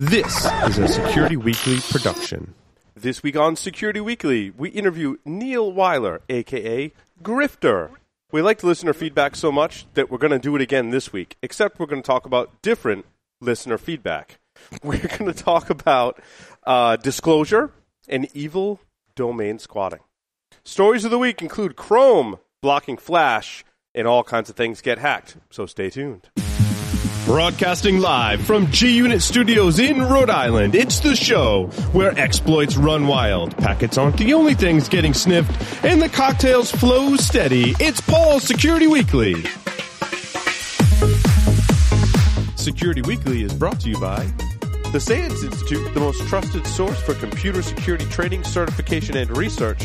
This is a Security Weekly production. This week on Security Weekly, we interview Neil Weiler, aka Grifter. We liked listener feedback so much that we're going to do it again this week, except we're going to talk about different listener feedback. We're going to talk about uh, disclosure and evil domain squatting. Stories of the week include Chrome blocking Flash, and all kinds of things get hacked. So stay tuned. Broadcasting live from G Unit Studios in Rhode Island, it's the show where exploits run wild, packets aren't the only things getting sniffed, and the cocktails flow steady. It's Paul's Security Weekly. Security Weekly is brought to you by the SANS Institute, the most trusted source for computer security training, certification, and research.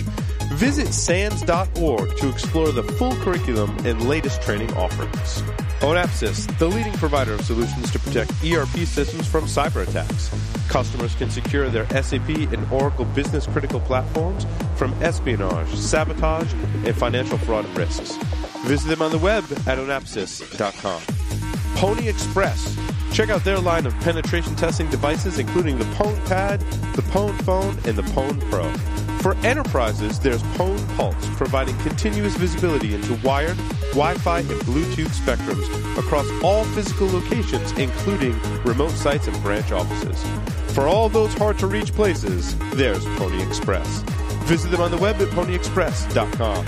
Visit SANS.org to explore the full curriculum and latest training offerings. Onapsis, the leading provider of solutions to protect ERP systems from cyber attacks. Customers can secure their SAP and Oracle business critical platforms from espionage, sabotage, and financial fraud risks. Visit them on the web at onapsis.com. Pwnie Express. Check out their line of penetration testing devices, including the Pwn Pad, the Pwn Phone, and the Pwn Pro. For enterprises, there's Pwn Pulse, providing continuous visibility into wired, Wi-Fi, and Bluetooth spectrums across all physical locations, including remote sites and branch offices. For all those hard-to-reach places, there's Pwnie Express. Visit them on the web at pwnieexpress.com.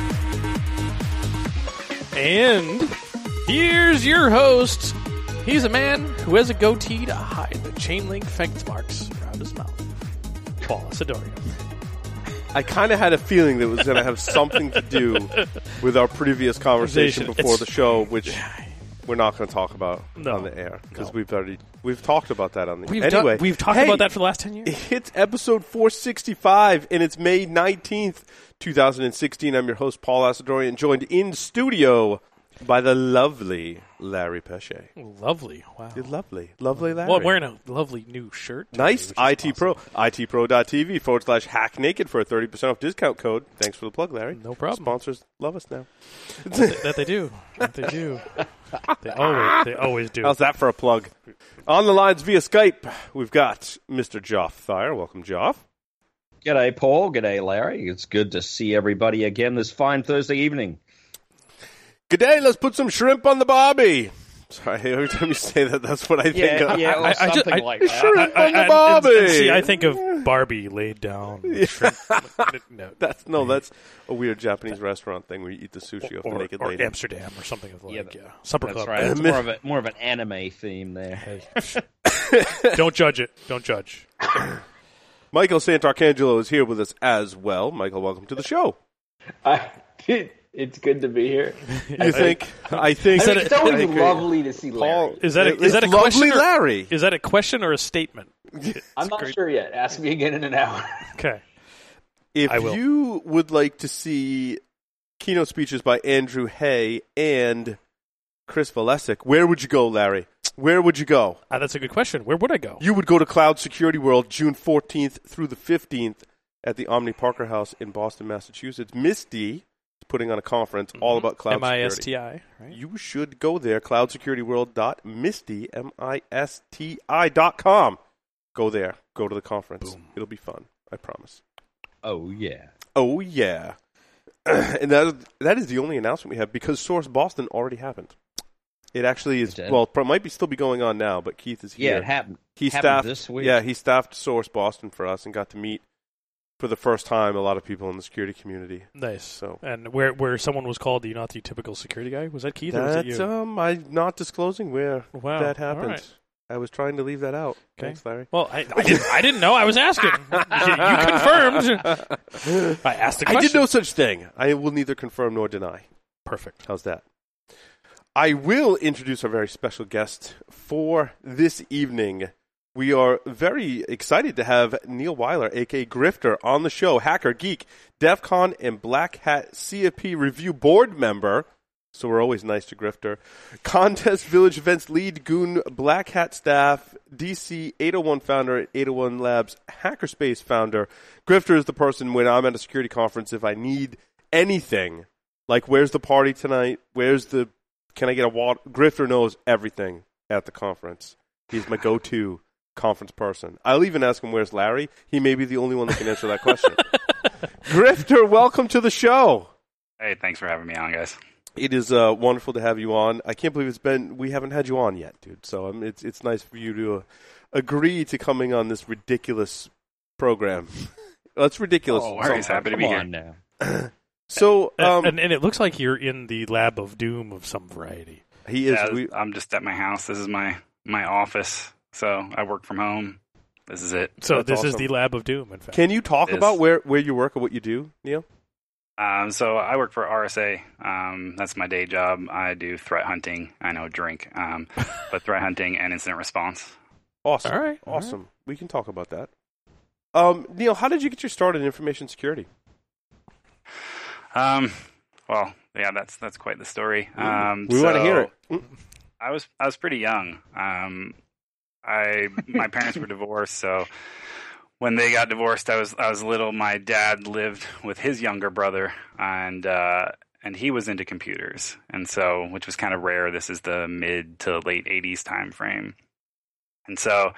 And here's your host. He's a man who has a goatee to hide the chain link fence marks around his mouth. Paul Asadorian. I kind of had a feeling that it was going to have something to do with our previous conversation before It's- the show, which we're not going to talk about No. on the air because No. we've already we've talked about that on the We've, anyway. we've talked hey, about that for the last 10 years. It's episode 465, and it's May 19th, 2016. I'm your host, Paul Asadorian, joined in studio by the lovely Larry Pesce. Lovely. Wow. You're lovely. Lovely Larry. Well, wearing a lovely new shirt. today, Nice. which is IT Pro. ITPro.tv forward slash hack naked for a 30% off discount code. Thanks for the plug, Larry. No problem. Sponsors love us now. awesome. that they do. That they do. They always, they always do. How's that for a plug? On the lines via Skype, we've got Mr. Joff Thyer. Welcome, Joff. G'day, Paul. G'day, Larry. It's good to see everybody again this fine Thursday evening. Good day. Let's put some shrimp on the barbie. Sorry, every time you say that, that's what I think Yeah, of. yeah, I- I just- something I- like that. Shrimp on the and- barbie. and see, I think of Barbie laid down. with shrimp. no, That's no, that's a weird Japanese restaurant thing where you eat the sushi off the or, naked or lady. Amsterdam or something of Yeah, like yeah, supper That's club. right. It's more of a more of an anime theme there. Hey, don't judge it. Don't judge. Michael Santarcangelo is here with us as well. Michael, welcome to the show. I, it's good to be here. You think? I think Is that It's always lovely to see Larry. Paul, Is that a, is that a lovely, question? Or, Larry? is that a question or a statement? I'm not great. sure yet. Ask me again in an hour. Okay. If I will. you would like to see keynote speeches by Andrew Hay and Chris Valesic, where would you go, Larry? Where would you go? Ah, that's a good question. Where would I go? You would go to Cloud Security World June 14th through the 15th at the Omni Parker House in Boston, Massachusetts. MISTI is putting on a conference all mm-hmm. about cloud M I S security. T I. Right. You should go there, cloudsecurityworld.misty, M-I-S-T-I dot com. Go there. Go to the conference. It'll be fun. I promise. Oh yeah. Oh yeah, and that is, that is the only announcement we have because Source Boston already happened. It actually is It well, it might be still be going on now, but Keith is here. Yeah, it happened. he happened staffed this week. Yeah, he staffed Source Boston for us and got to meet for the first time a lot of people in the security community. Nice. So- and where where someone was called the not the typical security guy was that Keith or was it you? um, I'm not disclosing where Wow. that happened. right. I was trying to leave that out. Okay. Thanks, Larry. Well, I, I didn't I didn't know. I was asking. you, you confirmed. I asked the question. I did no such thing. I will neither confirm nor deny. Perfect. How's that? I will introduce our very special guest for this evening. We are very excited to have Neil Weiler, aka Grifter, on the show. Hacker, geek, DEF CON, and Black Hat CFP review board member. So we're always nice to Grifter. Contest Village Events lead, Goon Black Hat staff, DC 801 founder, at 801 Labs Hackerspace founder. Grifter is the person when I'm at a security conference, if I need anything, like where's the party tonight? Where's the, can I get a water? Grifter knows everything at the conference. He's my go-to conference person. I'll even ask him where's Larry. He may be the only one that can answer that question. Grifter, welcome to the show. Hey, thanks for having me on, guys. It is uh, wonderful to have you on. I can't believe it's been we haven't had you on yet, dude. So um, it's it's nice for you to uh, agree to coming on this ridiculous program. That's ridiculous. Oh, worries. Happy to Come be here. now. So um, and, and it looks like you're in the lab of doom of some variety. he is. Yeah, we, I'm just at my house. This is my my office, so I work from home. This is it. So That's this is the lab of doom. In fact, can you talk Yes. about where where you work or what you do, Neil? Um, so I work for RSA. Um, that's my day job. I do threat hunting. I know drink, um, but threat hunting and incident response. Awesome. All right, all Awesome. We can talk about that. Um, Neil, how did you get your start in information security? Um, well, yeah, that's that's quite the story. Um, we want to hear it. I was I was pretty young. Um, I my parents were divorced, so when they got divorced, I was I was little. My dad lived with his younger brother, and uh, and he was into computers, and so which was kind of rare. This is the mid to late '80s time frame, and so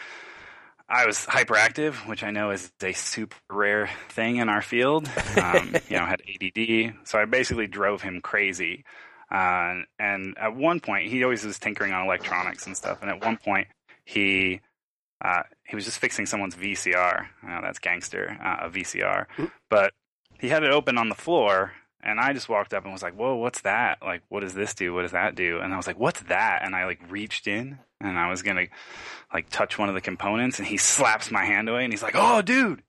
I was hyperactive, which I know is a super rare thing in our field. Um, you know, had ADD, so I basically drove him crazy. Uh, and at one point, he always was tinkering on electronics and stuff. And at one point, he uh, he was just fixing someone's VCR. I that's gangster, uh, a VCR. But he had it open on the floor, and I just walked up and was like, "Whoa, what's that? Like, what does this do? What does that do?" And I was like, "What's that?" And I like reached in, and I was gonna like touch one of the components, and he slaps my hand away, and he's like, "Oh, dude,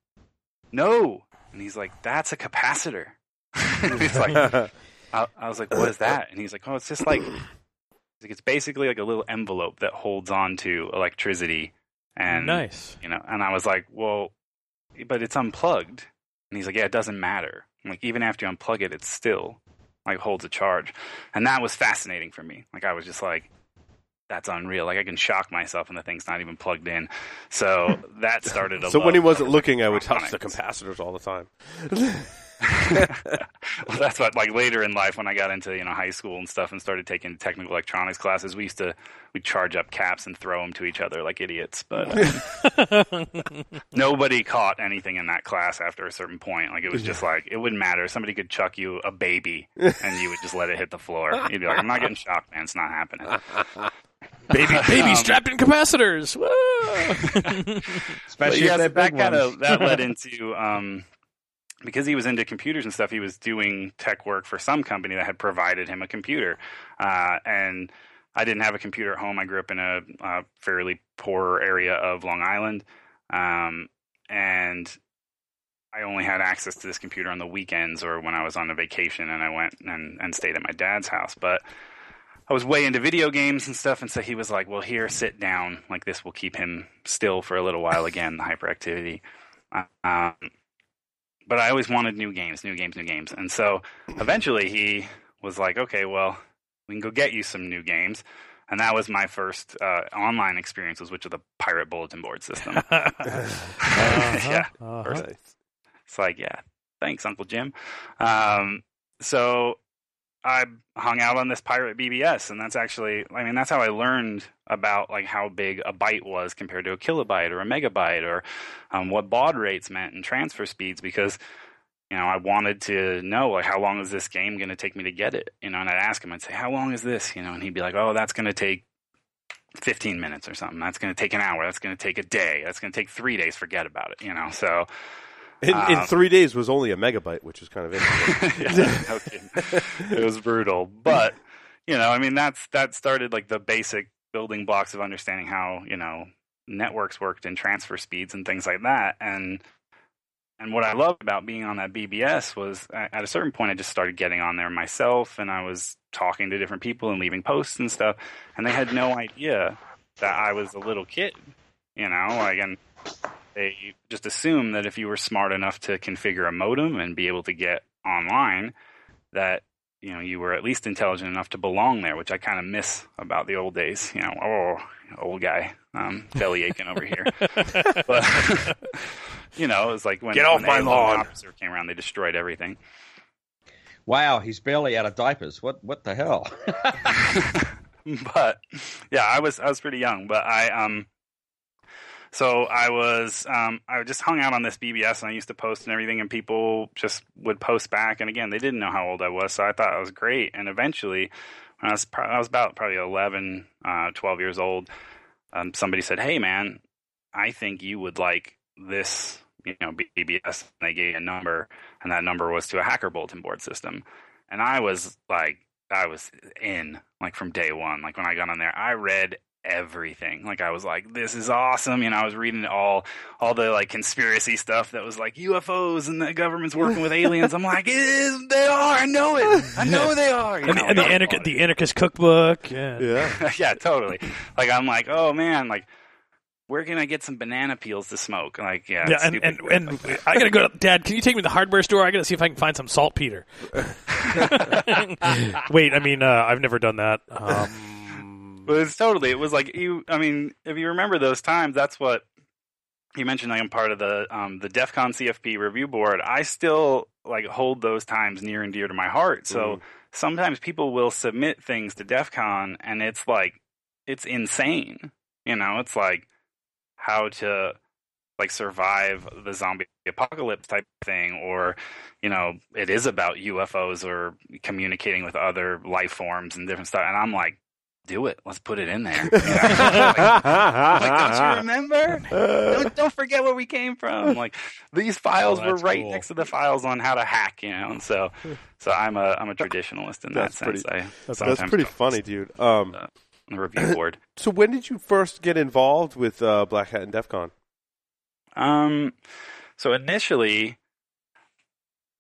no!" And he's like, "That's a capacitor." he's like, I, I was like, "What is that?" And he's like, "Oh, it's just like it's basically like a little envelope that holds on to electricity." And nice. you know, and I was like, "Well, but it's unplugged." And he's like, "Yeah, it doesn't matter. Like even after you unplug it, it's still like holds a charge." And that was fascinating for me. Like I was just like, "That's unreal. Like I can shock myself and the thing's not even plugged in." So that started. A So when he wasn't looking, I would touch the capacitors all the time. well, that's what like later in life when I got into you know high school and stuff and started taking technical electronics classes, we used to we charge up caps and throw them to each other like idiots. But um, nobody caught anything in that class after a certain point. Like it was just like it wouldn't matter. Somebody could chuck you a baby and you would just let it hit the floor. You'd be like, I'm not getting shocked, man. It's not happening. Baby, baby Um, strapped in capacitors. Especially yeah, that, that kind of that led into um, because he was into computers and stuff. He was doing tech work for some company that had provided him a computer, uh, and I didn't have a computer at home. I grew up in a, a fairly poor area of Long Island, um, and I only had access to this computer on the weekends or when I was on a vacation and I went and, and stayed at my dad's house. But I was way into video games and stuff, and so he was like, "Well, here, sit down. Like this will keep him still for a little while." Again, the hyperactivity. Um, but I always wanted new games, new games, new games, and so eventually he was like, "Okay, well, we can go get you some new games." And that was my first uh, online experiences, which was the pirate bulletin board system. yeah, Uh-huh. It's like, yeah, thanks, Uncle Jim. Um, so I hung out on this pirate BBS, and that's actually, I mean, that's how I learned about like how big a byte was compared to a kilobyte or a megabyte, or um, what baud rates meant and transfer speeds, because you know I wanted to know like how long is this game going to take me to get it, you know, and I'd ask him, I'd say, how long is this, you know, and he'd be like, oh, that's going to take 15 minutes or something. That's going to take an hour. That's going to take a day. That's going to take three days. Forget about it, you know. So In, in Um, three days was only a megabyte, which is kind of interesting. yeah, it was brutal, but you know, I mean, that's that started like the basic building blocks of understanding how you know networks worked and transfer speeds and things like that. And and what I loved about being on that BBS was at a certain point I just started getting on there myself, and I was talking to different people and leaving posts and stuff, and they had no idea that I was a little kid, you know, like and they just assumed that if you were smart enough to configure a modem and be able to get online, that you know you were at least intelligent enough to belong there, which I kind of miss about the old days. You know, oh, old guy, um, belly aching over here. but you know, it was like when Get off when the my A-Loan lawn. officer came around, they destroyed everything. Wow, he's barely out of diapers. What what the hell? but yeah, I was I was pretty young, but I um So I was, um, I just hung out on this BBS, and I used to post and everything, and people just would post back. And again, they didn't know how old I was, so I thought I was great. And eventually, when I was, pro- I was about probably 11, uh, 12 years old, um, somebody said, "Hey, man, I think you would like this." You know, BBS. And they gave a number, and that number was to a hacker bulletin board system. And I was like, I was in like from day one. Like when I got on there, I read everything. Like I was like, this is awesome. You know, I was reading all all the like conspiracy stuff that was like UFOs and the government's working with aliens. I'm like, it is, they are. I know it. I know they are. You And the, know, and the, anarch- the anarchist cookbook. Yeah. Yeah. yeah, totally. Like I'm like, oh man, like where can I get some banana peels to smoke? Like, yeah, Yeah, and, and, and like. I gotta go to Dad. Can you take me to the hardware store? I gotta see if I can find some saltpeter. Wait, I mean, uh, I've never done that. Um, But it's totally. It was like you. I mean, if you remember those times, that's what you mentioned. Like I'm part of the um, the DEF CON CFP review board. I still like hold those times near and dear to my heart. So sometimes people will submit things to DEF CON, and it's like it's insane. You know, it's like how to like survive the zombie apocalypse type thing or you know it is about ufos or communicating with other life forms and different stuff and i'm like do it. Let's put it in there. You like, like, don't you remember? Don't, don't forget where we came from. Like these files Oh, were right cool. next to the files on how to hack you know? And so so i'm a i'm a traditionalist in that That's sense. I That's sometimes pretty funny, dude. Um, on the review board. so when did you first get involved with uh, Black Hat and DEF CON? Um, so initially,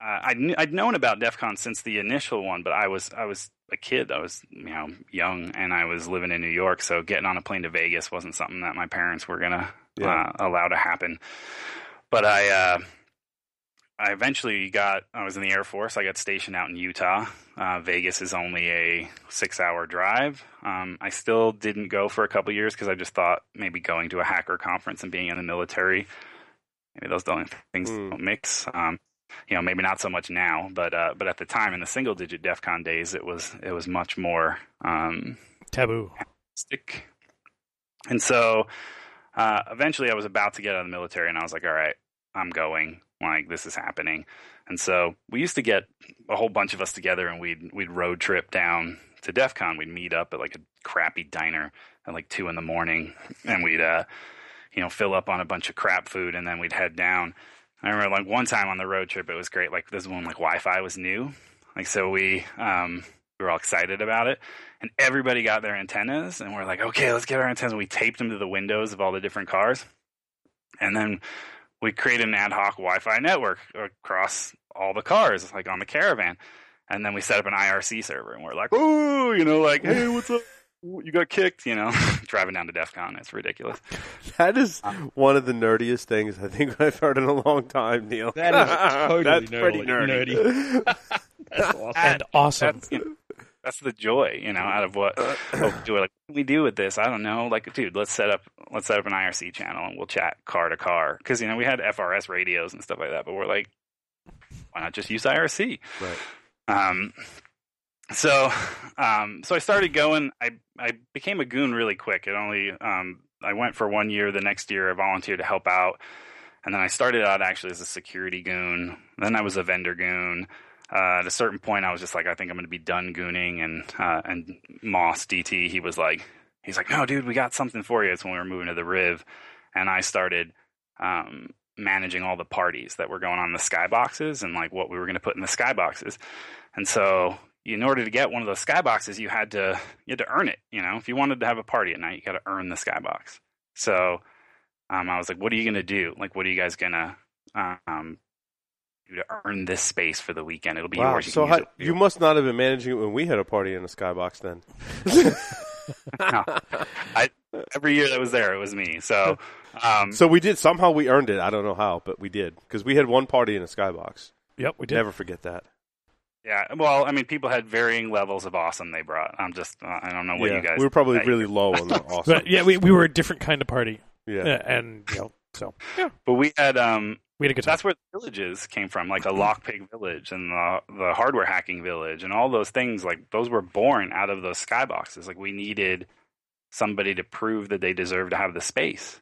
uh, I knew, I'd known about DEF CON since the initial one, but I was I was a kid. I was you know young, and I was living in New York, so getting on a plane to Vegas wasn't something that my parents were gonna Yeah. uh, allow to happen. But I uh, I eventually got I was in the Air Force. I got stationed out in Utah. Uh, Vegas is only a six hour drive. Um, I still didn't go for a couple years because I just thought maybe going to a hacker conference and being in the military, maybe those don't things Hmm. don't mix. Um, you know, maybe not so much now, but uh, but at the time in the single digit DEF CON days, it was it was much more um, taboo. stick. And so uh, eventually I was about to get out of the military and I was like, all right, I'm going. Like this is happening. And so we used to get a whole bunch of us together and we'd we'd road trip down to DEF CON. We'd meet up at like a crappy diner at like two in the morning and we'd uh you know, fill up on a bunch of crap food and then we'd head down. I remember like one time on the road trip it was great. Like this one like Wi Fi was new. Like so we um we were all excited about it. And everybody got their antennas and we're like okay let's get our antennas. We taped them to the windows of all the different cars. And then we created an ad hoc wi-fi network across all the cars like on the caravan. And then we set up an irc server and we're like oh you know like hey what's up you got kicked you know driving down to def con it's ridiculous That is one of the nerdiest things I think I've heard in a long time, Neil. That is totally That's pretty nerdy- nerdy. That's awesome. And awesome. that's you know, that's the joy you know out of what what we do like what can we do with this i don't know like dude let's set up let's set up an irc channel and we'll chat car to car because you know we had frs radios and stuff like that but we're like why not just use irc Right. um so um so i started going i i became a goon really quick it only um i went for one year the next year i volunteered to help out and then i started out actually as a security goon then i was a vendor goon uh, at a certain point, I was just like, I think I'm going to be done gooning. And uh, and Moss DT, he was like, he's like, no, dude, we got something for you. It's when we were moving to the Riv, and I started um, managing all the parties that were going on in the skyboxes and like what we were going to put in the skyboxes. And so, in order to get one of those skyboxes, you had to you had to earn it. You know, if you wanted to have a party at night, you got to earn the skybox. So um, I was like, what are you going to do? Like, what are you guys going to um, do to earn this space for the weekend? It'll be Wow. yours. You So can how, you must not have been managing it when we had a party in the skybox then. No. I, every year that was there, it was me. So, um, So we did somehow we earned it. I don't know how, but we did because we had one party in a skybox. Yep, we did. Never forget that. Yeah. Well, I mean, people had varying levels of awesome they brought. I'm just, uh, I don't know what yeah, you guys. we were probably that you- really low on the awesome. But yeah, we, we were a different kind of party. yeah. Yeah, and you know, so yeah. But we had, um, we had a good time. that's where the villages came from, like a lockpick village and the the hardware hacking village and all those things. Like those were born out of those skyboxes. Like we needed somebody to prove that they deserve to have the space.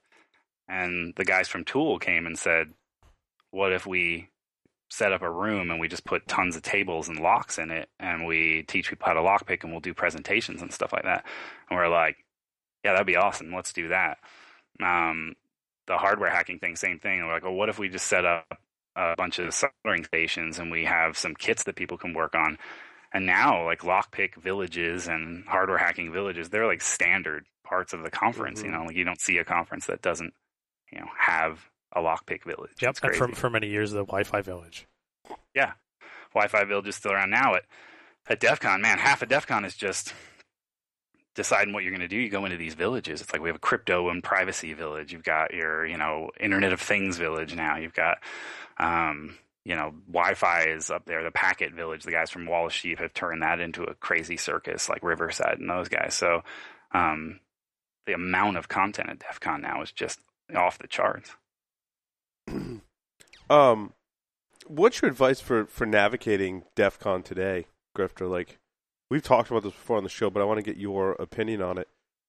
and the guys from TOOOL came and said, "What if we set up a room and we just put tons of tables and locks in it, and we teach people how to lockpick, and we'll do presentations and stuff like that?" And we're like, "Yeah, that'd be awesome. Let's do that." Um, the hardware hacking thing, same thing. And we're like, "Well, what if we just set up a bunch of soldering stations and we have some kits that people can work on?" And now, like lockpick villages and hardware hacking villages, they're like standard parts of the conference. You Mhm. know, like you don't see a conference that doesn't, you know, have a lockpick village. Yep, and for, for many years, the Wi-Fi village. Yeah, Wi-Fi village is still around now. At at DEF CON, man, half of DEF CON is just deciding what you're going to do. You go into these villages. It's like we have a crypto and privacy village. You've got your, you know, Internet of Things village now. You've got, um, you know, Wi-Fi is up there. The Packet Village. The guys from Wall of Sheep have turned that into a crazy circus, like Riverside and those guys. So, um, the amount of content at DEF CON now is just off the charts. Um, what's your advice for for navigating DEF CON today, Grifter? Like, we've talked about this before on the show, but I want to get your opinion on it.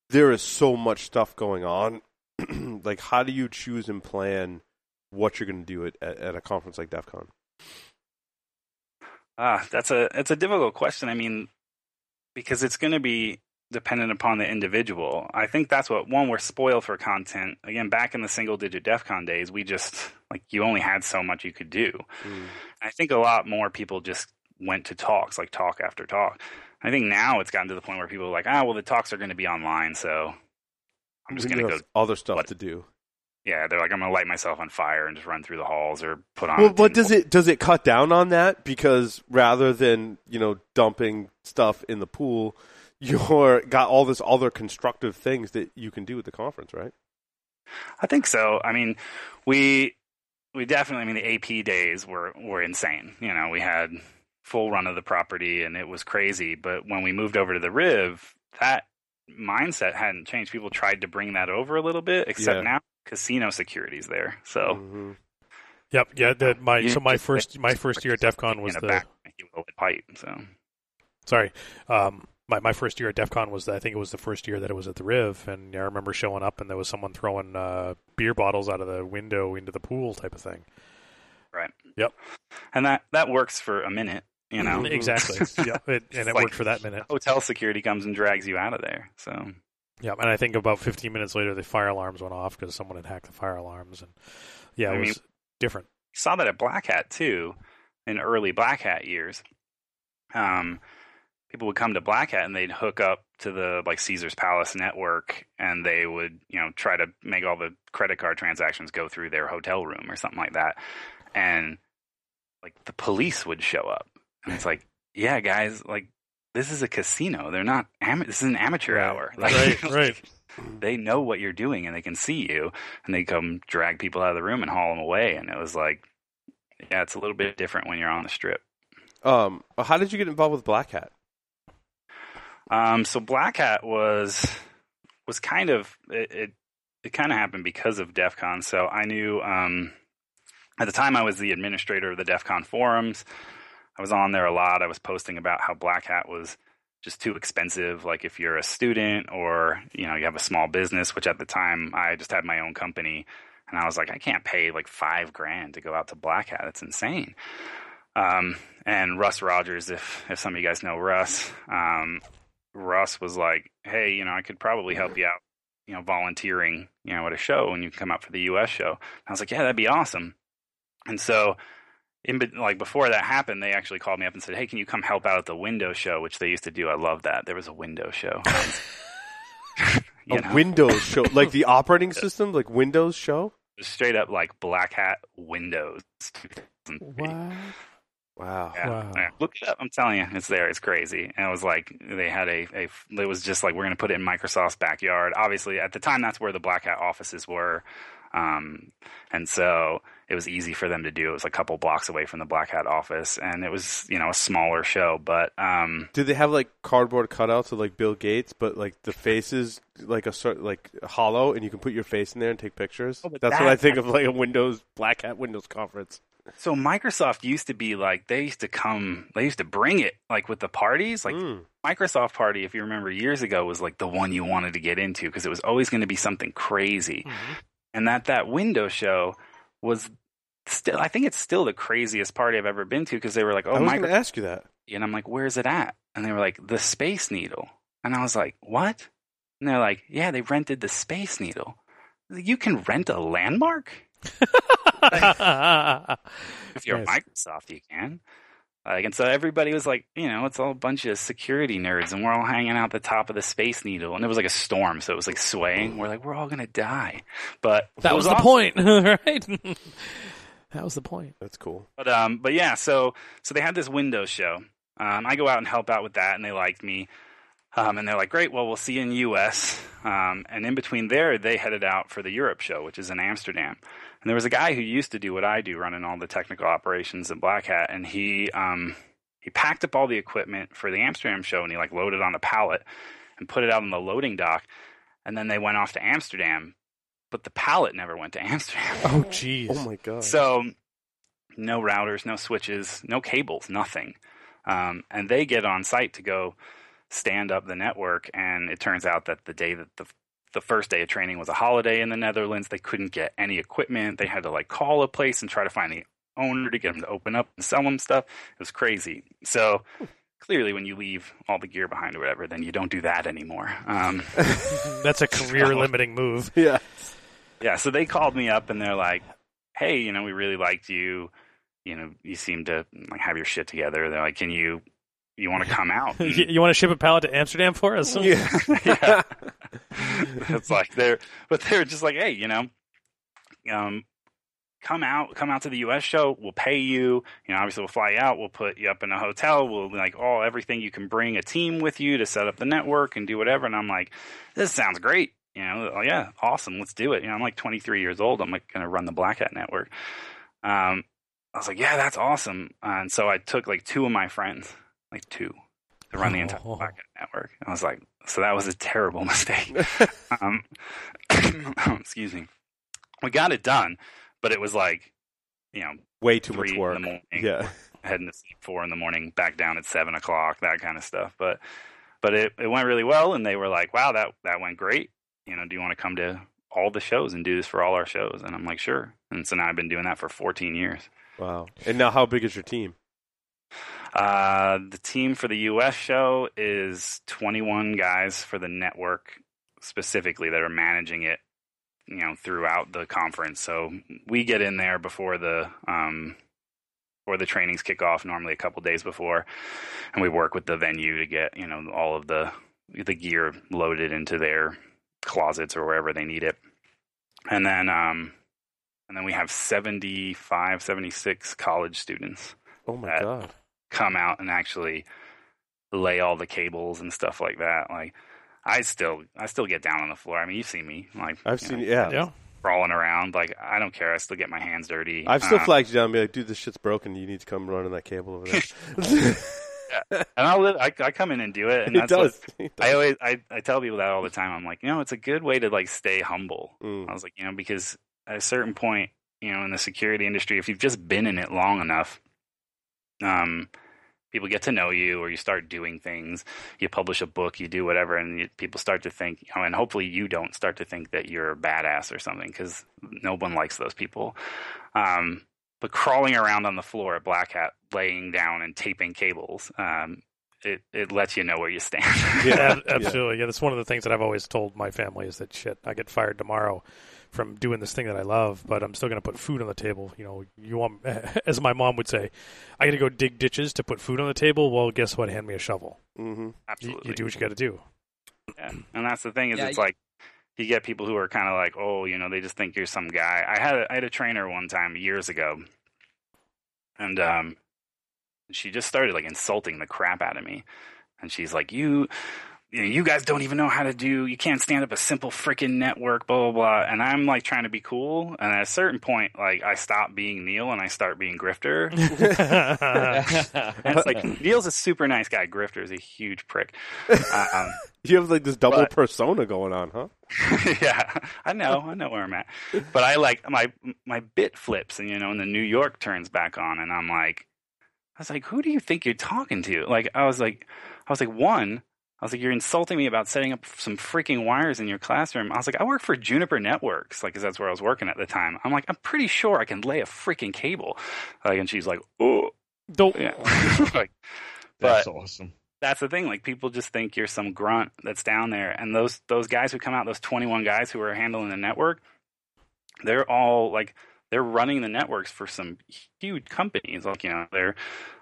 There is so much stuff going on. like, how do you choose and plan what you're going to do at, at, a conference like DEF CON? Ah, that's a it's a difficult question. I mean, because it's going to be dependent upon the individual. I think that's what one we're spoiled for content. Again, back in the single digit DEF CON days, we just like you only had so much you could do. I think a lot more people just went to talks, like talk after talk. I think now it's gotten to the point where people are like, ah, well, the talks are going to be online, so I'm just going to go. other stuff what- to do. Yeah, they're like, I'm going to light myself on fire and just run through the halls or put on. Well, but does it does it cut down on that because rather than you know dumping stuff in the pool, you're got all this other constructive things that you can do at the conference, right? I think so. I mean, we we definitely. I mean, the AP days were were insane. You know, we had full run of the property, and it was crazy. But when we moved over to the Riv, that mindset hadn't changed. People tried to bring that over a little bit, except Yeah. now casino security's there. So Mhm. Yep, yeah. That my You so my first my first year at DEF CON was in a the back pipe. So sorry. Um, my, my first year at DEF CON was I think it was the first year that it was at the Riv, and I remember showing up and there was someone throwing uh, beer bottles out of the window into the pool type of thing. right. Yep. And that that works for a minute. You know. Exactly. yeah, it, and it like- worked for that minute. hotel security comes and drags you out of there. So Yeah, and I think about 15 minutes later, the fire alarms went off because someone had hacked the fire alarms, and yeah, it I was mean- different. saw that at Black Hat too, in early Black Hat years. Um, people would come to Black Hat and they'd hook up to the like Caesar's Palace network, and they would you know try to make all the credit card transactions go through their hotel room or something like that, and like the police would show up, and it's like, yeah, guys, like this is a casino. They're not. Am- this is an amateur Right, hour. Right, Like, right. they know what you're doing and they can see you and they come drag people out of the room and haul them away and it was like yeah it's a little bit different when you're on the strip Um, how did you get involved with Black Hat? Um, so black hat was was kind of it it, it kind of happened because of def con. So i knew um, at the time i was the administrator of the def con forums. I was on there a lot. I was posting about how black hat was just too expensive. Like if you're a student or you know you have a small business which at the time i just had my own company and i was like i can't pay like five grand to go out to black hat. It's insane. Um, and russ rogers if if some of you guys know russ um, russ was like hey you know i could probably help you out you know volunteering you know at a show and you can come out for the us show and i was like yeah that'd be awesome and so in like before that happened, they actually called me up and said, "Hey, can you come help out at the window show?" Which they used to do. I love that. There was a window show. a know, Windows show, like the operating system, like Windows show. straight up like Black Hat Windows. 2003. Wow. Yeah. Wow. yeah. Look it up. I'm telling you, it's there. It's crazy. And it was like they had a, a it was just like we're going to put it in Microsoft's backyard. Obviously, at the time, that's where the Black Hat offices were, um, and so it was easy for them to do. It was a couple blocks away from the Black Hat office, and it was you know a smaller show, but um, Did they have like cardboard cutouts of like Bill Gates, but like the faces like a sort like hollow, and you can put your face in there and take pictures? Oh, but That's what I think of like a Windows Black Hat Windows conference. So Microsoft used to be like they used to come, they used to bring it like with the parties, like Mm. Microsoft Party, if you remember years ago, was like the one you wanted to get into because it was always going to be something crazy. and that that window show was still. I think it's still the craziest party I've ever been to because they were like, I "Oh, was my going to ask you that. and I'm like, where's it at? And they were like, the Space Needle. And I was like, what? And they're like, yeah, they rented the Space Needle. Like, You can rent a landmark? If you're Nice. Microsoft, you can. Like, and so everybody was like, you know, it's all a bunch of security nerds, and we're all hanging out the top of the Space Needle, and it was like a storm, so it was like swaying. We're like, we're all gonna die, but that it was the awesome. point, right? that was the point. That's cool. But um, but yeah, so so they had this window show. Um, I go out and help out with that, and they liked me. Um, and they're like, great, well, we'll see you in the U.S. Um, and in between there, they headed out for the Europe show, which is in Amsterdam. And there was a guy who used to do what I do, running all the technical operations at Black Hat, and he um, he packed up all the equipment for the Amsterdam show, and he like loaded on a pallet and put it out on the loading dock. And then they went off to Amsterdam, but the pallet never went to Amsterdam. Oh, jeez. Oh my god. So, no routers, no switches, no cables, nothing. Um, and they get on site to go stand up the network. And it turns out that the day that the the first day of training was a holiday in the Netherlands, they couldn't get any equipment. They had to like call a place and try to find the owner to get them to open up and sell them stuff. It was crazy. So. Clearly, when you leave all the gear behind or whatever, then you don't do that anymore. Um, That's a career limiting move. yeah. yeah, so they called me up and they're like, "Hey, you know, we really liked you. You know, you seem to like have your shit together. They're like, can you you want to come out?" you, you want to ship a pallet to Amsterdam for us? Yeah. yeah. it's like they're, but they're just like, hey, you know, um, come out, come out to the U.S. show. We'll pay you. You know, obviously we'll fly you out. We'll put you up in a hotel. We'll like all everything you can bring a team with you to set up the network and do whatever. And I'm like, this sounds great. You know, oh, yeah, awesome. Let's do it. You know, I'm like 23 years old. I'm like going to run the Black Hat network. Um, I was like, yeah, that's awesome. And so I took like two of my friends, like two, to run the entire Oh. Hat network. I was like, so that was a terrible mistake. um, excuse me. We got it done, but it was like, you know, Way too much work. in the morning, Yeah. heading to sleep four in the morning, back down at seven o'clock, that kind of stuff. But but it, it went really well, and they were like, "Wow, that that went great." You know, do you want to come to all the shows and do this for all our shows? And I'm like, sure. And so now I've been doing that for 14 years. Wow. And now, how big is your team? Uh, the team for the U.S. show is 21 guys for the network specifically that are managing it, you know, throughout the conference. So we get in there before the um, before the trainings kick off, normally a couple days before, and we work with the venue to get you know all of the the gear loaded into their closets or wherever they need it, and then um, and then we have 75, 76 college students Oh my god. Come out and actually lay all the cables and stuff like that. Like I still I still get down on the floor. I mean, you've seen me like I've seen. know, Yeah. Yeah. crawling around. Like I don't care. I still get my hands dirty. I've still Um, flagged you down and be like, dude, this shit's broken. You need to come running that cable over there. and I'll li- I, I come in and do it. And it that's what- does. I always I, I tell people that all the time. I'm like, you know, it's a good way to like stay humble. Mm. I was like, you know, because at a certain point, you know, in the security industry, if you've just been in it long enough, um, people get to know you, or you start doing things. You publish a book, you do whatever, and you, people start to think, you know, and hopefully you don't start to think that you're a badass or something, because no one likes those people. Um, but crawling around on the floor at Black Hat, laying down and taping cables, um, it it lets you know where you stand. Yeah, absolutely. Yeah, that's one of the things that I've always told my family is that shit, I get fired tomorrow from doing this thing that I love, but I'm still going to put food on the table. You know, you want, as my mom would say, I got to go dig ditches to put food on the table. Well, guess what? Hand me a shovel. hmm You, Absolutely. you do what you got to do. Yeah. And that's the thing is, Yeah, it's you- like you get people who are kind of like, oh, you know, they just think you're some guy. I had a, I had a trainer one time years ago, and um, she just started like insulting the crap out of me, and she's like, you. You, know, you guys don't even know how to do. You can't stand up a simple freaking network, blah blah blah. And I'm like trying to be cool, and at a certain point, like I stop being Neil and I start being Grifter. And it's like Neil's a super nice guy. Grifter is a huge prick. Um, You have like this double But- persona going on, huh? yeah, I know, I know where I'm at. But I like my my bit flips, and you know, and the New York turns back on, and I'm like, I was like, who do you think you're talking to? Like, I was like, I was like, one, I was like, you're insulting me about setting up some freaking wires in your classroom. I was like, I work for Juniper Networks, like, 'cause that's where I was working at the time. I'm like, I'm pretty sure I can lay a freaking cable. Like, and she's like, oh, Don't. yeah. like, but That's awesome. that's the thing. Like people just think you're some grunt that's down there, and those those guys who come out, those 21 guys who are handling the network, they're all like they're running the networks for some huge companies. Like you know, they're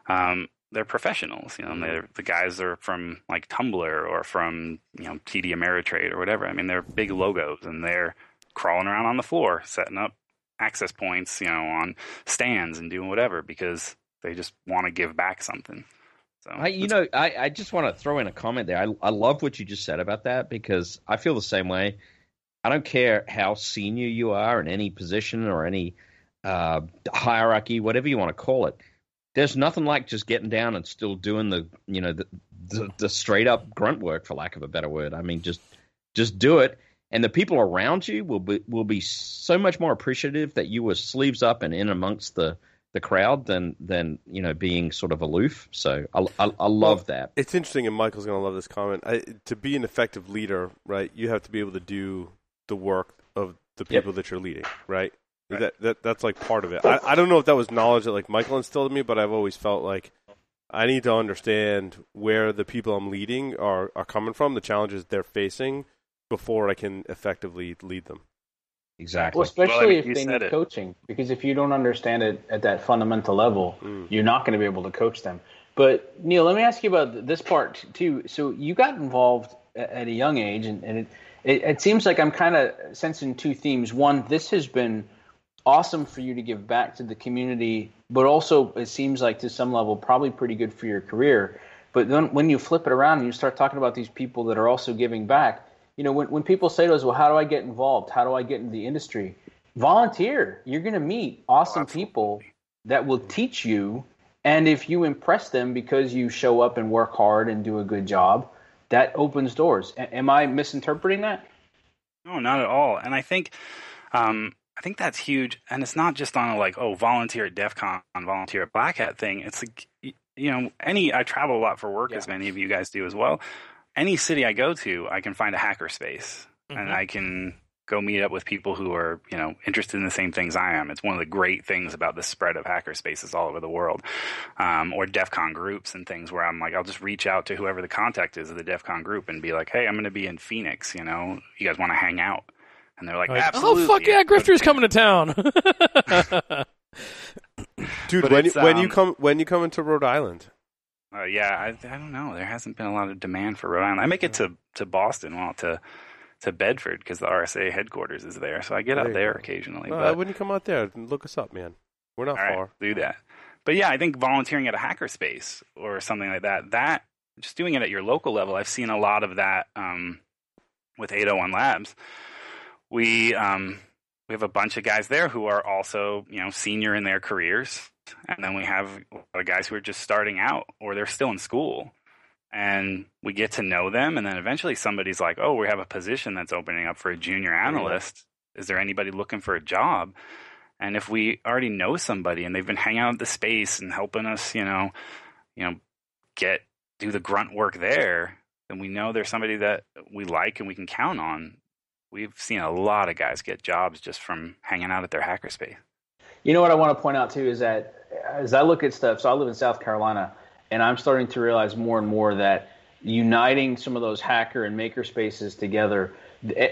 um, they're professionals. You know, they're the guys are from like Tumblr or from you know TD Ameritrade or whatever. I mean, they're big logos, and they're crawling around on the floor setting up access points. You know, on stands and doing whatever because they just want to give back something. So I, you know, I, I just want to throw in a comment there. I, I love what you just said about that because I feel the same way. I don't care how senior you are in any position or any uh, hierarchy, whatever you want to call it. There's nothing like just getting down and still doing the, you know, the, the, the straight up grunt work, for lack of a better word. I mean, just just do it, and the people around you will be will be so much more appreciative that you were sleeves up and in amongst the the crowd than than you know being sort of aloof. So I I, I love that. It's interesting, and Michael's going to love this comment. I, to be an effective leader, right, you have to be able to do the work of the Yep. people that you're leading, right? Right. That, that that's like part of it. I, I don't know if that was knowledge that like Michael instilled in me, but I've always felt like I need to understand where the people I'm leading are are coming from, the challenges they're facing, before I can effectively lead them. Exactly. Well, especially Well, I mean, if they need it. coaching, because if you don't understand it at that fundamental level, Mm. you're not going to be able to coach them. But Neil, let me ask you about this part too. So you got involved at a young age, and, and it, it, it seems like I'm kind of sensing two themes. One, this has been awesome for you to give back to the community, but also it seems like to some level probably pretty good for your career. But then when you flip it around and you start talking about these people that are also giving back, you know, when, when people say to us, well, how do I get involved? How do I get into the industry? Volunteer. You're going to meet awesome absolutely. people that will teach you. And if you impress them because you show up and work hard and do a good job, that opens doors. A- am I misinterpreting that? No, not at all. And I think, um, I think that's huge. And it's not just on a like, oh, volunteer at DEF CON, volunteer at Black Hat thing. It's like, you know, any, I travel a lot for work, as many of you guys do as well. Any city I go to, I can find a hacker space and I can go meet up with people who are, you know, interested in the same things I am. It's one of the great things about the spread of hacker spaces all over the world. Um, or DEF CON groups and things where I'm like, I'll just reach out to whoever the contact is of the DEF CON group and be like, hey, I'm going to be in Phoenix, you know, you guys want to hang out? And they're like, Like, absolutely. oh fuck yeah, Grifter's coming to town. Dude, But when you, it's, when you um, come when you come into Rhode Island, Uh, yeah, I, I don't know. There hasn't been a lot of demand for Rhode Island. I make it to, to Boston, well, to to Bedford because the RSA headquarters is there, so I get There out there go. occasionally. no, but when you come out there, look us up, man. We're not all right, far. do that. But yeah, I think volunteering at a hackerspace or something like that, that just doing it at your local level, I've seen a lot of that um, with 801 Labs. We um, we have a bunch of guys there who are also you know senior in their careers, and then we have a lot of guys who are just starting out or they're still in school. And we get to know them, and then eventually somebody's like, "Oh, we have a position that's opening up for a junior analyst. Is there anybody looking for a job?" And if we already know somebody and they've been hanging out at the space and helping us, you know, you know, get do the grunt work there, then we know there's somebody that we like and we can count on. We've seen a lot of guys get jobs just from hanging out at their hackerspace. You know what I want to point out too is that as I look at stuff, so I live in South Carolina, and I'm starting to realize more and more that uniting some of those hacker and maker spaces together.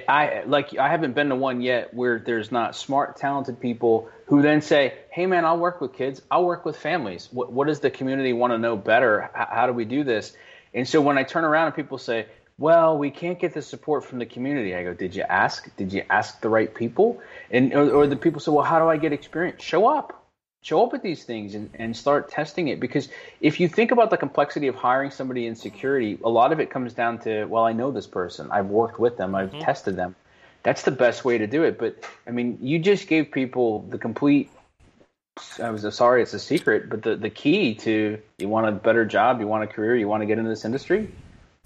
I like I haven't been to one yet where there's not smart, talented people who then say, "Hey, man, I'll work with kids. I'll work with families. What, what does the community want to know better? How, how do we do this?" And so when I turn around and people say, well, we can't get the support from the community. I go, did you ask? Did you ask the right people? And or, or the people say, well, how do I get experience? Show up, show up at these things and, and start testing it. Because if you think about the complexity of hiring somebody in security, a lot of it comes down to, well, I know this person, I've worked with them, I've mm-hmm. tested them. That's the best way to do it. But I mean, you just gave people the complete. I was sorry, it's a secret, but the, the key to you want a better job, you want a career, you want to get into this industry.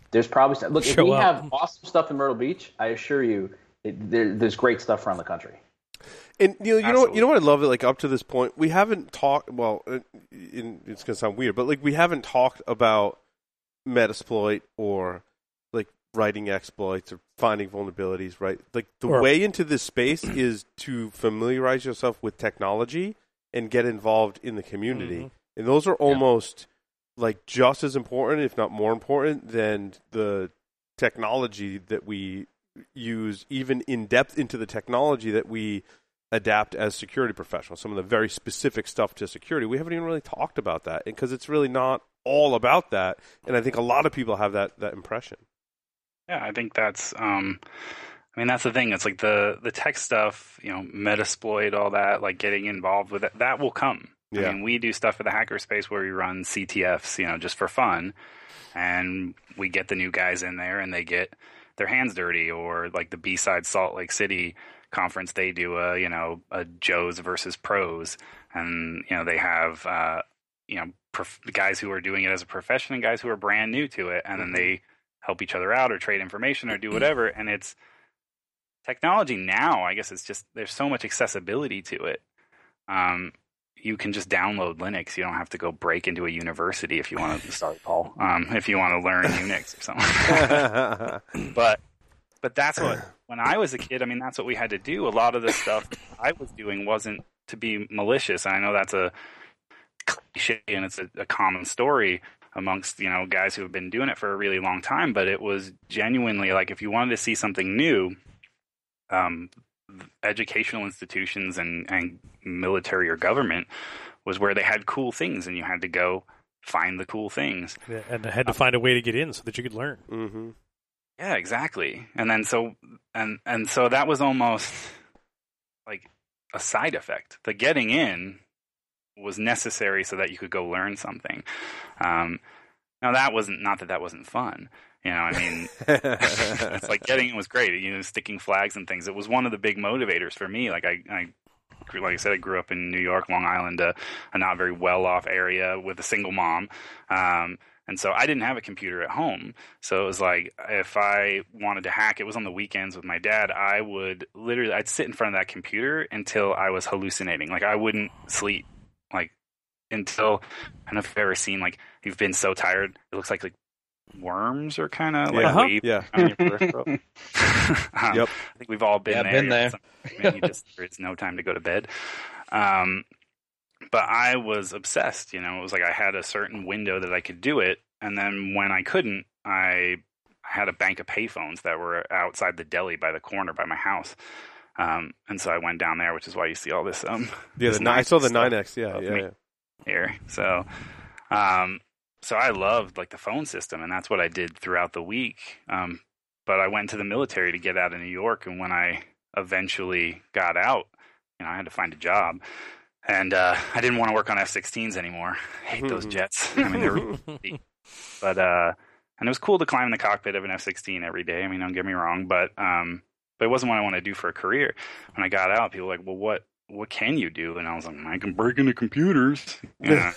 There's probably look if we up. have awesome stuff in Myrtle Beach. I assure you, it, there, there's great stuff around the country. And you know, you know, what, you know what I love? It. Like up to this point, we haven't talked. Well, uh, in, it's gonna sound weird, but like we haven't talked about Metasploit or like writing exploits or finding vulnerabilities, right? Like the Or- way into this space is to familiarize yourself with technology and get involved in the community. Mhm. And those are almost like just as important, if not more important, than the technology that we use, even in depth into the technology that we adapt as security professionals. Some of the very specific stuff to security. We haven't even really talked about that because it's really not all about that. And I think a lot of people have that, that impression. Yeah, I think that's. Um, I mean, that's the thing. It's like the the tech stuff, you know, Metasploit, all that, like getting involved with it. That will come. Yeah. I mean, we do stuff for the hackerspace where we run CTFs, you know, just for fun, and we get the new guys in there, and they get their hands dirty, or like the B side Salt Lake City conference, they do a you know a Joes versus pros, and you know they have uh, you know prof- guys who are doing it as a profession and guys who are brand new to it, and then they help each other out or trade information or do whatever. And it's technology now. I guess it's just there's so much accessibility to it. Um, you can just download Linux. You don't have to go break into a university if you want to. Sorry, Paul. Um, if you want to learn Unix or something. but but that's what when I was a kid. I mean, that's what we had to do. A lot of the stuff I was doing wasn't to be malicious. And I know that's a cliche and it's a, a common story amongst you know guys who have been doing it for a really long time. But it was genuinely like if you wanted to see something new, um, educational institutions and and military or government was where they had cool things, and you had to go find the cool things. Yeah, and I had to find a way to get in so that you could learn. hmm Yeah, exactly. And then so and and so that was almost like a side effect. The getting in was necessary so that you could go learn something. Um, now that wasn't not that that wasn't fun. You know, I mean, it's like getting in was great. You know, sticking flags and things. It was one of the big motivators for me. Like I, I like I said, I grew up in New York, Long Island, a, a not very well off area with a single mom. Um, and so I didn't have a computer at home. So it was like if I wanted to hack, it was on the weekends with my dad. I would literally, I'd sit in front of that computer until I was hallucinating. Like I wouldn't sleep. Like until I don't know if you've ever seen like you've been so tired, it looks like like worms are kind of like Yeah. waving Yeah. on your peripheral. um, Yep. I think we've all been Yeah, there. been there. Man, you just there's no time to go to bed. Um, but I was obsessed. You know, it was like I had a certain window that I could do it, and then when I couldn't, I had a bank of payphones that were outside the deli by the corner by my house. Um, and so I went down there, which is why you see all this. Um, Yeah, this the, I saw the 9X. Yeah, yeah, yeah. here. So, um, so I loved like the phone system, and that's what I did throughout the week. Um, but I went to the military to get out of New York, and when I eventually got out, you know, I had to find a job, and uh, I didn't want to work on F-16s anymore. I hate those jets. I mean, they're really but uh, and it was cool to climb in the cockpit of an F-16 every day. I mean, don't get me wrong, but um, but it wasn't what I wanted to do for a career. When I got out, people were like, well, what what can you do? And I was like, I can break into computers. Yeah.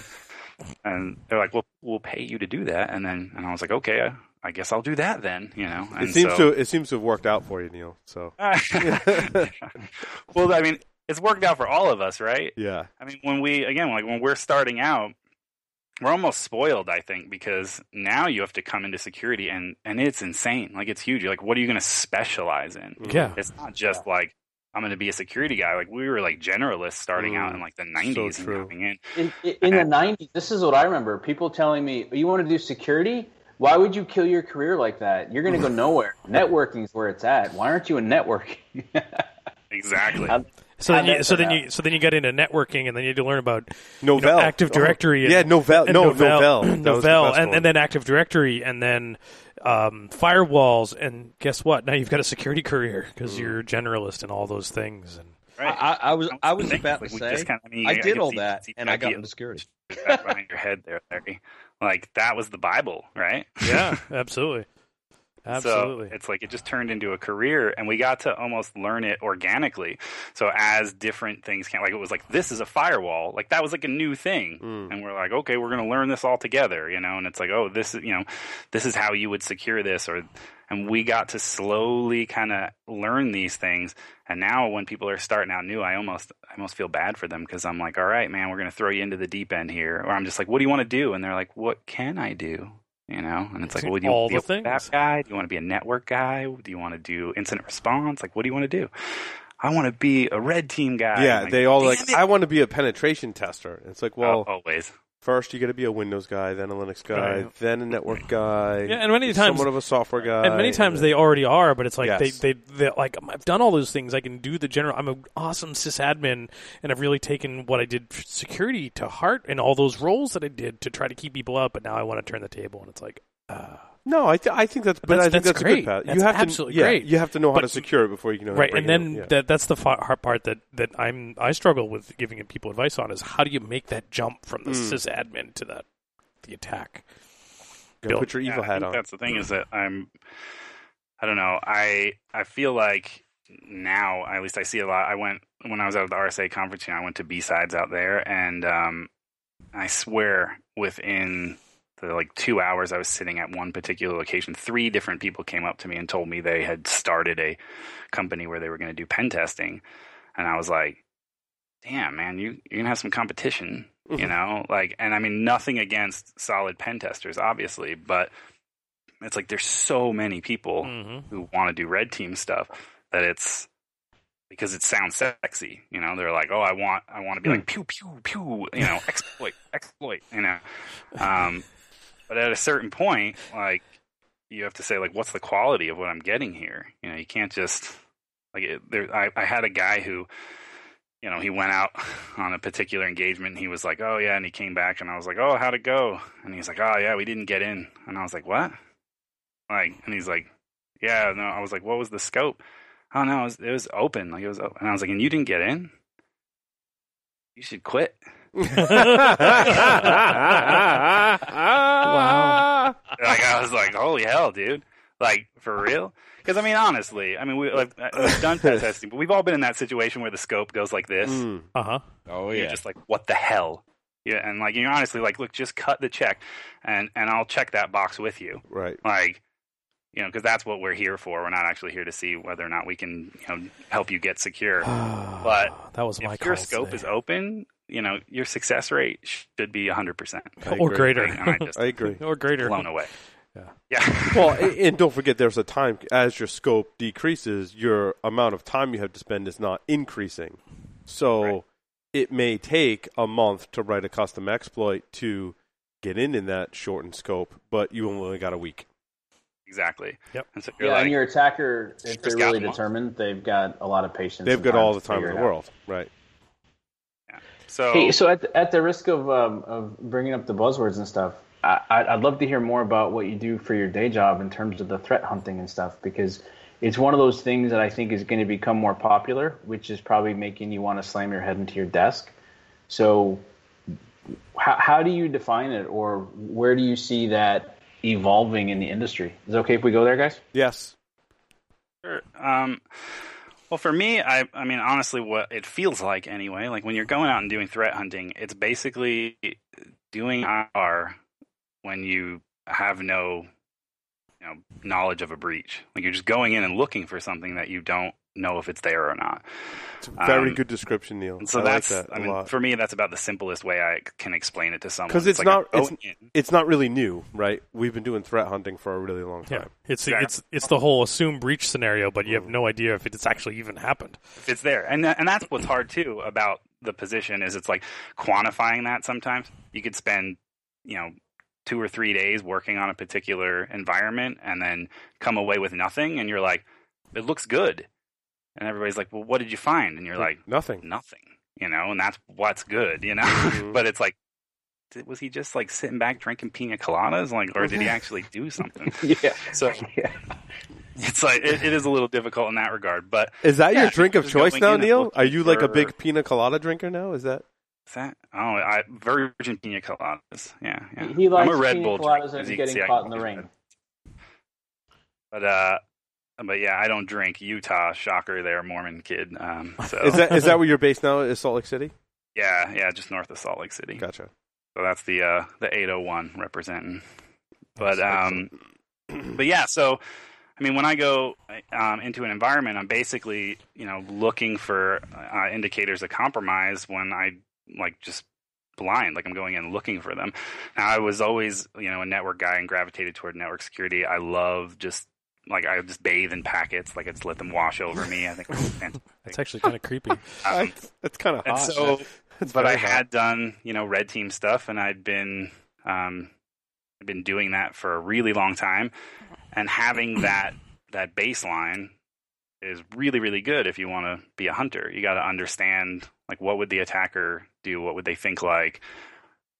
and they're like, well, we'll pay you to do that. And then and I was like, okay, I, I guess I'll do that then. You know. And It seems so, to it seems to have worked out for you, Neil. So well, I mean, it's worked out for all of us, right? yeah, I mean, when we again, like when we're starting out, we're almost spoiled, I think, because now you have to come into security, and and it's insane. Like it's huge. You're like, what are you going to specialize in? Yeah. It's not just like I'm going to be a security guy. Like we were like generalists starting out Mm. in like the 90s and true. coming in. In, in, in the '90s, this is what I remember: people telling me, "You want to do security? Why would you kill your career like that? You're going to go nowhere. Networking's where it's at. Why aren't you in networking?" Exactly. How- So then, you, so then you, so then you got into networking, and then you had to learn about Novell, you know, Active Directory. and- yeah, Novell, and no, Novell, Novell, That was the and, and then Active Directory, and then um, firewalls, and guess what? Now you've got a security career because Mm. you're a generalist in all those things. And right. I, I was I was about we to just say kinda- I, mean, I could did all see- that see and I got into security. behind your head there, Larry. Like that was the Bible, right? yeah, absolutely, absolutely. So it's like it just turned into a career, and we got to almost learn it organically. So as different things came, like it was like this is a firewall, like that was like a new thing, Mm. and we're like, okay, we're going to learn this all together, you know. And it's like, oh, this is you know, this is how you would secure this, or and we got to slowly kind of learn these things. And now when people are starting out new, I almost I almost feel bad for them because I'm like, all right, man, we're going to throw you into the deep end here, or I'm just like, what do you want to do? And they're like, what can I do? You know, and it's like, See, well, do you want to be a web things. guy? Do you want to be a network guy? Do you want to do incident response? Like, what do you want to do? I want to be a red team guy. yeah, like, they all like. it." I want to be a penetration tester. It's like, well, Oh, always. First you got to be a Windows guy, then a Linux guy, Right. then a network guy. Yeah, and many times- somewhat of a software guy. and many times they already are, but it's like Yes. they, they they like I've done all those things. I can do the general. I'm an awesome sysadmin, and I've really taken what I did for security to heart and all those roles that I did to try to keep people up. But now I want to turn the table, and it's like, uh, No, I, th- I think that's, but That's- I think that's that's, a great. good path. That's you have absolutely to, yeah, great. You have to know how But- to secure it before you can know. how right. to And it then. Yeah. that that's the fa- hard part that that I'm I struggle with giving people advice on is how do you make that jump from the Mm. sysadmin to that the attack. Go put your evil Yeah, I hat think on. That's the thing is that I'm. I don't know. I I feel like now, at least I see a lot. I went when I was at the RSA conference. You know, I went to B sides out there, and um, I swear within the like two hours I was sitting at one particular location, three different people came up to me and told me they had started a company where they were going to do pen testing, and I was like, "Damn, man, you you're gonna have some competition." you know? Like and i mean nothing against solid pen testers obviously but it's like there's so many people Mm-hmm. who want to do red team stuff that it's because it sounds sexy you know? They're like oh i want i want to be like pew pew pew you know exploit exploit you know? Um but at a certain point like you have to say like what's the quality of what i'm getting here you know you can't just like it, there I, I had a guy who you know, he went out on a particular engagement. And he was like, "Oh yeah," and he came back, and I was like, "Oh, how'd it go?" And he's like, "Oh yeah, we didn't get in." And I was like, "What?" Like, and he's like, "Yeah, no." I was like, "What was the scope?" No, it was, it was open. Like it was, open. and I was like, "And you didn't get in? You should quit." Wow. Like I was like, "Holy hell, dude!" Like for real? Because I mean, honestly, I mean, we, like, we've done pen testing, but we've all been in that situation where the scope goes like this. Mm. Uh huh. Oh You're just like, what the hell? Yeah, and like you're honestly like, look, just cut the check, and and I'll check that box with you, Right. like, you know, because that's what we're here for. We're not actually here to see whether or not we can, you know, help you get secure. But that was my if your scope today. is open, you know, your success rate should be 100 percent. I or greater, I I agree. or greater. blown away. Yeah. Yeah. Well, and don't forget, there's a time as your scope decreases, your amount of time you have to spend is not increasing. So Right. it may take a month to write a custom exploit to get in in that shortened scope, but you only got a week. exactly. Yep. And so Yeah, like, and your attacker, if they're really determined, they've got a lot of patience. They've got all the time in the it out. world, right? So Hey, so at the, at the risk of um, of bringing up the buzzwords and stuff, I, I'd I'd love to hear more about what you do for your day job in terms of the threat hunting and stuff because it's one of those things that I think is going to become more popular, which is probably making you want to slam your head into your desk. So, how, how do you define it, or where do you see that evolving in the industry? Is it okay if we go there, guys? Yes. Sure. Um, well, for me, I, I mean, honestly, what it feels like anyway, like when you're going out and doing threat hunting, it's basically doing IR when you have no, you know, knowledge of a breach. Like you're just going in and looking for something that you don't know if it's there or not. It's a very Um, good description, Neil. So I that's, like that I a mean, lot. for me, that's about the simplest way I can explain it to someone. 'Cause it's like not, it's, it's not really new, right? We've been doing threat hunting for a really long time. Yeah, time. it's Exactly. it's it's the whole assume breach scenario, but you have no idea if it's actually even happened. if it's there and and that's what's hard too about the position is it's like quantifying that sometimes you could spend you know two or three days working on a particular environment and then come away with nothing and you're like it looks good and everybody's like well what did you find and you're like Nothing. nothing you know and that's what's good you know Mhm. but it's like did- was he just like sitting back drinking pina coladas like or did he actually do something Yeah. so yeah. it's like it, it is a little difficult in that regard but Is that Yeah, your drink of choice now, Neil? Are you like a big pina colada drinker now? Is that Is that? Oh, I, virgin pina coladas. Yeah, yeah. He likes I'm a Red pina Bull coladas drinker, and as getting see, caught in the do ring. But uh, but yeah, I don't drink. Utah, shocker, there, Mormon kid. Um, so is that is that where you're based now? Is Salt Lake City? yeah, yeah, just north of Salt Lake City. Gotcha. So that's the uh the 801 representing. But um, but yeah, so I mean, when I go um, into an environment, I'm basically you know looking for uh, indicators of compromise when I like just blind, like I'm going in looking for them. Now, I was always, you know, a network guy and gravitated toward network security. I love just like I just bathe in packets, like I just let them wash over me. I think it's actually kind of creepy. Um, That's, that's kind of and hot. so, That's but I hot. had done, you know, red team stuff, and I'd been, um, I'd been doing that for a really long time, and having that that baseline is really, really good if you want to be a hunter. You got to understand, like, what would the attacker do? What would they think like?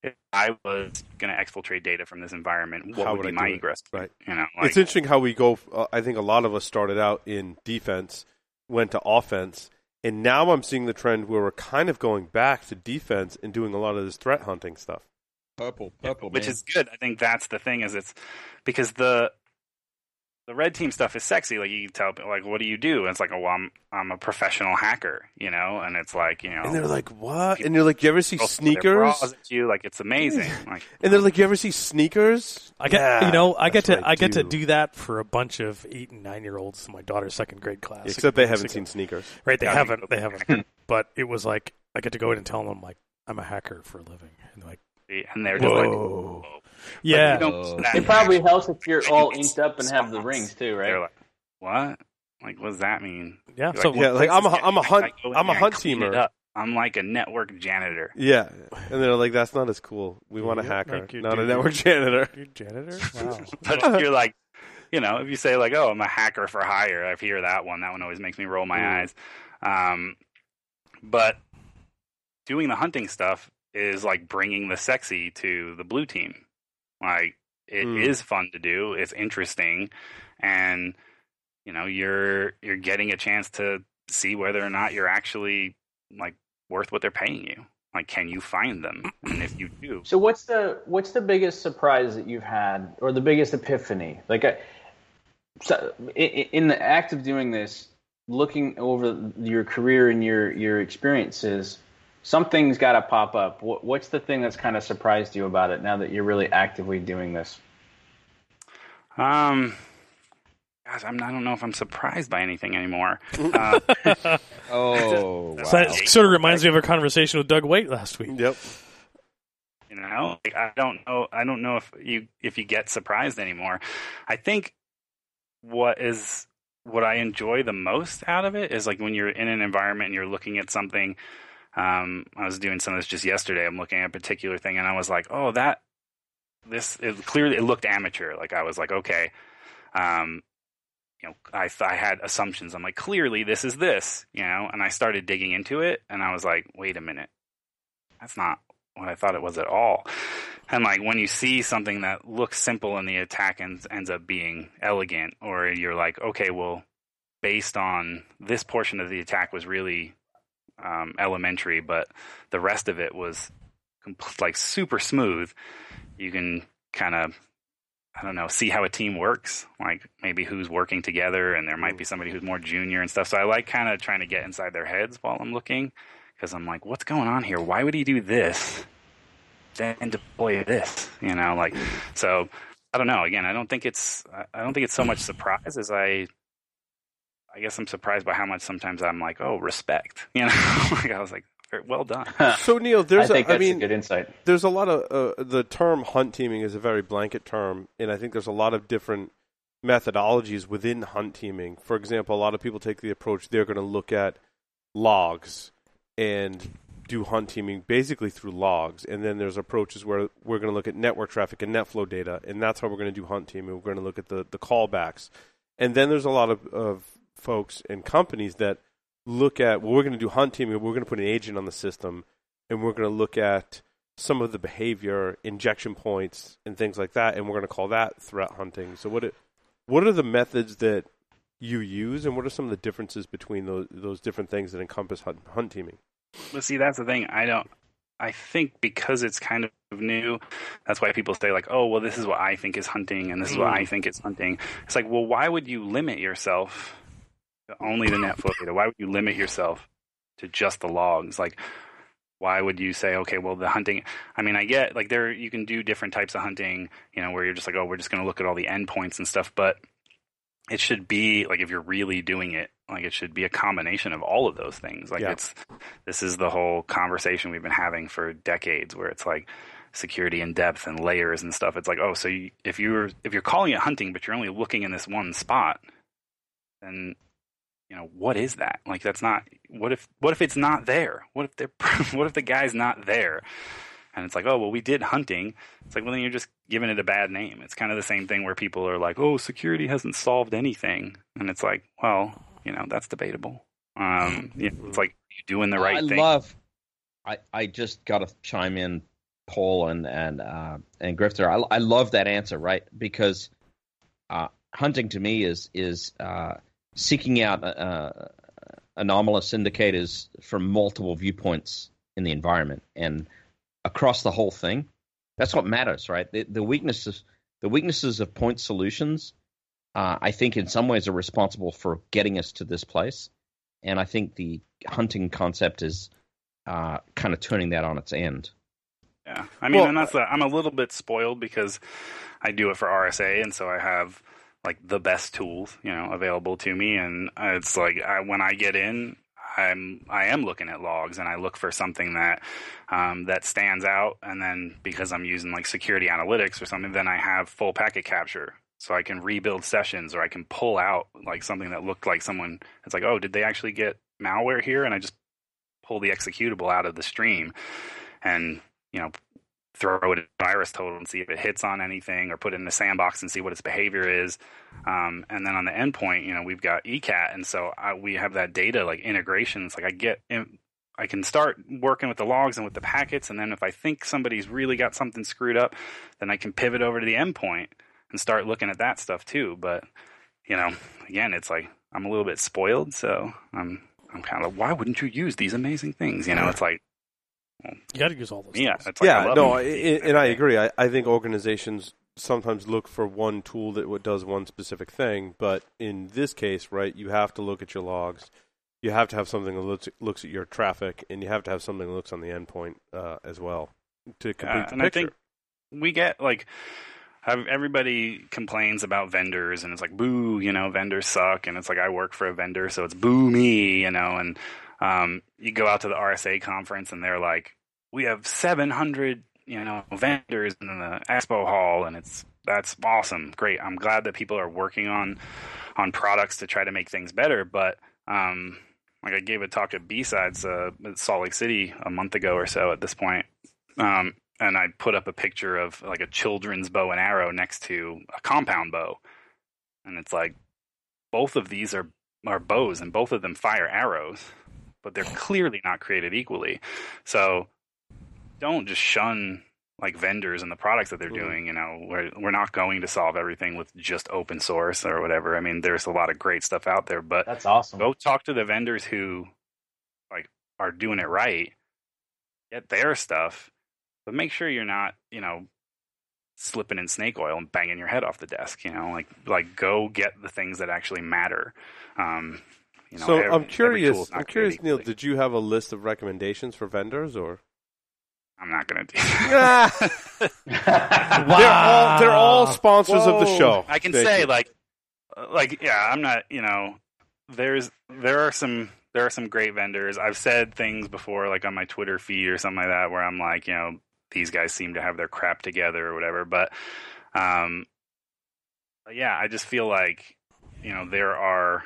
If I was going to exfiltrate data from this environment, what How would would be I my do it? egress? Right. You know, like, it's interesting how we go. Uh, I think a lot of us started out in defense, went to offense, and now I'm seeing the trend where we're kind of going back to defense and doing a lot of this threat hunting stuff. Purple, purple, which man. is good. I think that's the thing is it's because the the red team stuff is sexy. Like you can tell, like, what do you do? And it's like, oh, well, I'm I'm a professional hacker, you know. And it's like, you know, And they're like, "What?" And you're like, "You ever see they'll throw their sneakers?" at you, like it's amazing. Like, And they're like, "You ever see sneakers?" I get, Yeah, you know, I get to, what I get to do that for a bunch of eight and nine year olds in my daughter's second grade class. Except they haven't years seen sneakers. Right, they Yeah, haven't, they- they haven't. but it was like I get to go in and tell them like I'm a hacker for a living, and they're like, and they're just like, whoa, yeah, you don't- Oh. It probably helps if you're all inked up and have the rings too, They're right? like, what? Like, what does that mean? yeah. You're So Yeah, like, I'm a- places I'm a hunt- I go in I'm a hunt clean teamer. I'm like a network janitor. Yeah, and they're like, "That's not as cool. We want a Yeah, hacker, like not do. a network janitor." you're janitor. Wow. But if you're like, you know, if you say like, "Oh, I'm a hacker for hire," I hear that one. That one always makes me roll my Mm. eyes. Um, but doing the hunting stuff is like bringing the sexy to the blue team. Like it is Mm. fun to do. It's interesting, and you know, you're you're getting a chance to see whether or not you're actually like worth what they're paying you. Like, can you find them? And if you do, So what's the what's the biggest surprise that you've had, or the biggest epiphany? Like, I, so in the act of doing this, looking over your career and your your experiences, something's got to pop up. What, what's the thing that's kind of surprised you about it now that you're really actively doing this? Um, gosh, I'm, I don't know if I'm surprised by anything anymore. Uh, Oh, That's So wow. that sort of reminds me of a conversation with Doug Waite last week. Yep. you know, like, I don't know. I don't know if you if you get surprised anymore. I think what is what I enjoy the most out of it is like when you're in an environment and you're looking at something. Um, I was doing some of this just yesterday. I'm looking at a particular thing, and I was like, "Oh, that this it clearly it looked amateur." Like I was like, "Okay." Um, you know, I I had assumptions. I'm like, clearly this is this, you know, and I started digging into it, and I was like, wait a minute, that's not what I thought it was at all. And like when you see something that looks simple and the attack ends ends up being elegant, or you're like, okay, well, based on this portion of the attack was really um, elementary, but the rest of it was comp- like super smooth. You can kind of I don't know, see how a team works, like maybe who's working together, and there might be somebody who's more junior and stuff. So I like kind of trying to get inside their heads while I'm looking, because I'm like, what's going on here? Why would he do this? Then deploy this, you know, like so. I don't know. Again, I don't think it's I don't think it's so much surprise as I. I guess I'm surprised by how much sometimes I'm like, oh, respect, you know. like I was like, well done. So Neil, I there's think a, I that's mean, a good insight. there's a lot of uh, the term hunt teaming is a very blanket term, and I think there's a lot of different methodologies within hunt teaming. For example, a lot of people take the approach they're going to look at logs and do hunt teaming basically through logs, and then there's approaches where we're going to look at network traffic and NetFlow data, and that's how we're going to do hunt teaming. We're going to look at the the callbacks, and then there's a lot of, of folks and companies that look at well, we're going to do hunt teaming. We're going to put an agent on the system, and we're going to look at some of the behavior, injection points, and things like that, and we're going to call that threat hunting. So what it, what are the methods that you use, and what are some of the differences between those those different things that encompass hunt, hunt teaming? But see, that's the thing. I don't. I think because it's kind of new, that's why people say like, "Oh, well, this is what I think is hunting, and this is what mm. I think is hunting." It's like, well, why would you limit yourself only the NetFlow data? Why would you limit yourself to just the logs? Like, why would you say, okay, well, the hunting? I mean, I get like there you can do different types of hunting, you know, where you're just like, oh, we're just going to look at all the endpoints and stuff, but it should be like if you're really doing it, like it should be a combination of all of those things. Like Yeah. it's this is the whole conversation we've been having for decades, where it's like security and depth and layers and stuff. It's like, oh, so you, if you're if you're calling it hunting, but you're only looking in this one spot, then you know what is that? Like that's not. What if what if it's not there? What if they're what if the guy's not there? And it's like, oh well, we did hunting. It's like, well, then you're just giving it a bad name. It's kind of the same thing where people are like, oh, security hasn't solved anything, and it's like, well, you know, that's debatable. Um, you know, it's like you're doing the right I thing. I love. I I just got to chime in, Paul and and uh, and Grifter. I I love that answer, right? Because uh, hunting to me is is uh, seeking out uh, anomalous indicators from multiple viewpoints in the environment and across the whole thing. That's what matters, right? The, the weaknesses the weaknesses of point solutions, uh, I think, in some ways, are responsible for getting us to this place. And I think the hunting concept is uh, kind of turning that on its end. Yeah, I mean, Well, and that's the, I'm a little bit spoiled because I do it for RSA, and so I have like the best tools, you know, available to me, and it's like I, when I get in, I'm I am looking at logs, and I look for something that um, that stands out, and then because I'm using like security analytics or something, then I have full packet capture. So I can rebuild sessions, or I can pull out like something that looked like someone. It's like, oh, did they actually get malware here? And I just pull the executable out of the stream, and you know, throw it at VirusTotal and see if it hits on anything, or put it in the sandbox and see what its behavior is. Um, and then on the endpoint, you know, we've got ECAT, and so I, we have that data like integration. It's like I get, I can start working with the logs and with the packets, and then if I think somebody's really got something screwed up, then I can pivot over to the endpoint and start looking at that stuff too. But you know, again, it's like I'm a little bit spoiled, so I'm I'm kind of like, why wouldn't you use these amazing things? You know, it's like You got to use all those. yeah, things. like yeah, no, them. I, and I agree. I, I think organizations sometimes look for one tool that does one specific thing, but in this case, right, you have to look at your logs. You have to have something that looks looks at your traffic, and you have to have something that looks on the endpoint uh, as well to complete Yeah, the and I think we get like everybody complains about vendors and it's like boo you know vendors suck and it's like i work for a vendor so it's boo me you know and um, you go out to the rsa conference and they're like we have 700 you know vendors in the expo hall and it's that's awesome. Great. I'm glad that people are working on on products to try to make things better. But um, like i gave a talk at b-sides uh, at salt lake city a month ago or so at this point um, and I put up a picture of like a children's bow and arrow next to a compound bow, and it's like both of these are are bows, and both of them fire arrows, but they're clearly not created equally. So don't just shun like vendors and the products that they're Mhm. doing. You know, we're we're not going to solve everything with just open source or whatever. I mean, there's a lot of great stuff out there, but That's awesome. go talk to the vendors who like are doing it right get their stuff but make sure you're not you know slipping in snake oil and banging your head off the desk you know like like go get the things that actually matter um you know so ev- I'm curious. tool is not I'm curious, created Neil. Did you have a list of recommendations for vendors, or i'm not gonna do they're all they're all sponsors of the show? I can Thank say you. like like yeah, I'm not, you know, there's there are some there are some great vendors. I've said things before like on my Twitter feed or something like that where I'm like, you know, these guys seem to have their crap together or whatever, but um but yeah, I just feel like you know, there are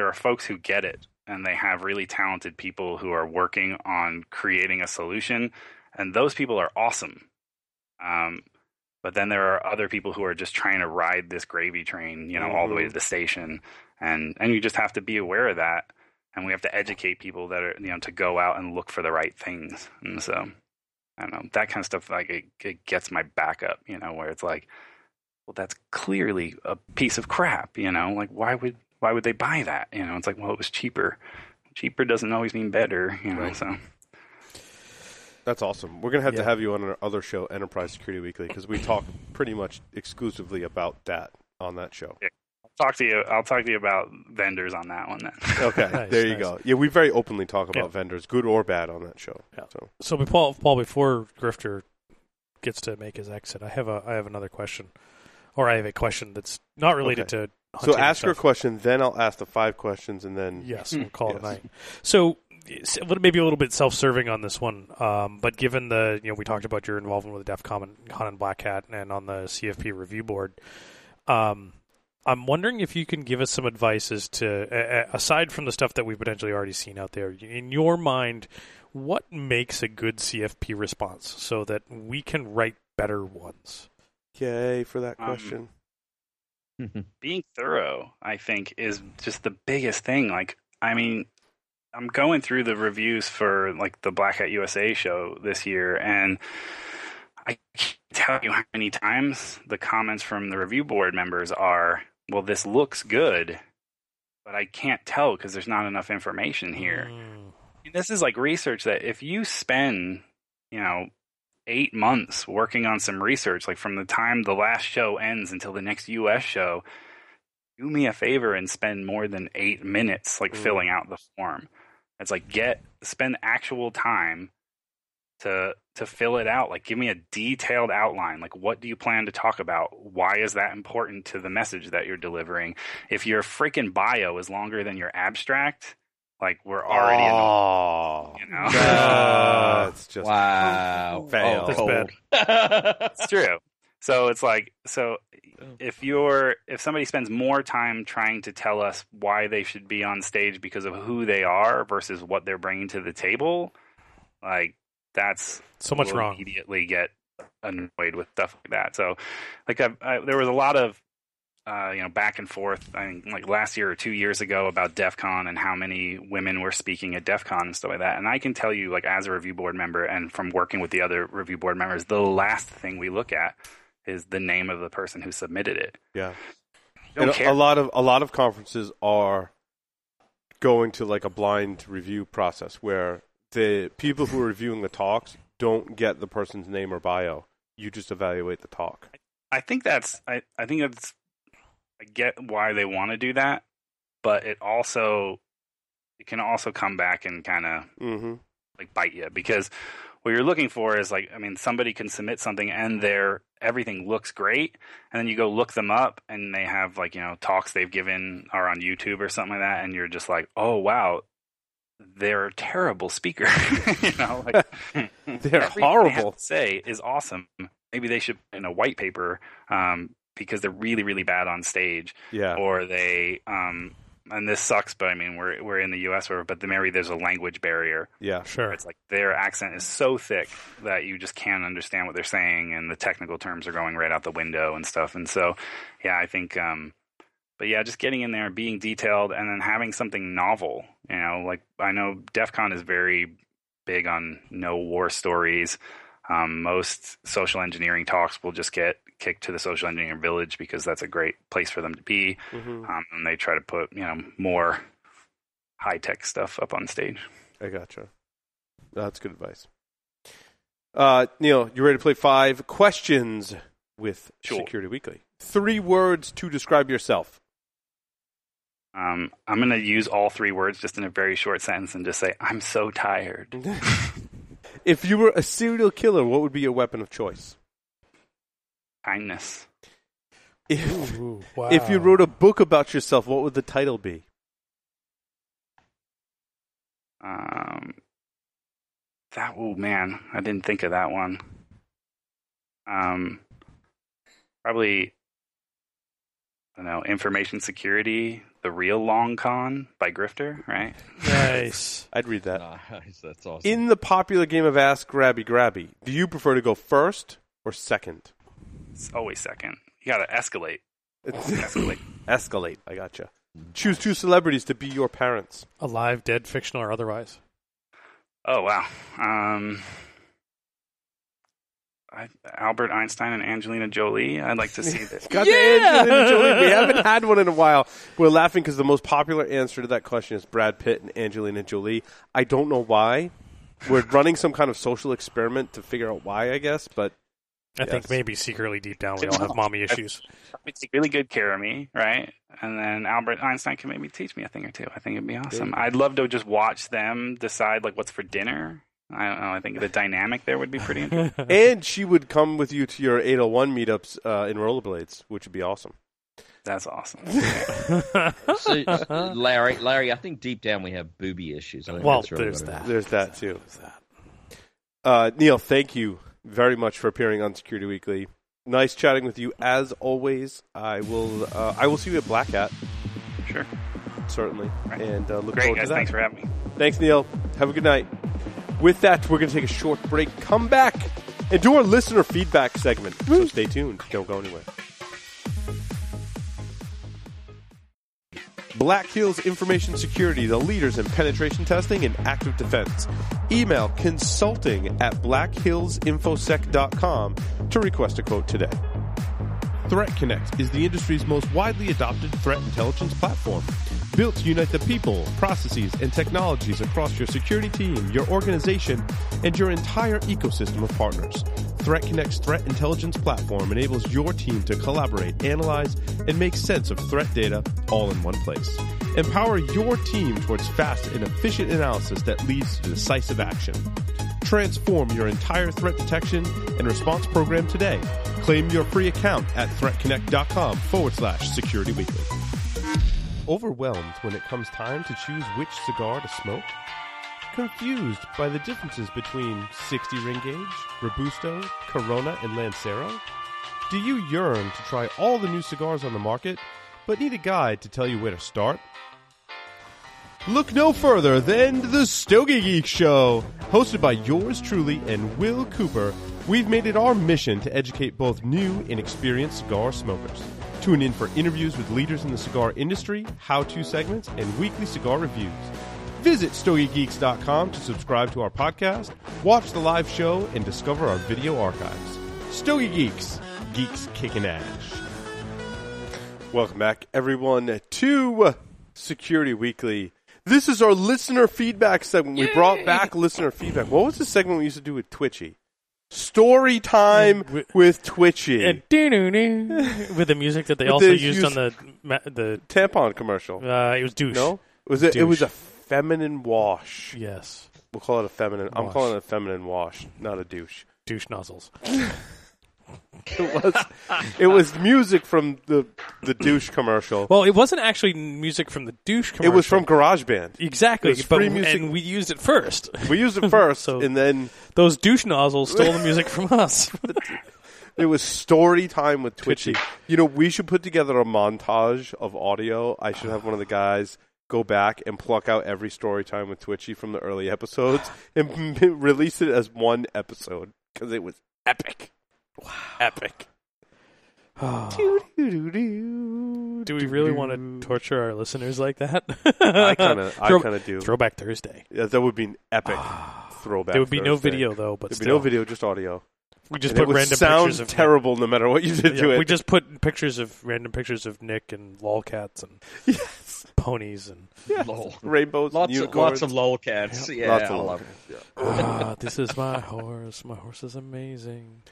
there are folks who get it and they have really talented people who are working on creating a solution and those people are awesome. Um but then there are other people who are just trying to ride this gravy train, you know, all the way to the station, and and you just have to be aware of that, and we have to educate people that are, you know, to go out and look for the right things, and so I don't know that kind of stuff. Like it, it gets my back up, you know, where it's like, well, that's clearly a piece of crap, you know, like why would why would they buy that? You know, it's like, well, it was cheaper. Cheaper doesn't always mean better, you know. Right. So That's awesome. We're gonna have to have you on our other show, Enterprise Security Weekly, because we talk pretty much exclusively about that on that show. talk to you. I'll talk to you about vendors on that one then. Okay, Nice, there you nice. go. Yeah, we very openly talk about Yeah. vendors, good or bad, on that show. Yeah. So So, Paul, Paul, before Grifter gets to make his exit, I have a I have another question, or I have a question that's not related to So ask her a question, then I'll ask the five questions, and then Yes, we'll call it a night. So, s- a little- maybe a little bit self-serving on this one, um, but given the you know we talked about your involvement with DEF CON and, Con and Black Hat and on the CFP review board, um, I'm wondering if you can give us some advice as to a- a- aside from the stuff that we've potentially already seen out there, in your mind, what makes a good CFP response so that we can write better ones? yay for that Um, question. Being thorough, I think, is just the biggest thing. Like, I mean, I'm going through the reviews for like the Black Hat USA show this year, and I can't tell you how many times the comments from the review board members are, "Well, this looks good, but I can't tell because there's not enough information here." Mm. this is like research that if you spend, you know, eight months working on some research, like from the time the last show ends until the next US show, do me a favor and spend more than eight minutes like Mm. filling out the form. It's like get spend actual time to to fill it out. Like give me a detailed outline. Like what do you plan to talk about? Why is that important to the message that you're delivering? If your freaking bio is longer than your abstract, like we're already in the oh, you know? that's just wow. Fail. Oh, That's oh. cold. it's true. So it's like so oh. if you're if somebody spends more time trying to tell us why they should be on stage because of who they are versus what they're bringing to the table, like that's So much we'll wrong. Immediately get annoyed with stuff like that. So like I've, I, there was a lot of uh, you know back and forth. I think like last year or two years ago about DEF CON and how many women were speaking at DEF CON and stuff like that. And I can tell you like as a review board member and from working with the other review board members, the last thing we look at is the name of the person who submitted it. yeah. And care. a lot of a lot of conferences are going to like a blind review process where the people who are reviewing the talks don't get the person's name or bio. You just evaluate the talk. I think that's I, I think that's I get why they want to do that, but it also it can also come back and kind of Mm-hmm. like bite you because what you're looking for is like I mean somebody can submit something and their everything looks great and then you go look them up and they have like you know talks they've given are on YouTube or something like that and you're just like oh wow they're a terrible speaker you know like They're everything They horrible. to say is awesome maybe they should in a white paper um, because they're really really bad on stage Yeah. or they um and this sucks but i mean we're we're in the us where but the maybe there's a language barrier Yeah. Sure. it's like their accent is so thick that you just can't understand what they're saying and the technical terms are going right out the window and stuff and so yeah i think um but yeah just getting in there and being detailed and then having something novel you know like i know def con is very big on no war stories um, most social engineering talks will just get kicked to the social engineering village because that's a great place for them to be hmm um, and they try to put you know more high tech stuff up on stage I gotcha. That's good advice. Uh, Neil, you ready to play five questions with Sure. Security Weekly? Three words to describe yourself. Um, I'm going to use all three words just in a very short sentence and just say, I'm so tired. if you were a serial killer, what would be your weapon of choice? Kindness. If, Ooh, wow. if you wrote a book about yourself, what would the title be? Um, that, oh man, I didn't think of that one. Um, probably, I don't know, information security, the real long con by Grifter, right? nice. I'd read that. Nice. That's awesome. In the popular game of Ask Grabby Grabby, do you prefer to go first or second? It's always second. You got to escalate. Escalate. Escalate. I gotcha. Choose two celebrities to be your parents. Alive, dead, fictional, or otherwise. Oh wow. Um, I, Albert Einstein and Angelina Jolie. I'd like to see this. Got the Angelina Jolie. We haven't had one in a while. We're laughing because the most popular answer to that question is Brad Pitt and Angelina Jolie. I don't know why. We're running some kind of social experiment to figure out why, I guess. But I Yes. think maybe secretly deep down we all have mommy issues. They take really good care of me, right? And then Albert Einstein can maybe teach me a thing or two. I think it'd be awesome. I'd love to just watch them decide like what's for dinner. I don't know. I think the dynamic there would be pretty interesting. and she would come with you to your 801 meetups uh, in rollerblades, which would be awesome. That's awesome. So, Larry, Larry, I think deep down we have booby issues. I think well, that's really there's what it that. There's that too. There's that. Uh, Neil, thank you very much for appearing on Security Weekly. Nice chatting with you as always. I will. Uh, I will see you at Black Hat Sure. certainly, Right. and uh, look Great, forward guys. to that. Thanks for having me. Thanks, Neil. Have a good night. With that, we're going to take a short break. Come back and do our listener feedback segment. So stay tuned. Don't go anywhere. Black Hills Information Security, the leaders in penetration testing and active defense. Email consulting at blackhillsinfosec.com to request a quote today. ThreatConnect is the industry's most widely adopted threat intelligence platform. Built to unite the people, processes, and technologies across your security team, your organization, and your entire ecosystem of partners. ThreatConnect's threat intelligence platform enables your team to collaborate, analyze, and make sense of threat data all in one place. Empower your team towards fast and efficient analysis that leads to decisive action. Transform your entire threat detection and response program today. Claim your free account at threatconnect.com forward slash security weekly. Overwhelmed when it comes time to choose which cigar to smoke? Confused by the differences between 60 ring gauge, Robusto, Corona, and Lancero? Do you yearn to try all the new cigars on the market, but need a guide to tell you where to start? Look no further than the Stogie Geek Show. Hosted by yours truly and Will Cooper, we've made it our mission to educate both new and experienced cigar smokers. Tune in for interviews with leaders in the cigar industry, how to segments, and weekly cigar reviews. Visit StogieGeeks.com to subscribe to our podcast, watch the live show, and discover our video archives. Stogie Geeks, geeks kicking ass. Welcome back, everyone, to Security Weekly. This is our listener feedback segment. We brought back listener feedback. What was the segment we used to do with Twitchy? Story time Wi- with Twitchy. And with the music that they also the used on the the Tampon commercial. uh, it was douche. No, was it? It was a feminine wash. Yes, We'll call it a feminine. I'm Wash. calling it a feminine wash, not a douche. douche nozzles. It was. it was music from the the douche commercial. Well, it wasn't actually music from the douche commercial. it commercial. was from GarageBand. exactly, it was but free music. and we used it first. We used it first, So- and then Those douche nozzles stole the music from us. it was story time with Twitchy. Twitchy. You know, we should put together a montage of audio. I should have one of the guys go back and pluck out every story time with Twitchy from the early episodes and release it as one episode because it was epic. Wow, epic. Do we really want to torture our listeners like that? I kind of, I kind of do. Throwback Thursday. Yeah, that would be an epic ah. throwback. There would be no video though, but There'd be no video, just audio. we just And it put would random sound pictures of terrible no matter what you did Nick. to it. we just put pictures of random pictures of Nick and lolcats and yes. Ponies and Lol. rainbows, Lots of, lots of lolcats. Yeah, Lots I of love it. yeah. ah, this is my horse. My horse is amazing.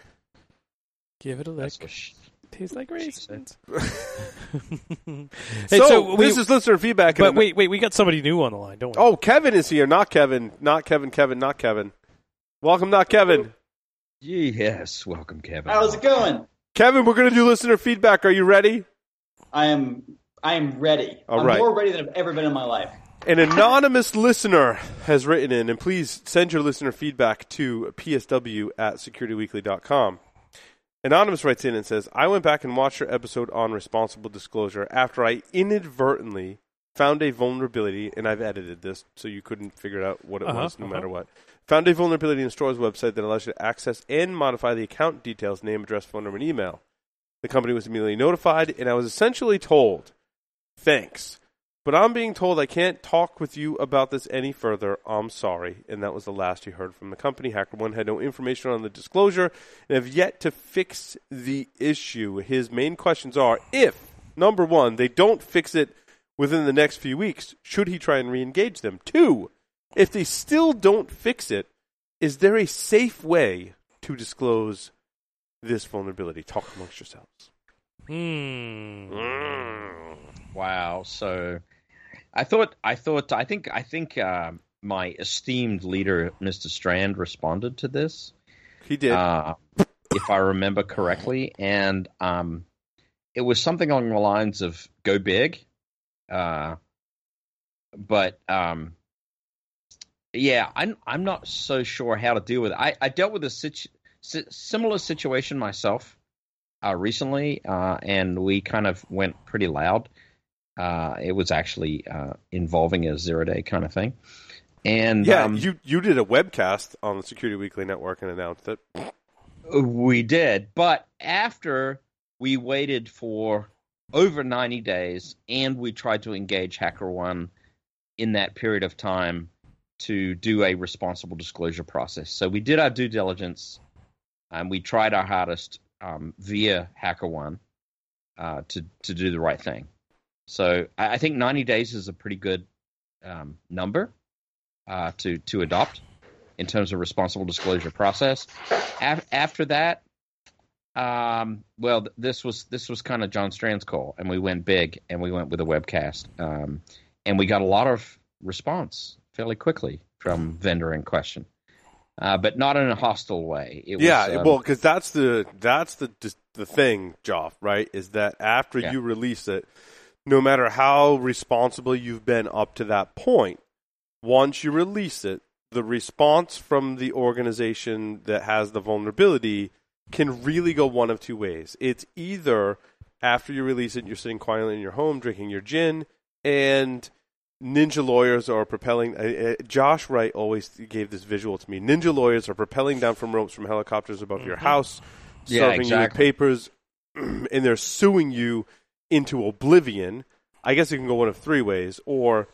Give it a lick. That's she- Tastes like raisins. So, Hey, so we- this is listener feedback. but wait, wait, we got somebody new on the line, don't we? Oh, Kevin is here. Not Kevin. Not Kevin. Kevin. Not Kevin. Welcome, not Kevin. Yes, welcome, Kevin. How's it going? Kevin, we're going to do listener feedback. Are you ready? I am I am ready. All I'm right. more ready than I've ever been in my life. An anonymous listener has written in, and please send your listener feedback to psw at securityweekly.com. Anonymous writes in and says, I went back and watched your episode on responsible disclosure after I inadvertently found a vulnerability, and I've edited this so you couldn't figure out what it Uh-huh, was no uh-huh. matter what. Found a vulnerability in the store's website that allows you to access and modify the account details, name, address, phone number, and email. The company was immediately notified, and I was essentially told, thanks. But I'm being told I can't talk with you about this any further. I'm sorry. And that was the last you heard from the company. HackerOne had no information on the disclosure and have yet to fix the issue. His main questions are if, number one, they don't fix it within the next few weeks, should he try and re engage them? Two, if they still don't fix it, is there a safe way to disclose this vulnerability? Talk amongst yourselves. Hmm. Wow. So, I thought, I thought, I think, I think uh, my esteemed leader, Mr. Strand, responded to this. He did. uh, if I remember correctly. And um, it was something along the lines of "Go big," uh, but um, yeah, I'm I'm not so sure how to deal with it. I, I dealt with a situ- similar situation myself uh, recently, uh, and we kind of went pretty loud. Uh, it was actually uh, involving a zero day kind of thing. And yeah, um, you you did a webcast on the Security Weekly network and announced it. We did, but after we waited for over 90 days and we tried to engage HackerOne in that period of time to do a responsible disclosure process. So we did our due diligence and we tried our hardest um, via HackerOne uh, to to do the right thing. So I, I think 90 days is a pretty good um, number uh, to to adopt in terms of responsible disclosure process. Af- after that, um, well, th- this was this was kind of John Strand's call, and we went big, and we went with a webcast, um, and we got a lot of response fairly quickly from vendor in question, uh, but not in a hostile way. It yeah, was, um, well, because that's the that's the the thing, Joff. Right? Is that after Yeah. you release it, no matter how responsible you've been up to that point, once you release it, the response from the organization that has the vulnerability can really go one of two ways. It's either after you release it, you're sitting quietly in your home drinking your gin, and ninja lawyers are propelling. Uh, uh, Josh Wright always gave this visual to me. Ninja lawyers are propelling down from ropes from helicopters above your house, Yeah, serving you with papers, and they're suing you into oblivion. I guess it can go one of three ways, or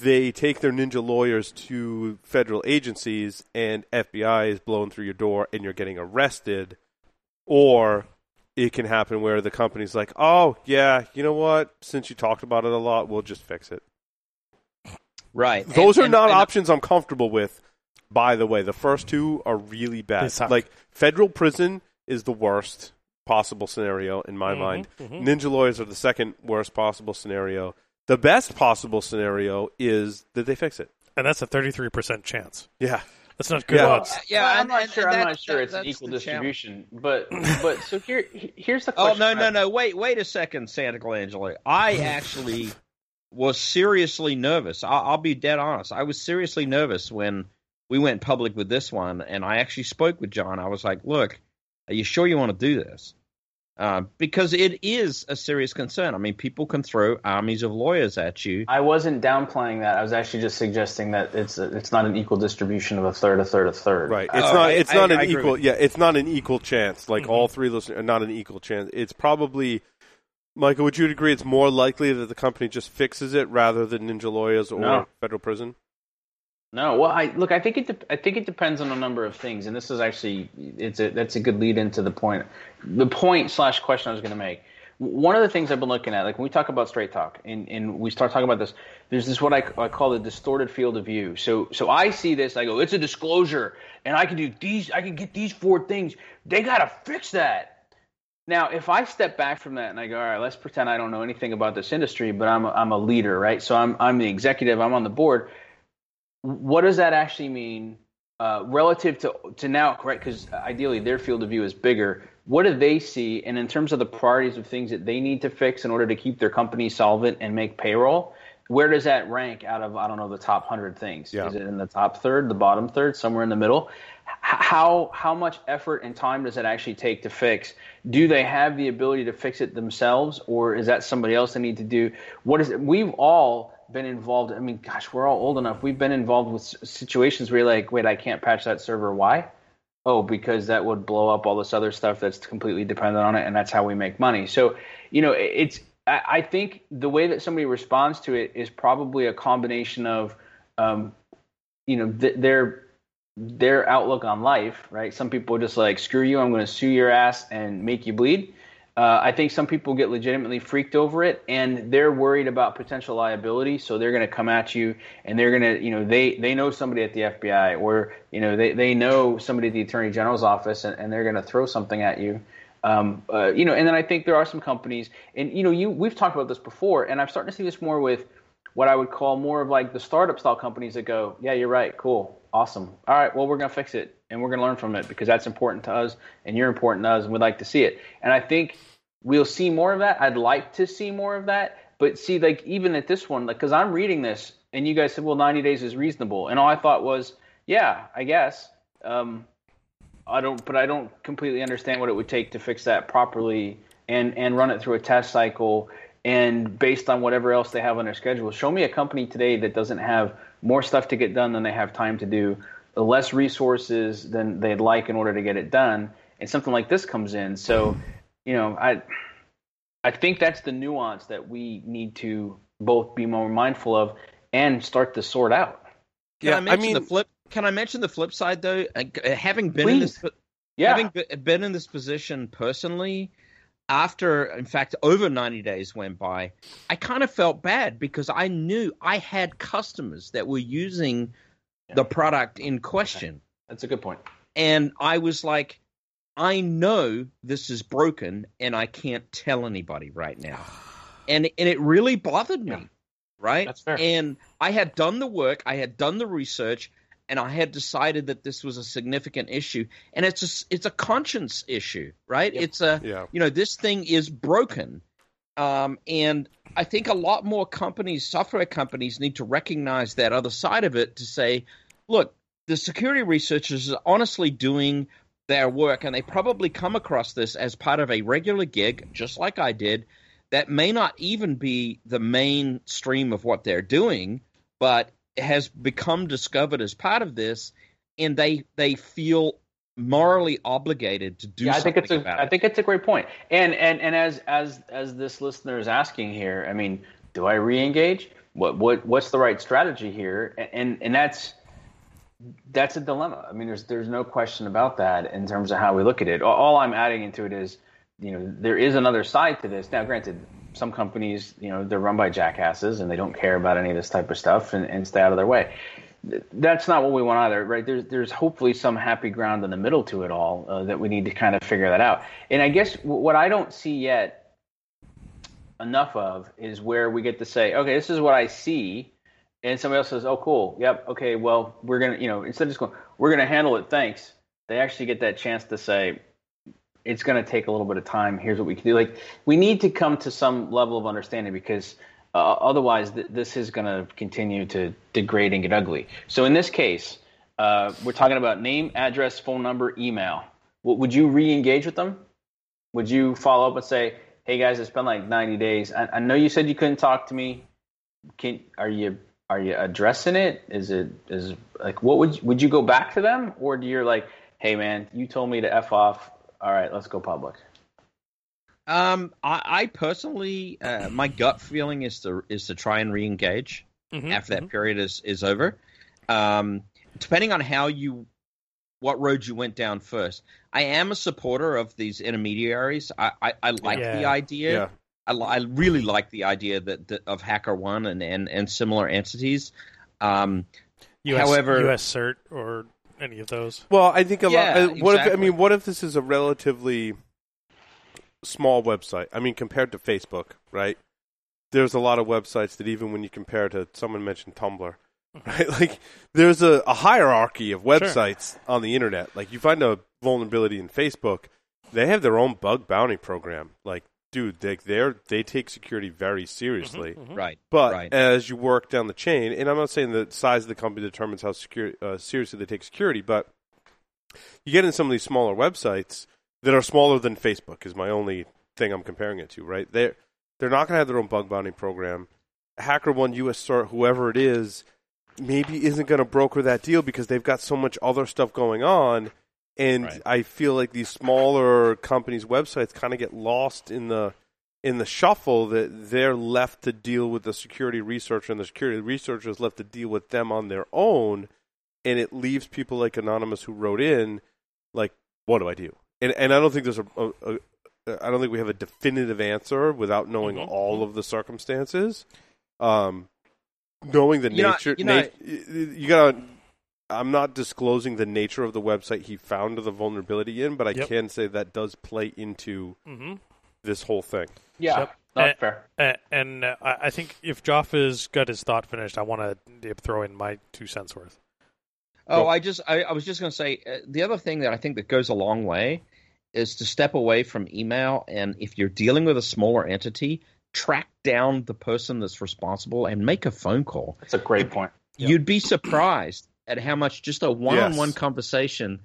they take their ninja lawyers to federal agencies and FBI is blowing through your door and you're getting arrested, or it can happen where the company's like, oh, yeah, you know what? Since you talked about it a lot, we'll just fix it. Right. Those And- are and- not and- options I'm comfortable with, by the way. The first two are really bad. Like, federal prison is the worst possible scenario in my Mhm, mind. mhm. Ninja lawyers are the second worst possible scenario. The best possible scenario is that they fix it. and that's a 33% chance. Yeah. That's not good Yeah. odds. Yeah, I'm and- not and sure. I'm not sure that- it's an equal the challenge. distribution, but but so here here's the question. Oh no no no! Wait wait a second, Santarcangelo. I actually was seriously nervous. I'll, I'll be dead honest. I was seriously nervous when we went public with this one, and I actually spoke with John. I was like, "Look, are you sure you want to do this?" Uh, because it is a serious concern. I mean, people can throw armies of lawyers at you. I wasn't downplaying that. I was actually just suggesting that it's it's not an equal distribution of a third, a third, a third. Right. It's Oh, not. It's I- not I an agree equal. Yeah. It's not an equal chance. Like all three of those are not an equal chance. It's probably. Michael, would you agree it's more likely that the company just fixes it rather than ninja lawyers or No. federal prison? No, well, I look. I think it. de- I think it depends on a number of things, and this is actually it's a that's a good lead into the point, the point slash question I was going to make. One of the things I've been looking at, like when we talk about straight talk, and, and we start talking about this, there's this what I, I call the distorted field of view. So so I see this, I go, it's a disclosure, and I can do these, I can get these four things. They got to fix that. Now, if I step back from that and I go, all right, let's pretend I don't know anything about this industry, but I'm a, I'm a leader, right? So I'm I'm the executive, I'm on the board what does that actually mean uh, relative to to now? Correct, because ideally their field of view is bigger. What do they see, and in terms of the priorities of things that they need to fix in order to keep their company solvent and make payroll? Where does that rank out of I don't know the top hundred things? Yeah. Is it in the top third, the bottom third, somewhere in the middle? How how much effort and time does it actually take to fix? Do they have the ability to fix it themselves, or is that somebody else they need to do? What is it? We've all been involved. I mean, gosh, we're all old enough. We've been involved with situations where you're like, wait, I can't patch that server. Why? Oh, because that would blow up all this other stuff that's completely dependent on it, and that's how we make money. So, you know, it's. I think the way that somebody responds to it is probably a combination of, um, you know, th- their their outlook on life. Right? Some people just like, screw you, I'm going to sue your ass and make you bleed. Uh, I think some people get legitimately freaked over it, and they're worried about potential liability, so they're going to come at you, and they're going to, you know, they they know somebody at the FBI, or you know, they they know somebody at the Attorney General's office, and, and they're going to throw something at you. Um, uh, you know, and then I think there are some companies, and you know, you we've talked about this before, and I'm starting to see this more with what I would call more of like the startup style companies that go, yeah, you're right, cool, awesome, all right, well, we're gonna fix it, and we're gonna learn from it because that's important to us, and you're important to us, and we'd like to see it. And I think we'll see more of that. I'd like to see more of that. But see, like even at this one, like because I'm reading this, and you guys said, well, 90 days is reasonable, and all I thought was, yeah, I guess. Um, I don't, but I don't completely understand what it would take to fix that properly and and run it through a test cycle and based on whatever else they have on their schedule. Show me a company today that doesn't have more stuff to get done than they have time to do, less resources than they'd like in order to get it done, and something like this comes in. So, you know, I I think that's the nuance that we need to both be more mindful of and start to sort out. Can Yeah, I I mean- the flip? Can I mention the flip side though? Uh, Having been in this, Yeah. having been in this position personally, after in fact over ninety days went by, I kind of felt bad because I knew I had customers that were using the product in question. That's a good point. and I was like, I know this is broken, and I can't tell anybody right now, and and it really bothered me, Yeah. right? That's fair. And I had done the work, I had done the research, and I had decided that this was a significant issue, and it's a it's a conscience issue, right? Yep. It's a Yeah. you know this thing is broken, um, and I think a lot more companies, software companies, need to recognize that other side of it to say, look, the security researchers are honestly doing their work, and they probably come across this as part of a regular gig, just like I did. That may not even be the mainstream of what they're doing, but has become discovered as part of this, and they they feel morally obligated to do yeah, I something think it's a about I it. think it's a great point. And and and as as as this listener is asking here, I mean, do I re-engage? What what what's the right strategy here? And and, and that's that's a dilemma. I mean, there's there's no question about that in terms of how we look at it. All, all I'm adding into it is, you know, there is another side to this. Now, granted, some companies, you know, they're run by jackasses and they don't care about any of this type of stuff and, and stay out of their way. That's not what we want either, right? There's there's hopefully some happy ground in the middle to it all uh, that we need to kind of figure that out. And I guess what I don't see yet enough of is where we get to say, okay, this is what I see, and somebody else says, oh, cool, yep, okay, well, we're gonna, you know, instead of just going, we're gonna handle it, thanks. They actually get that chance to say, it's gonna take a little bit of time. Here's what we can do. Like, we need to come to some level of understanding because uh, otherwise, th- this is gonna continue to degrade and get ugly. So in this case, uh, we're talking about name, address, phone number, email. Would you re-engage with them? Would you follow up and say, "Hey guys, it's been like 90 days. I, I know you said you couldn't talk to me. Can are you are you addressing it? Is it is like what would would you go back to them or do you're like, hey man, you told me to f off. All right, let's go public. Um, I, I personally, uh, my gut feeling is to is to try and re-engage Mhm, after that mhm. period is is over. Um, depending on how you, what road you went down first. I am a supporter of these intermediaries. I I, I like the idea. Yeah. I, I really like the idea that, that of HackerOne and, and and similar entities. Um, US, However- US cert or any of those. Well, I think a Yeah, lot. Uh, what if I mean? What if this is a relatively small website? I mean, compared to Facebook, right? There's a lot of websites that even when you compare to someone mentioned Tumblr, right? Like there's a, a hierarchy of websites on the internet. Like you find a vulnerability in Facebook, they have their own bug bounty program. Like, dude, they they they take security very seriously. Mhm. right. But Right. as you work down the chain, and I'm not saying the size of the company determines how secure, uh, seriously they take security, but you get in some of these smaller websites that are smaller than Facebook. Is my only thing I'm comparing it to. Right? They're they're not going to have their own bug bounty program. HackerOne, US-CERT, whoever it is, maybe isn't going to broker that deal because they've got so much other stuff going on. And Right. I feel like these smaller companies' websites kind of get lost in the in the shuffle that they're left to deal with the security researcher and the security researcher is left to deal with them on their own. And it leaves people like anonymous who wrote in like what do i do? And and i don't think there's a, a, a i don't think we have a definitive answer without knowing Mhm, all of the circumstances. Um knowing the You nature you know- nat- you gotta i'm not disclosing the nature of the website he found the vulnerability in but i Yep. can say that does play into Mm-hmm. this whole thing Yeah, Yep. not Eh, fair. Uh, and uh, I I think if Joffa's got his thought finished, I want to throw in my two cents worth. Oh, Go. I just I, I was just going to say uh, the other thing that I think that goes a long way is to step away from email and if you're dealing with a smaller entity, track down the person that's responsible and make a phone call. That's a great point. You'd be surprised at how much just a one-on-one Yes. conversation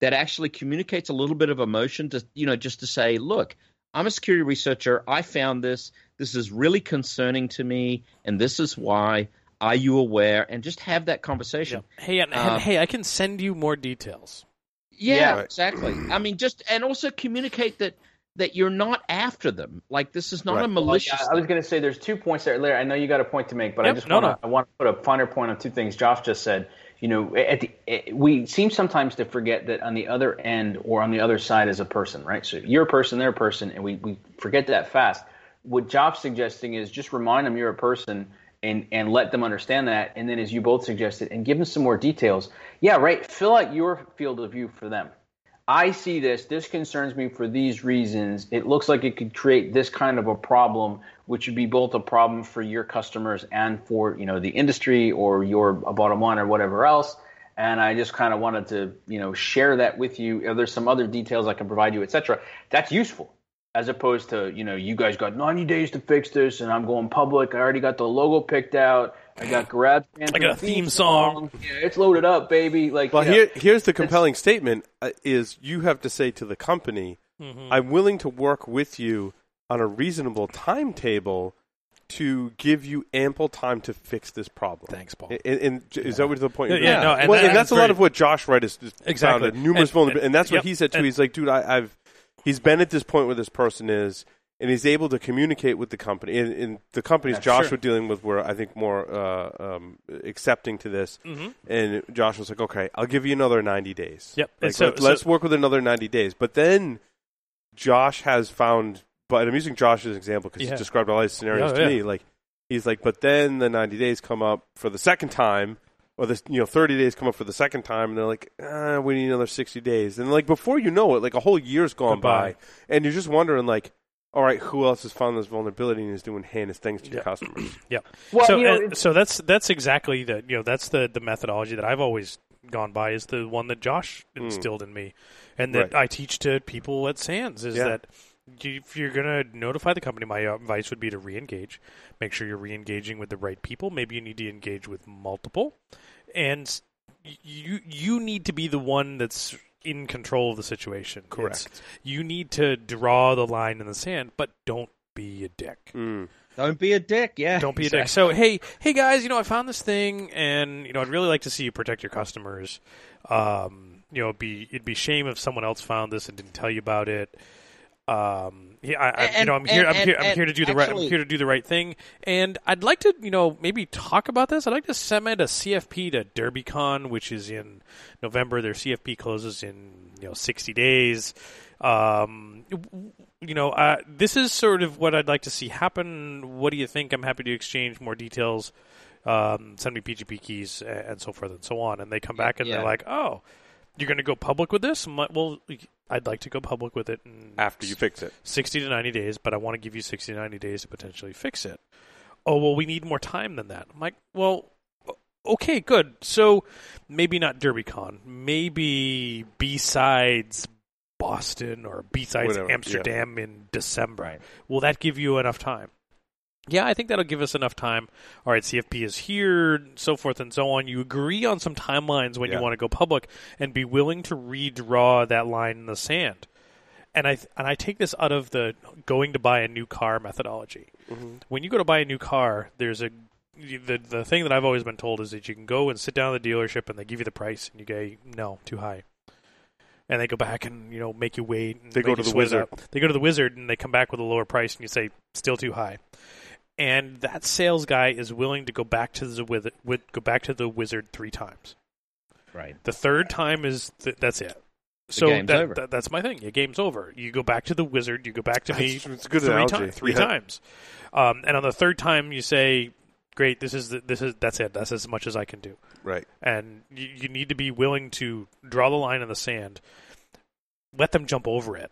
that actually communicates a little bit of emotion to you know just to say, look, I'm a security researcher. I found this. This is really concerning to me, and this is why. Are you aware? And just have that conversation. Hey, and, and Um, hey, I can send you more details. Yeah, Yeah. Exactly. I mean, just and also communicate that that you're not after them. Like this is not Right. a Well, malicious. Yeah, I was going to say there's two points there, Larry. I know you got a point to make, but I just no, want to no. I want to put a finer point on two things Josh just said. You know, at the eh, we seem sometimes to forget that on the other end or on the other side is a person, right? So you're a person, they're a person, and we we forget that fast. What Josh's suggesting is just remind them you're a person. And, and let them understand that, and then as you both suggested, and give them some more details. Yeah, right. Fill out your field of view for them. I see this. This concerns me for these reasons. It looks like it could create this kind of a problem, which would be both a problem for your customers and for you know the industry or your bottom line or whatever else. And I just kind of wanted to you know share that with you. If there's some other details I can provide you, etc. That's useful, as opposed to you know you guys got 90 days to fix this, and I'm going public. I already got the logo picked out. I got GarageBand. I got a theme song. Yeah, it's loaded up, baby. Like Well, you know, here here's the compelling statement: uh, is you have to say to the company, Mm-hmm. "I'm willing to work with you on a reasonable timetable to give you ample time to fix this problem." Thanks, Paul. And, and j- is that what the point? Yeah, you're yeah, no, and well, that- and that's a lot of what Josh Wright has has Exactly. found, numerous And- vulnerabilities, and- and that's what yep, he said too. and- he's like, dude, I, I've he's been at this point where this person is. And he's able to communicate with the company, and, and the companies Yeah, Josh sure. was dealing with were, I think, more uh, um, accepting to this. Mm-hmm. And Josh was like, "Okay, I'll give you another ninety days. Yep. Like, so- let, let's so- work with another ninety days." But then Josh has found, but I'm using Josh as an example because Yeah. he's described all these scenarios Yeah, to yeah. me. Like he's like, but then the ninety days come up for the second time, or the you know thirty days come up for the second time, and they're like, ah, "We need another sixty days." And like before you know it, like a whole year's gone Goodbye. by, and you're just wondering like. All right, who else has found this vulnerability and is doing heinous things to your customers? Yeah. Well, so you know, and- so that's that's exactly the you know that's the the methodology that I've always gone by is the one that Josh instilled in me, and that Hmm. Right. I teach to people at SANS is Yeah. that you, if you're going to notify the company, my advice would be to re-engage. Make sure you're re-engaging with the right people. Maybe you need to engage with multiple, and you you need to be the one that's in control of the situation. Correct. It's- you need to draw the line in the sand, but don't be a dick. Mm. Don't be a dick. Yeah. Don't be a dick. So hey, hey guys, you know I found this thing, and you know I'd really like to see you protect your customers. Um, you know, it'd be it'd be shame if someone else found this and didn't tell you about it. Um, yeah, I, I, you And- know, I'm here. and- I'm here. and- I'm here to do the right. I'm here to do the right thing, and I'd like to, you know, maybe talk about this. I'd like to submit a CFP to DerbyCon, which is in November. Their CFP closes in you know 60 days. Um, you know, uh, this is sort of what I'd like to see happen. What do you think? I'm happy to exchange more details. Um, send me PGP keys and so forth and so on. And they come back and Yeah. they're like, "Oh, you're going to go public with this?" I'm like, well, I'd like to go public with it in After you fix it, 60 to 90 days, but I want to give you 60 to 90 days to potentially fix it. Oh, well, we need more time than that. I'm like, well, okay, good. So maybe not DerbyCon. Maybe B-Sides Boston or B-Sides Whatever, yeah. Amsterdam in December. Right. Will that give you enough time? Yeah, I think that'll give us enough time. All right, CFP is here, so forth and so on. You agree on some timelines when Yeah. you want to go public and be willing to redraw that line in the sand. And I and I take this out of the going to buy a new car methodology. Mm-hmm. When you go to buy a new car, there's a the the thing that I've always been told is that you can go and sit down at the dealership and they give you the price and you go no too high, and they go back and you know make you wait. And They go to the wizard. out. They go to the wizard and they come back with a lower price and you say still too high. And that sales guy is willing to go back to the wizard, go back to the wizard three times. Right. The third time is th- that's it. So game's that, over. that- that's my thing. Your game's over. You go back to the wizard. You go back to me It's- it's a good three, analogy. three Yeah. times. Um, and on the third time, you say, "Great, this is the, this is that's it. That's as much as I can do." right? And you, you need to be willing to draw the line in the sand, let them jump over it,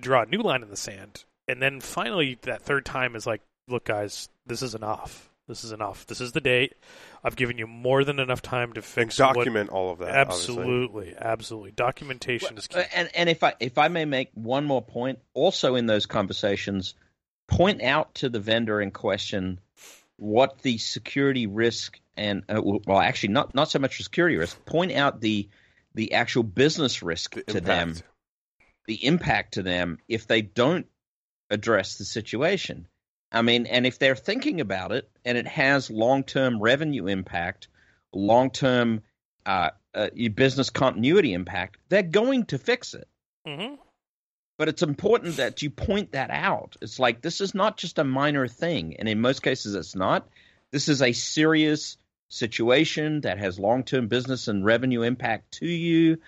draw a new line in the sand, and then finally that third time is like, "Look, guys, this is enough. This is enough. This is the date. I've given you more than enough time to And fix what- document all of that. obviously. Absolutely, absolutely. Documentation is key. Uh, And and if I if I may make one more point, also in those conversations, point out to the vendor in question what the security risk and uh, well, actually not not so much security risk. Point out the the actual business risk The to them, the impact to them if they don't address the situation. I mean, and if they're thinking about it and it has long term revenue impact, long term uh, uh, business continuity impact, they're going to fix it. hmm But it's important that you point that out. It's like this is not just a minor thing, and in most cases, it's not. This is a serious situation that has long term business and revenue impact to you,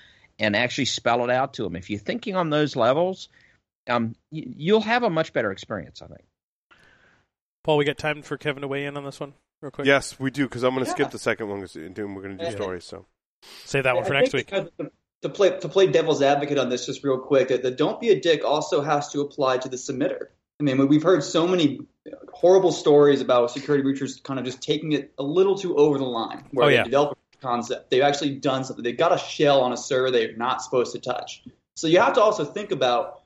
and actually spell it out to them. If you're thinking on those levels, um, y- you'll have a much better experience. I think. Paul, we got time for Kevin to weigh in on this one, real quick. Yes, we do because I'm going to Yeah. skip the second one 'cause we're going to do Yeah. stories. So save that one for I next week. To, to play to play devil's advocate on this, just real quick, that the "don't be a dick" also has to apply to the submitter. I mean, we've heard so many horrible stories about security breachers kind of just taking it a little too over the line, where Oh, they yeah. develop a concept, they've actually done something, they've got a shell on a server they're not supposed to touch. So you have to also think about,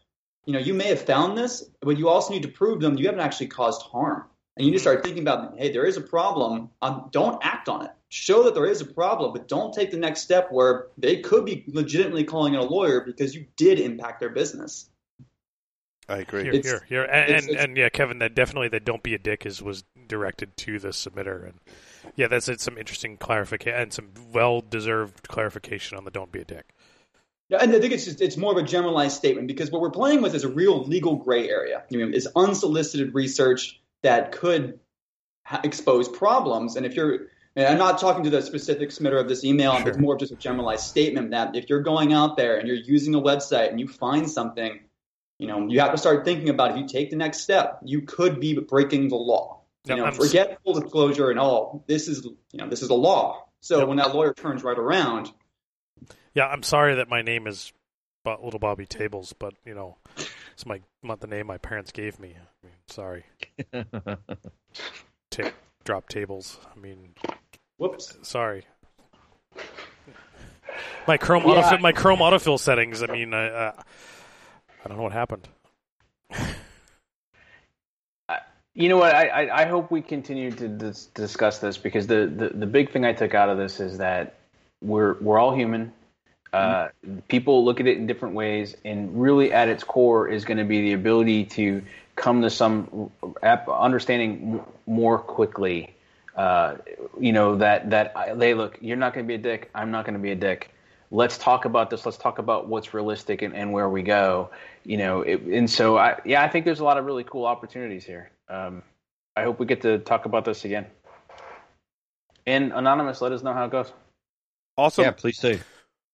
you know, you may have found this, but you also need to prove them you haven't actually caused harm. And you need to start thinking about, hey, there is a problem. Um, don't act on it. Show that there is a problem, but don't take the next step where they could be legitimately calling in a lawyer because you did impact their business. I agree. Here, It's- here, here, and, it's- and, it's- and yeah, Kevin, that definitely that "don't be a dick" is was directed to the submitter, and yeah, that's it's some interesting clarification and some well-deserved clarification on the "don't be a dick." Yeah, and I think it's just, it's more of a generalized statement because what we're playing with is a real legal gray area. You know, it's unsolicited research that could ha- expose problems. And if you're, and I'm not talking to the specific submitter of this email, Sure. it's more of just a generalized statement that if you're going out there and you're using a website and you find something, you know, you have to start thinking about if you take the next step, you could be breaking the law. You Yep, know, I'm forget full disclosure and all. This is, you know, this is a law. So Yep. when that lawyer turns right around, Yeah, I'm sorry that my name is Little Bobby Tables, but you know, it's my not the name my parents gave me. I mean, sorry, tick drop tables. I mean, whoops. sorry. My Chrome Yeah. autofill, my Chrome autofill settings. I mean, I, uh, I don't know what happened. You know what? I, I, I hope we continue to dis- discuss this because the, the, the big thing I took out of this is that we're we're all human. Uh, people look at it in different ways, and really at its core is going to be the ability to come to some understanding more quickly. Uh, you know that that I, they look. You're not going to be a dick. I'm not going to be a dick. Let's talk about this. Let's talk about what's realistic and, and where we go. You know, it, and so I yeah, I think there's a lot of really cool opportunities here. Um, I hope we get to talk about this again. And anonymous, let us know how it goes. Awesome. yeah, please do.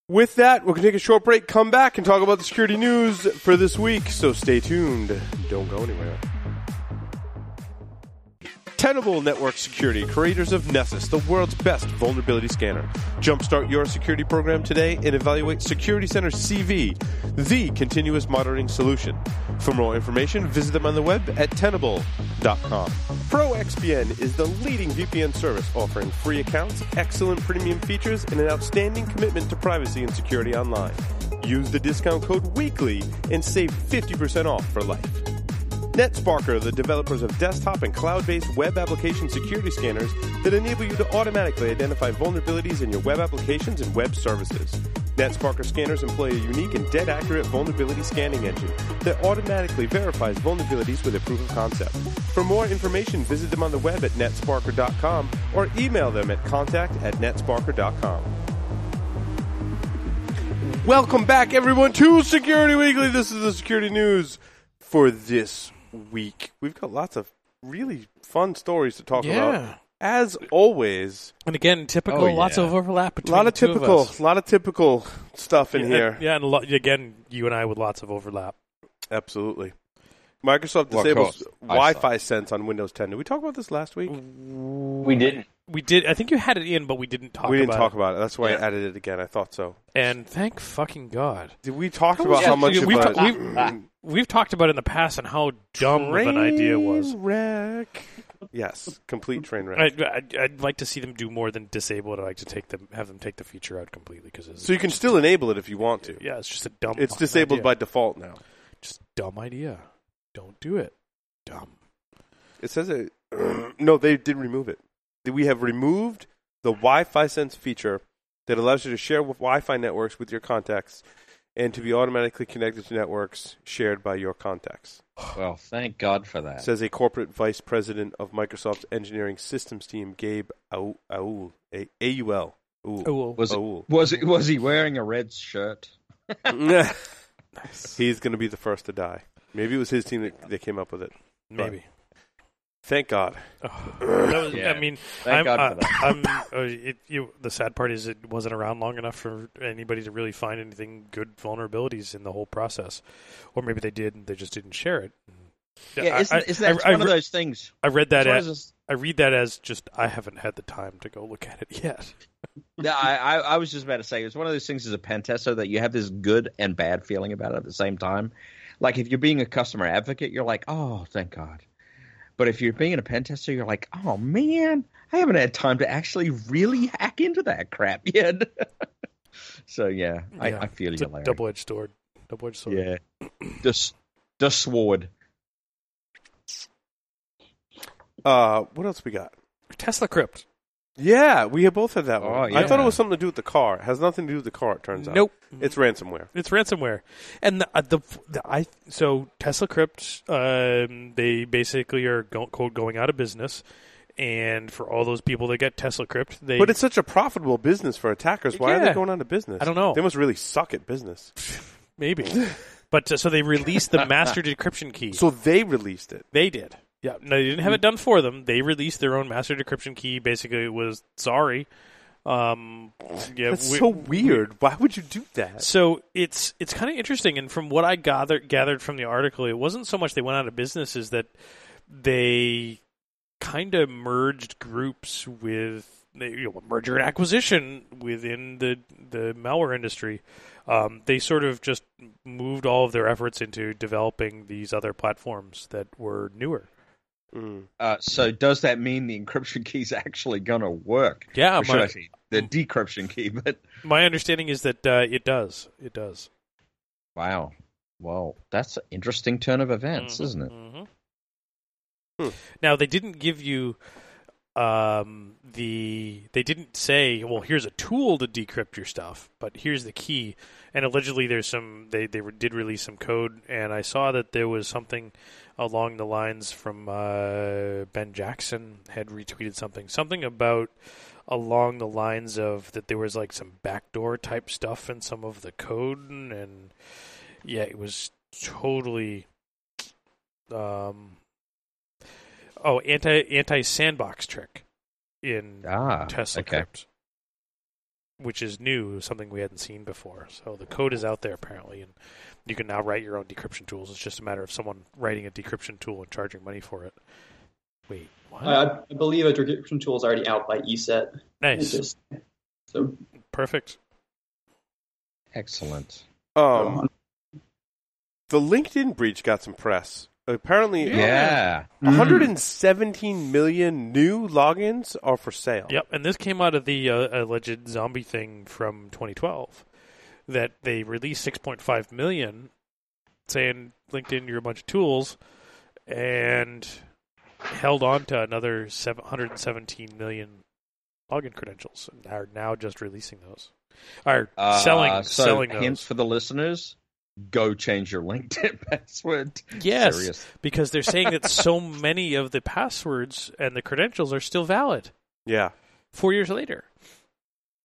With that, we're going to take a short break, come back, and talk about the security news for this week. So stay tuned. Don't go anywhere. Tenable Network Security, creators of Nessus, the world's best vulnerability scanner. Jumpstart your security program today and evaluate Security Center CV, the continuous monitoring solution. For more information, visit them on the web at tenable.com. ProXPN is the leading VPN service offering free accounts, excellent premium features, and an outstanding commitment to privacy and security online. Use the discount code WEEKLY and save 50% off for life. NetSparker, the developers of desktop and cloud-based web application security scanners that enable you to automatically identify vulnerabilities in your web applications and web services. NetSparker scanners employ a unique and dead accurate vulnerability scanning engine that automatically verifies vulnerabilities with a proof of concept. For more information, visit them on the web at netsparker.com or email them at contact at netsparker.com. Welcome back, everyone, to Security Weekly. This is the security news for this week. We've got lots of really fun stories to talk about. As always, And again, typical, Oh, lots of overlap a lot of the two typical, of us. a lot of typical stuff in yeah, here. and, yeah, and a lot, again, you and I with lots of overlap. Absolutely. Microsoft Well, disables Wi-Fi sense on Windows 10. Did we talk about this last week? We didn't. We did. I think you had it in, but we didn't talk. we didn't about talk it. about it. That's why Yeah. I added it again. I thought so. And thank fucking god, Did we talk How about was how much we've of a ta- mm. we've talked about it in the past and how dumb of an idea was. Train Wreck. Yes, complete train wreck. I'd, I'd, I'd like to see them do more than disable it. I'd like to take them, have them take the feature out completely because so you can still enable it if you want to. Yeah, it's just a dumb. It's disabled idea. by default now. just dumb idea. Don't do it. Dumb. It says it. no, they did remove it. We have removed the Wi-Fi Sense feature that allows you to share with Wi-Fi networks with your contacts and to be automatically connected to networks shared by your contacts. Well, thank God for that. Says a corporate vice president of Microsoft's engineering systems team, Gabe Aul. Aul. A- A-U-L. Aul. Well, was it, was it, was he wearing a red shirt? He's going to be the first to die. Maybe it was his team that, that came up with it. maybe. Thank God. Oh, that was, Yeah. I mean, Thank I'm, God uh, for that. I'm, uh, it, you, the sad part is it wasn't around long enough for anybody to really find anything good vulnerabilities in the whole process, or maybe they did and they just didn't share it. Yeah, I- isn't, I- isn't that I- I one of those things? I read that it's one of as I read that as just I haven't had the time to go look at it yet. Yeah, I, I, I was just about to say it's one of those things as a pen tester that you have this good and bad feeling about it at the same time. Like if you're being a customer advocate, you're like, oh, thank God. But if you're being a pen tester, you're like, oh man, I haven't had time to actually really hack into that crap yet. so yeah, I, Yeah, I feel It's you, Larry. double edged sword. Double edged sword. Yeah, the the sword. Uh, what else we got? TeslaCrypt. Yeah, we have both had that one. Oh, I thought it was something to do with the car. It has nothing to do with the car. It turns out. Nope. It's ransomware. It's ransomware, and the, uh, the, the I so TeslaCrypt, um, they basically are go, going out of business, and for all those people that get TeslaCrypt, they But it's such a profitable business for attackers. Why are they going out of business? I don't know. They must really suck at business. maybe, but uh, so they released the master decryption key. So they released it. they did, yeah. No, they didn't have it done for them. They released their own master decryption key. Basically, it was sorry. Um, yeah, That's we- so weird. Why would you do that? So it's it's kind of interesting, and from what I gathered gathered from the article, it wasn't so much they went out of business as that they kind of merged groups with you know, merger and acquisition within the the malware industry. Um, they sort of just moved all of their efforts into developing these other platforms that were newer. Mm. Uh, so does that mean the encryption key is actually going to work? Yeah, Or my, I say the decryption key? But my understanding is that uh, it does. It does. wow, well, that's an interesting turn of events, Mhm, isn't it? mhm. Hmm. Now they didn't give you um, the. They didn't say, "Well, here's a tool to decrypt your stuff," but here's the key. And allegedly, there's some. They they did release some code, and I saw that there was something along the lines from uh, Ben Jackson had retweeted something, something about along the lines of that there was like some backdoor type stuff in some of the code, and yeah, it was totally um oh anti anti sandbox trick in Ah, Tesla okay. Crypt, which is new, something we hadn't seen before. So the code is out there apparently, and you can now write your own decryption tools. It's just a matter of someone writing a decryption tool and charging money for it. Wait, what? I, I believe a decryption tool is already out by E ESET. Nice, just- so perfect. Excellent. Um, the LinkedIn breach got some press. Apparently, Yeah. Mhm. 117 million new logins are for sale. Yep, and this came out of the uh, alleged zombie thing from 2012 that they released 6.5 million, saying LinkedIn, you're a bunch of tools, and held on to another 717 million login credentials, and are now just releasing those. Are Uh, selling so selling hints for the listeners: go change your LinkedIn password. Yes, Serious. because they're saying that so many of the passwords and the credentials are still valid Yeah. four years later.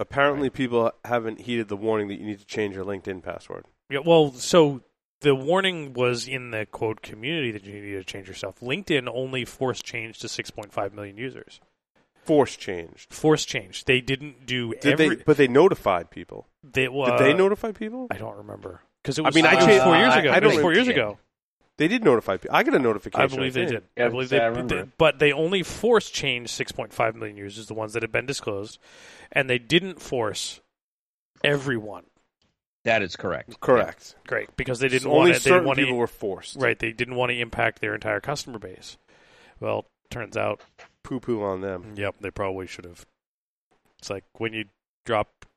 Apparently, people haven't heeded the warning that you need to change your LinkedIn password. Yeah, well, so the warning was in the quote community that you needed to change yourself. LinkedIn only forced change to 6.5 million users. Force changed. Force change. They didn't do Did every. they? But they notified people. They, Did they uh, notify people? I don't remember because it was. I mean, I changed- four years ago. I it was don't four years ago. They did notify people. I got a notification. I believe they did. Yeah, I believe I they, remember. they- but they only forced change 6.5 million users, the ones that have been disclosed, and they didn't force everyone. That is correct. Correct. Great, because they didn't So want only to. They certain didn't want people to were forced. Right, they didn't want to impact their entire customer base. Well, turns out, Poo poo on them. yep, they probably should have. It's like when you drop,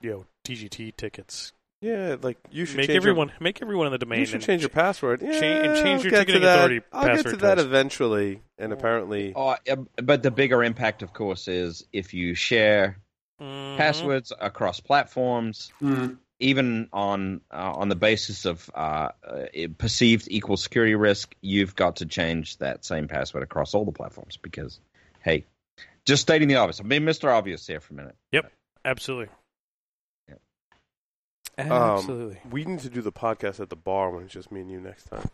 you know, TGT tickets. Yeah, like you should Make change everyone make everyone in the domain. you should and change your password. Yeah, cha- and change I'll your get ticketing that. authority I'll get to that twice. eventually, and apparently, Oh, uh, but the bigger impact, of course, is if you share Mhm. passwords across platforms, Mm. even on uh, on the basis of uh, uh, perceived equal security risk, you've got to change that same password across all the platforms because, hey, just stating the obvious. I'm being Mr. Obvious here for a minute. Yep, absolutely. Yep. um, Absolutely. we need to do the podcast at the bar when it's just me and you next time.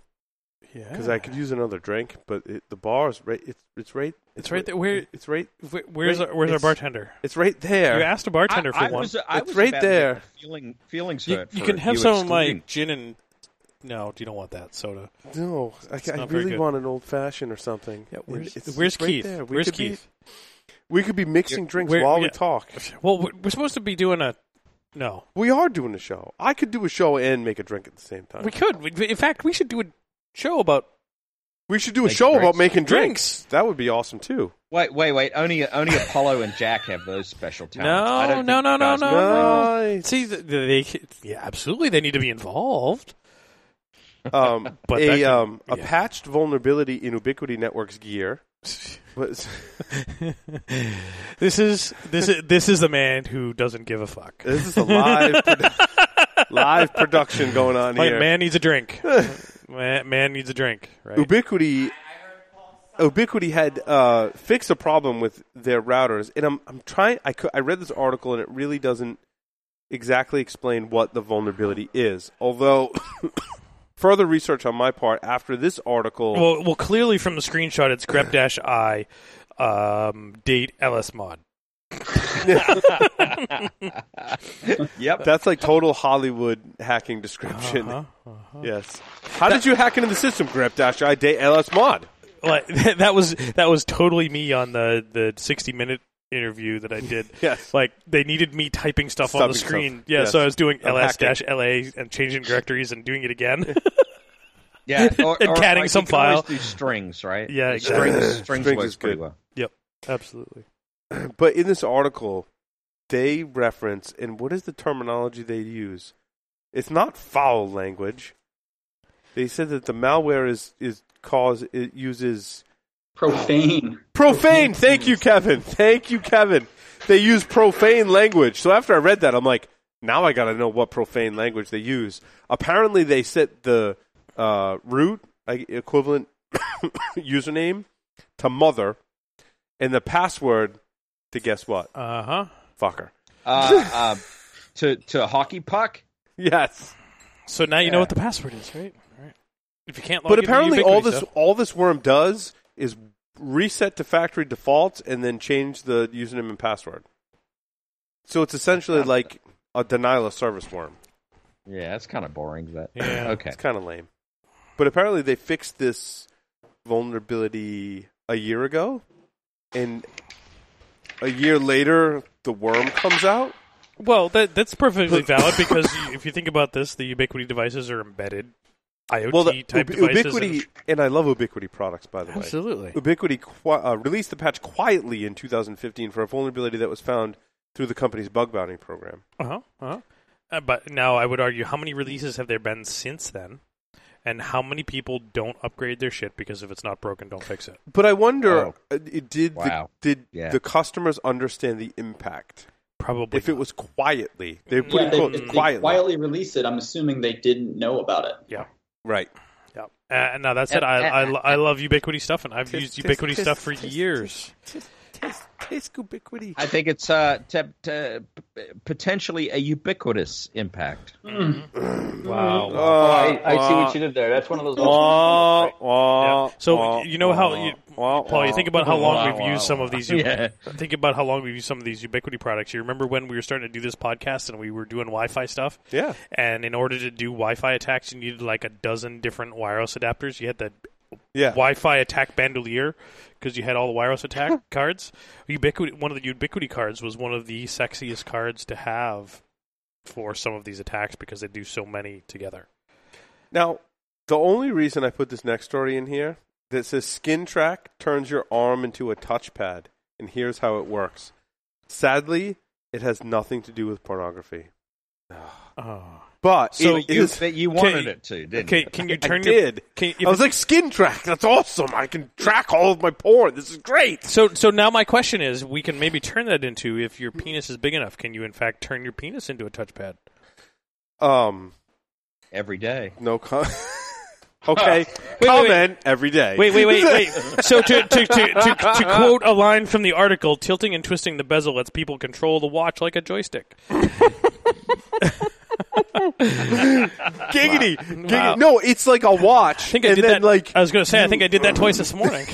yeah. Because I could use another drink, but it, the bar is right. It's it's right. It's right there. Where- It's right. Where's Wait, our, where's our bartender? It's right there. You asked a bartender I, for I one. was, I It's was right there. get the Feeling, feelings you hurt. you for can have you some of my gin and. No, you don't want that soda. no, I, I really want an old fashioned or something. Yeah, where's, it's- where's it's right Keith? there. We Where's could be- Keith? we could be mixing drinks where- while we talk. Well, we're we're supposed to be doing a. No, We are doing a show. I could do a show and make a drink at the same time. we could. We- In fact, we should do a show about. We should do a Making show drinks. about making Drinks. drinks. That would be awesome too. Wait, wait, wait. Only only Apollo and Jack have those special talents. No, I don't no, think no, no, guys no, no. Nice. See, th- they, yeah, absolutely, they need to be involved. Um, But that a could- um, a yeah. patched vulnerability in Ubiquiti Network's gear. this is this is this is the man who doesn't give a fuck. this is a live produ- live production going on Like, here. man needs a drink. man, man needs a drink. Right? Ubiquiti Ubiquiti had uh, fixed a problem with their routers, and I'm I'm trying. I cou- I read this article, and it really doesn't exactly explain what the vulnerability is. Although further research on my part after this article, Well, well, clearly from the screenshot, it's grep dash i um, date ls mod. Yep. that's like total Hollywood hacking description. Uh-huh, uh-huh. Yes. How did you hack into the system, grep dash i date ls mod? Like that was that was totally me on the the sixty minute interview that I did. Yes. Like they needed me typing stuff on the screen. stuff. Yeah, Yes. so I was doing ls dash la and changing directories and doing it again. Yeah, or, And or, catting like, some you can always file. do strings, right? Yeah, exactly. Strings, strings, Strings works is pretty good. well. Absolutely. But in this article, they reference, and what is the terminology they use? It's not foul language. They said that the malware is is cause it uses Profane. profane. Thank you, Kevin. Thank you, Kevin. They use profane language. So after I read that, I'm like, now I got to know what profane language they use. Apparently, they set the uh, root equivalent username to mother, and the password to guess what? Uh huh. Fucker. Uh, uh, to to hockey puck. Yes. So now you know what the password is, right? Right. If you can't log But into apparently, all this stuff- all this worm does is reset to factory defaults and then change the username and password. So it's essentially like a denial of service worm. Yeah, that's kind of boring. But Yeah. okay. It's kind of lame. But apparently, they fixed this vulnerability a year ago, and a year later, the worm comes out. Well, that that's perfectly valid because if you think about this, the Ubiquiti devices are embedded IoT Well, the type Ub- devices. Ubiquiti, and- and I love Ubiquiti products, by the way. absolutely. Ubiquiti qui- uh, released the patch quietly in 2015 for a vulnerability that was found through the company's bug bounty program. Uh-huh, uh-huh. Uh, but now I would argue how many releases have there been since then? And how many people don't upgrade their shit because if it's not broken, don't fix it? But I wonder, Oh. uh, did Wow. the, did Yeah. the customers understand the impact? Probably. If it was quietly, they put Yeah, it quote, if they quietly. quietly release it, I'm assuming they didn't know about it. yeah. Right. Yeah. Uh, and now that said, And- I, I, and- I love Ubiquiti stuff, and I've Tis- used tis- Ubiquiti tis- stuff for tis- years. Taste, taste Ubiquiti. I think it's uh, t- t- p- potentially a ubiquitous impact. Mm. Mm-hmm. Wow. Mm-hmm. Oh, I, I see what you did there. That's one of those. Wah, Yeah. So wah, you know how you, wah, Paul, you think about how long Wow, we've wow, used some of these. Yeah. Think about how long we've used some of these Ubiquiti products. You remember when we were starting to do this podcast and we were doing Wi-Fi stuff? Yeah. And in order to do Wi-Fi attacks, you needed like a dozen different wireless adapters. You had the Yeah. Wi-Fi attack bandolier because you had all the wireless attack cards. Ubiquiti, one of the Ubiquiti cards was one of the sexiest cards to have for some of these attacks because they do so many together. Now, the only reason I put this next story in here, that says Skin Track turns your arm into a touchpad, and here's how it works. Sadly, it has nothing to do with pornography. Oh. But So it You, is- but you wanted Okay, it to, didn't Okay, you? can you I turn your did. Can, I was like, Skin Track, that's awesome. I can track all of my porn. This is great. so so now my question is, we can maybe turn that into if your penis is big enough, can you in fact turn your penis into a touchpad? Um, Every day. no com- Okay, wait, comment every day. Wait, wait, wait, wait. So to to, to, to to quote a line from the article, tilting and twisting the bezel lets people control the watch like a joystick. Giggity, giggity. Wow. No, it's like a watch. I think I and did then that. like I was going to say, I think I did that twice this morning.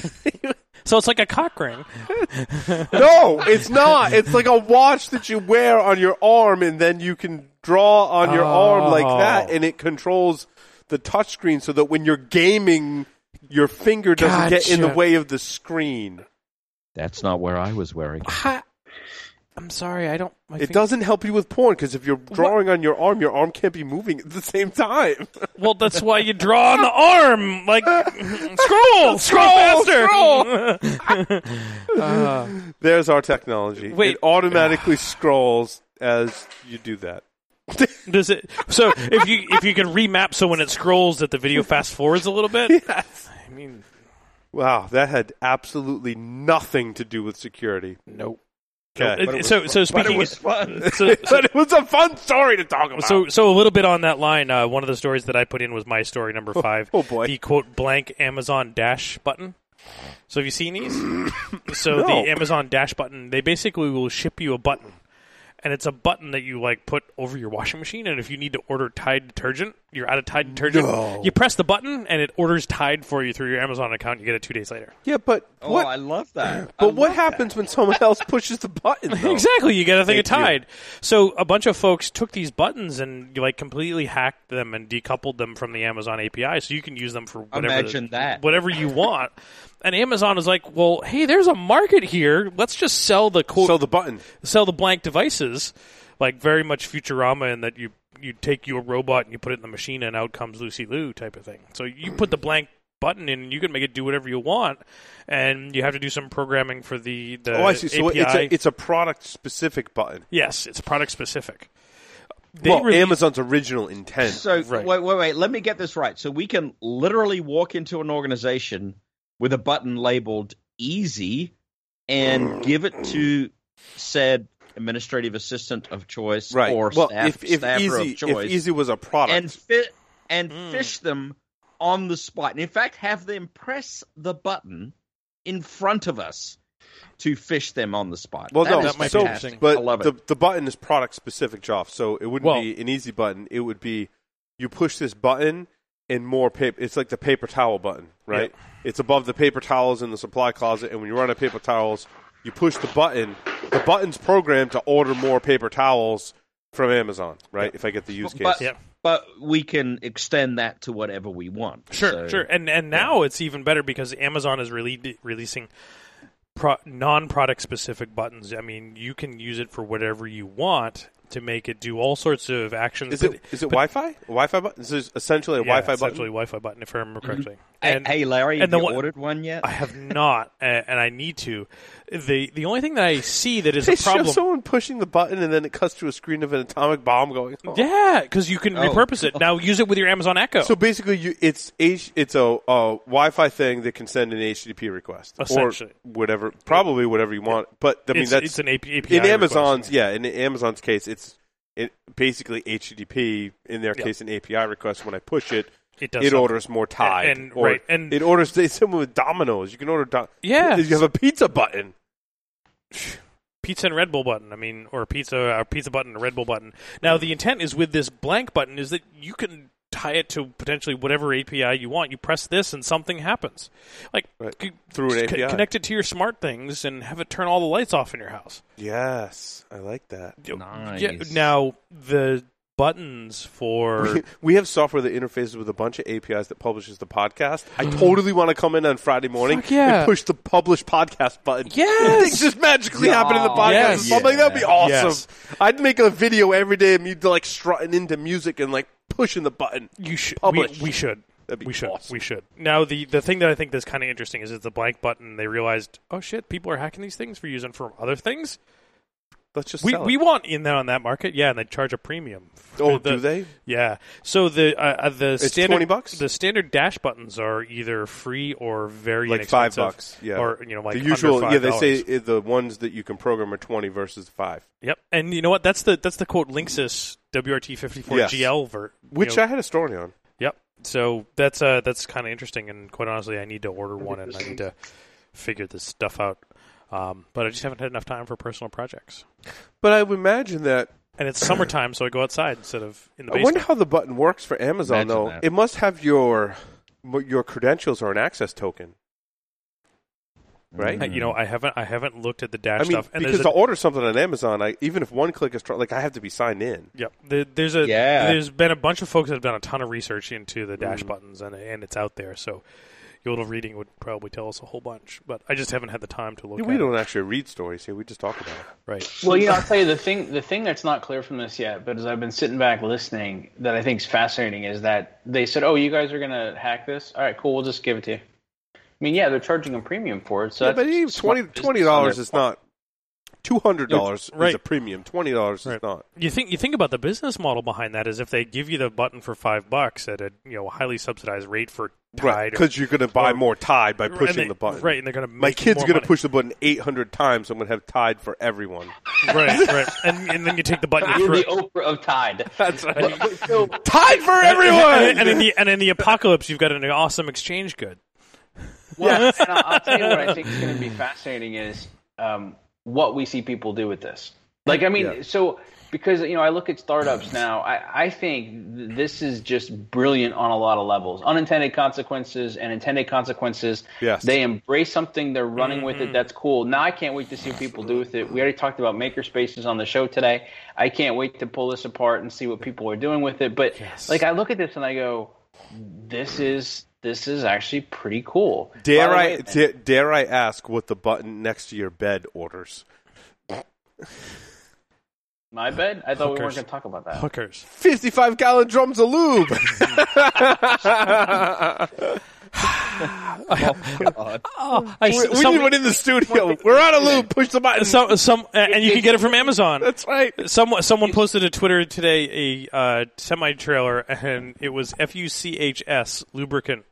so it's like a cock ring. no, it's not. It's like a watch that you wear on your arm, and then you can draw on your arm like oh. that, Oh. and it controls the touchscreen so that when you're gaming, your finger doesn't get in the way of the screen. That's not where I was wearing. it. Ha- I'm sorry, I don't. My It finger- doesn't help you with porn because if you're drawing on your arm, your arm can't be moving at the same time. Well, that's why you draw on the arm. Like scroll, scroll faster. Uh, There's our technology. Wait. it automatically scrolls as you do that. does it? So if you if you can remap so when it scrolls that the video fast forwards a little bit. Yes. I mean, Wow, that had absolutely nothing to do with security. nope. Okay. It- so so But speaking. it was fun. so, so, but it was a fun story to talk about. so so a little bit on that line. Uh, one of the stories that I put in was my story number five. oh boy. The quote blank Amazon dash button. So have you seen these? so No. the Amazon dash button, they basically will ship you a button. And it's a button that you like put over your washing machine and if you need to order Tide detergent, you're out of Tide detergent. No. You press the button and it orders Tide for you through your Amazon account. You get it 2 days later. yeah, but Oh, what? I love that. but I what love happens when someone else pushes the button? though? Exactly, you get a thing of Thank you. Tide. So a bunch of folks took these buttons and like completely hacked them and decoupled them from the Amazon API, so you can use them for whatever Imagine that. whatever you want. And Amazon is like, well, hey, there's a market here. Let's just sell the quote, So the button. sell the blank devices, like very much Futurama, in that you you take your robot and you put it in the machine, and out comes Lucy Liu type of thing. So you put the blank button in, and you can make it do whatever you want, and you have to do some programming for the the oh, I see. So API. it's a it's a product specific button. Yes, it's product specific. They well, released- Amazon's original intent. So Right. wait, wait, wait. Let me get this right. So we can literally walk into an organization with a button labeled "Easy" and give it to said administrative assistant of choice right. or well, staff, if, if staffer easy of choice, if easy was a product, and fit and Mm. fish them on the spot. And in fact, have them press the button in front of us to fish them on the spot. well, That no, that might be so interesting. but I love it. the the button is product specific, Joff. So it wouldn't Well- be an easy button. It would be you push this button and more paper. It's like the paper towel button, right? It's above the paper towels in the supply closet, and when you run out of paper towels, you push the button. The button's programmed to order more paper towels from Amazon, right? If I get the use case. But, Yeah. but we can extend that to whatever we want. Sure, So- sure, and and now it's even better because Amazon is rele- releasing pro- non-product specific buttons. I mean, you can use it for whatever you want to make it do all sorts of actions. Is but- it is it Wi-Fi? Wi-Fi button? This is essentially a yeah, Wi-Fi essentially button. Wi-Fi button, if I remember correctly. Hey, And hey, Larry, and have the you one- ordered one yet? I have not, uh, and I need to. The The only thing that I see that is They a problem. show someone pushing the button, and then it cuts to a screen of an atomic bomb going. off. yeah, because you can Oh. repurpose it. Now use it with your Amazon Echo. So basically, you, it's H, it's a, a Wi-Fi thing that can send an HTTP request or Essentially. whatever, probably whatever you want. But I mean, it's, that's it's an AP, API in request. Amazon's. Yeah, in Amazon's case, it's it basically HTTP. In their Yeah. case, an API request. When I push it, It does it orders more Tide. And- or right, and- it orders. It's similar with Domino's. You can order. Do- Yeah. you have a pizza button. Pizza and Red Bull button. I mean, or pizza, a pizza button, a Red Bull button. Now, the intent is with this blank button is that you can tie it to potentially whatever API you want. You press this and something happens. Like Right. c- Through an c- API. connect it to your smart things and have it turn all the lights off in your house. Yes, I like that. Nice. Yeah, now the buttons for We have software that interfaces with a bunch of APIs that publishes the podcast. I totally want to come in on Friday morning yeah. and push the publish podcast button. Yes! Things just magically happen in the podcast. Yes. something. That'd be awesome. Yes. I'd make a video every day of me like strutting into music and like pushing the button. you should we, Publish. we should That'd be We should. awesome. We should. Now, the, the thing that I think that's kind of interesting is it's the blank button. They realized, oh shit, people are hacking these things for using for other things. Let's just We we want in there on that market, yeah, and they charge a premium. Oh, The- do they? Yeah. So the uh, uh, the It's standard 20 bucks? The standard dash buttons are either free or very Like five bucks. Yeah. or you know like the usual. Yeah, they say $5. uh, the ones that you can program are twenty versus five. Yep. And you know what? That's the that's the quote Linksys WRT fifty four. GL vert. Which know, I had a story on. Yep. So that's uh that's kind of interesting, and quite honestly, I need to order one, and I need to figure this stuff out. Um, but I just haven't had enough time for personal projects. But I would imagine that. And it's summertime, so I go outside instead of in the I basement. wonder how the button works for Amazon Imagine though. that. It must have your your credentials or an access token, right? Uh, you know, I haven't I haven't looked at the dash I mean, stuff, and because there's to a, order something on Amazon, I even if one click is tr- like I have to be signed in. Yep. There, there's a Yeah. there's been a bunch of folks that have done a ton of research into the Mm. dash buttons and and it's out there. So your little reading would probably tell us a whole bunch, but I just haven't had the time to look at it. we at don't it. actually read stories here; we just talk about it. Right. Well, you know, I'll tell you the thing. The thing that's not clear from this yet, but as I've been sitting back listening, that I think is fascinating is that they said, "Oh, you guys are going to hack this? All right, cool. We'll just give it to you." I mean, yeah, they're charging a premium for it. So yeah, that's but even smart 20 business twenty on dollars is not. Two hundred dollars is Right. a premium. Twenty dollars is not. You think you think about the business model behind that is if they give you the button for five bucks at a you know highly subsidized rate for Tide, Right, because you're going to buy or- more Tide by pushing they- the button. right? And they're going to My kid's going going to push the button 800 times. So I'm going to have Tide for everyone. right, right, and, and then you take the button. you You're throw the it- Oprah of Tide. That's right. so, Tide for and, everyone. and in the and in the apocalypse, you've got an awesome exchange good. well, and I'll, I'll tell you what I think is going to be fascinating is um, what we see people do with this. Like, I mean, Yeah. so because you know, I look at startups now. I, I think th- this is just brilliant on a lot of levels. Unintended consequences and intended consequences. Yes. They embrace something. They're running with it. Mm-hmm. That's cool. Now I can't wait to see what people do with it. We already talked about maker spaces on the show today. I can't wait to pull this apart and see what people are doing with it. But like, I look at this and I go, this is this is actually pretty cool. Dare I way, da- dare I ask what the button next to your bed orders? My bed? I thought we weren't going to talk about that. Hookers. 55 gallon drums of lube. Oh, I, we we some- need one in the studio. We're out of lube. Push the button. some, some, and you can get it from Amazon. That's right. Someone someone posted to Twitter today a uh, semi trailer, and it was F U C H S lubricant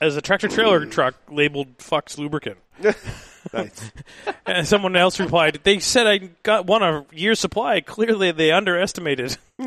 as a tractor trailer truck labeled "fucks lubricant." Nice. And someone else replied, "They said I got one a year's supply. Clearly, they underestimated."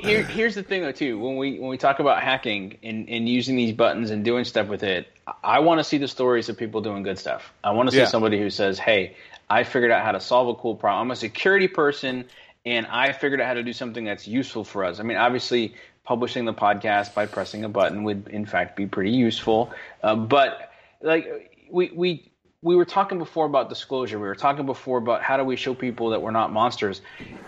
Here, here's the thing, though, too. When we when we talk about hacking and, and using these buttons and doing stuff with it, I want to see the stories of people doing good stuff. I want to see Yeah. somebody who says, "Hey, I figured out how to solve a cool problem. I'm a security person, and I figured out how to do something that's useful for us." I mean, obviously, publishing the podcast by pressing a button would, in fact, be pretty useful. Uh, but like we we we were talking before about disclosure. We were talking before about how do we show people that we're not monsters.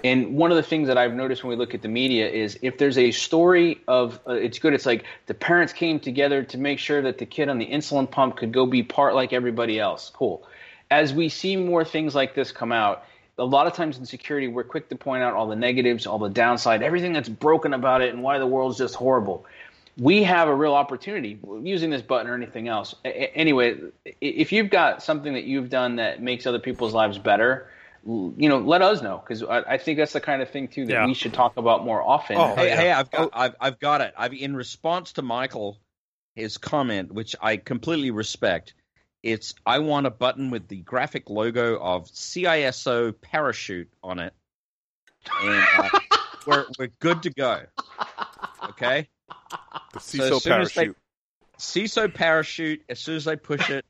And one of the things that I've noticed when we look at the media is if there's a story of uh, it's good. It's like the parents came together to make sure that the kid on the insulin pump could go be part like everybody else. Cool. As we see more things like this come out, a lot of times in security, we're quick to point out all the negatives, all the downside, everything that's broken about it, and why the world's just horrible we have a real opportunity using this button or anything else. A- a- Anyway, if you've got something that you've done that makes other people's lives better, you know, let us know because I, I think that's the kind of thing too that Yeah. we should talk about more often. Oh, Hey, yeah. hey, uh, I've got, oh. I've, I've got it. I've in response to Michael, his comment, which I completely respect. It's I want a button with the graphic logo of CISO parachute on it, and uh, we're we're good to go. Okay, The So CISO as soon as they- parachute. CISO parachute. As soon as they push it,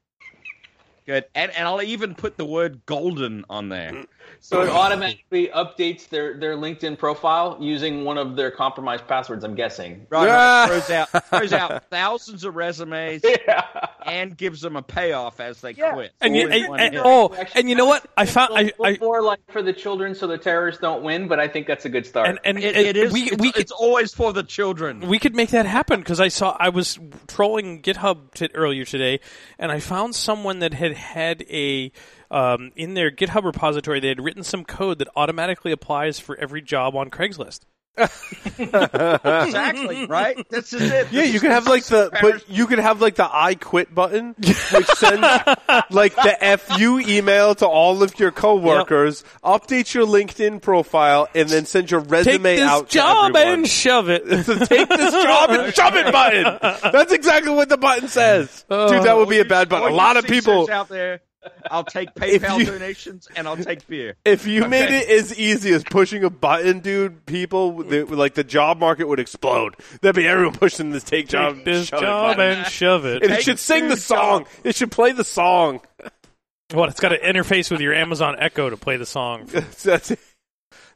good. And and I'll even put the word golden on there. so it automatically updates their, their LinkedIn profile using one of their compromised passwords. I'm guessing. Right, right. Throws out throws out thousands of resumes Yeah. and gives them a payoff as they Yeah. quit. And, you, and, and- hit. oh, and you know what? I found I, A I little more like for the children, so the terrorists don't win. But I think that's a good start. and and It, it is. We it's, we could, it's always for the children. we could make that happen because I saw I was trolling GitHub t- earlier today, and I found someone that had had a um, in their GitHub repository they had written some code that automatically applies for every job on Craigslist. exactly right. This is it. Yeah, This you is could have like the, but you could have like the I quit button, which sends like the fu email to all of your coworkers, update your LinkedIn profile, and then send your Take resume this out job to everyone. and shove it. It's a take this job and shove it button. That's exactly what the button says. Oh, Dude, that would be a bad button. A lot of people, out there. I'll take PayPal you- donations and I'll take beer. if you made it as easy as pushing a button, dude, people, they, like the job market would explode. There'd be everyone pushing this take job, this shove job and shove it. And it should sing the song. jobs. It should play the song. What? It's got to interface with your Amazon Echo to play the song. That's it.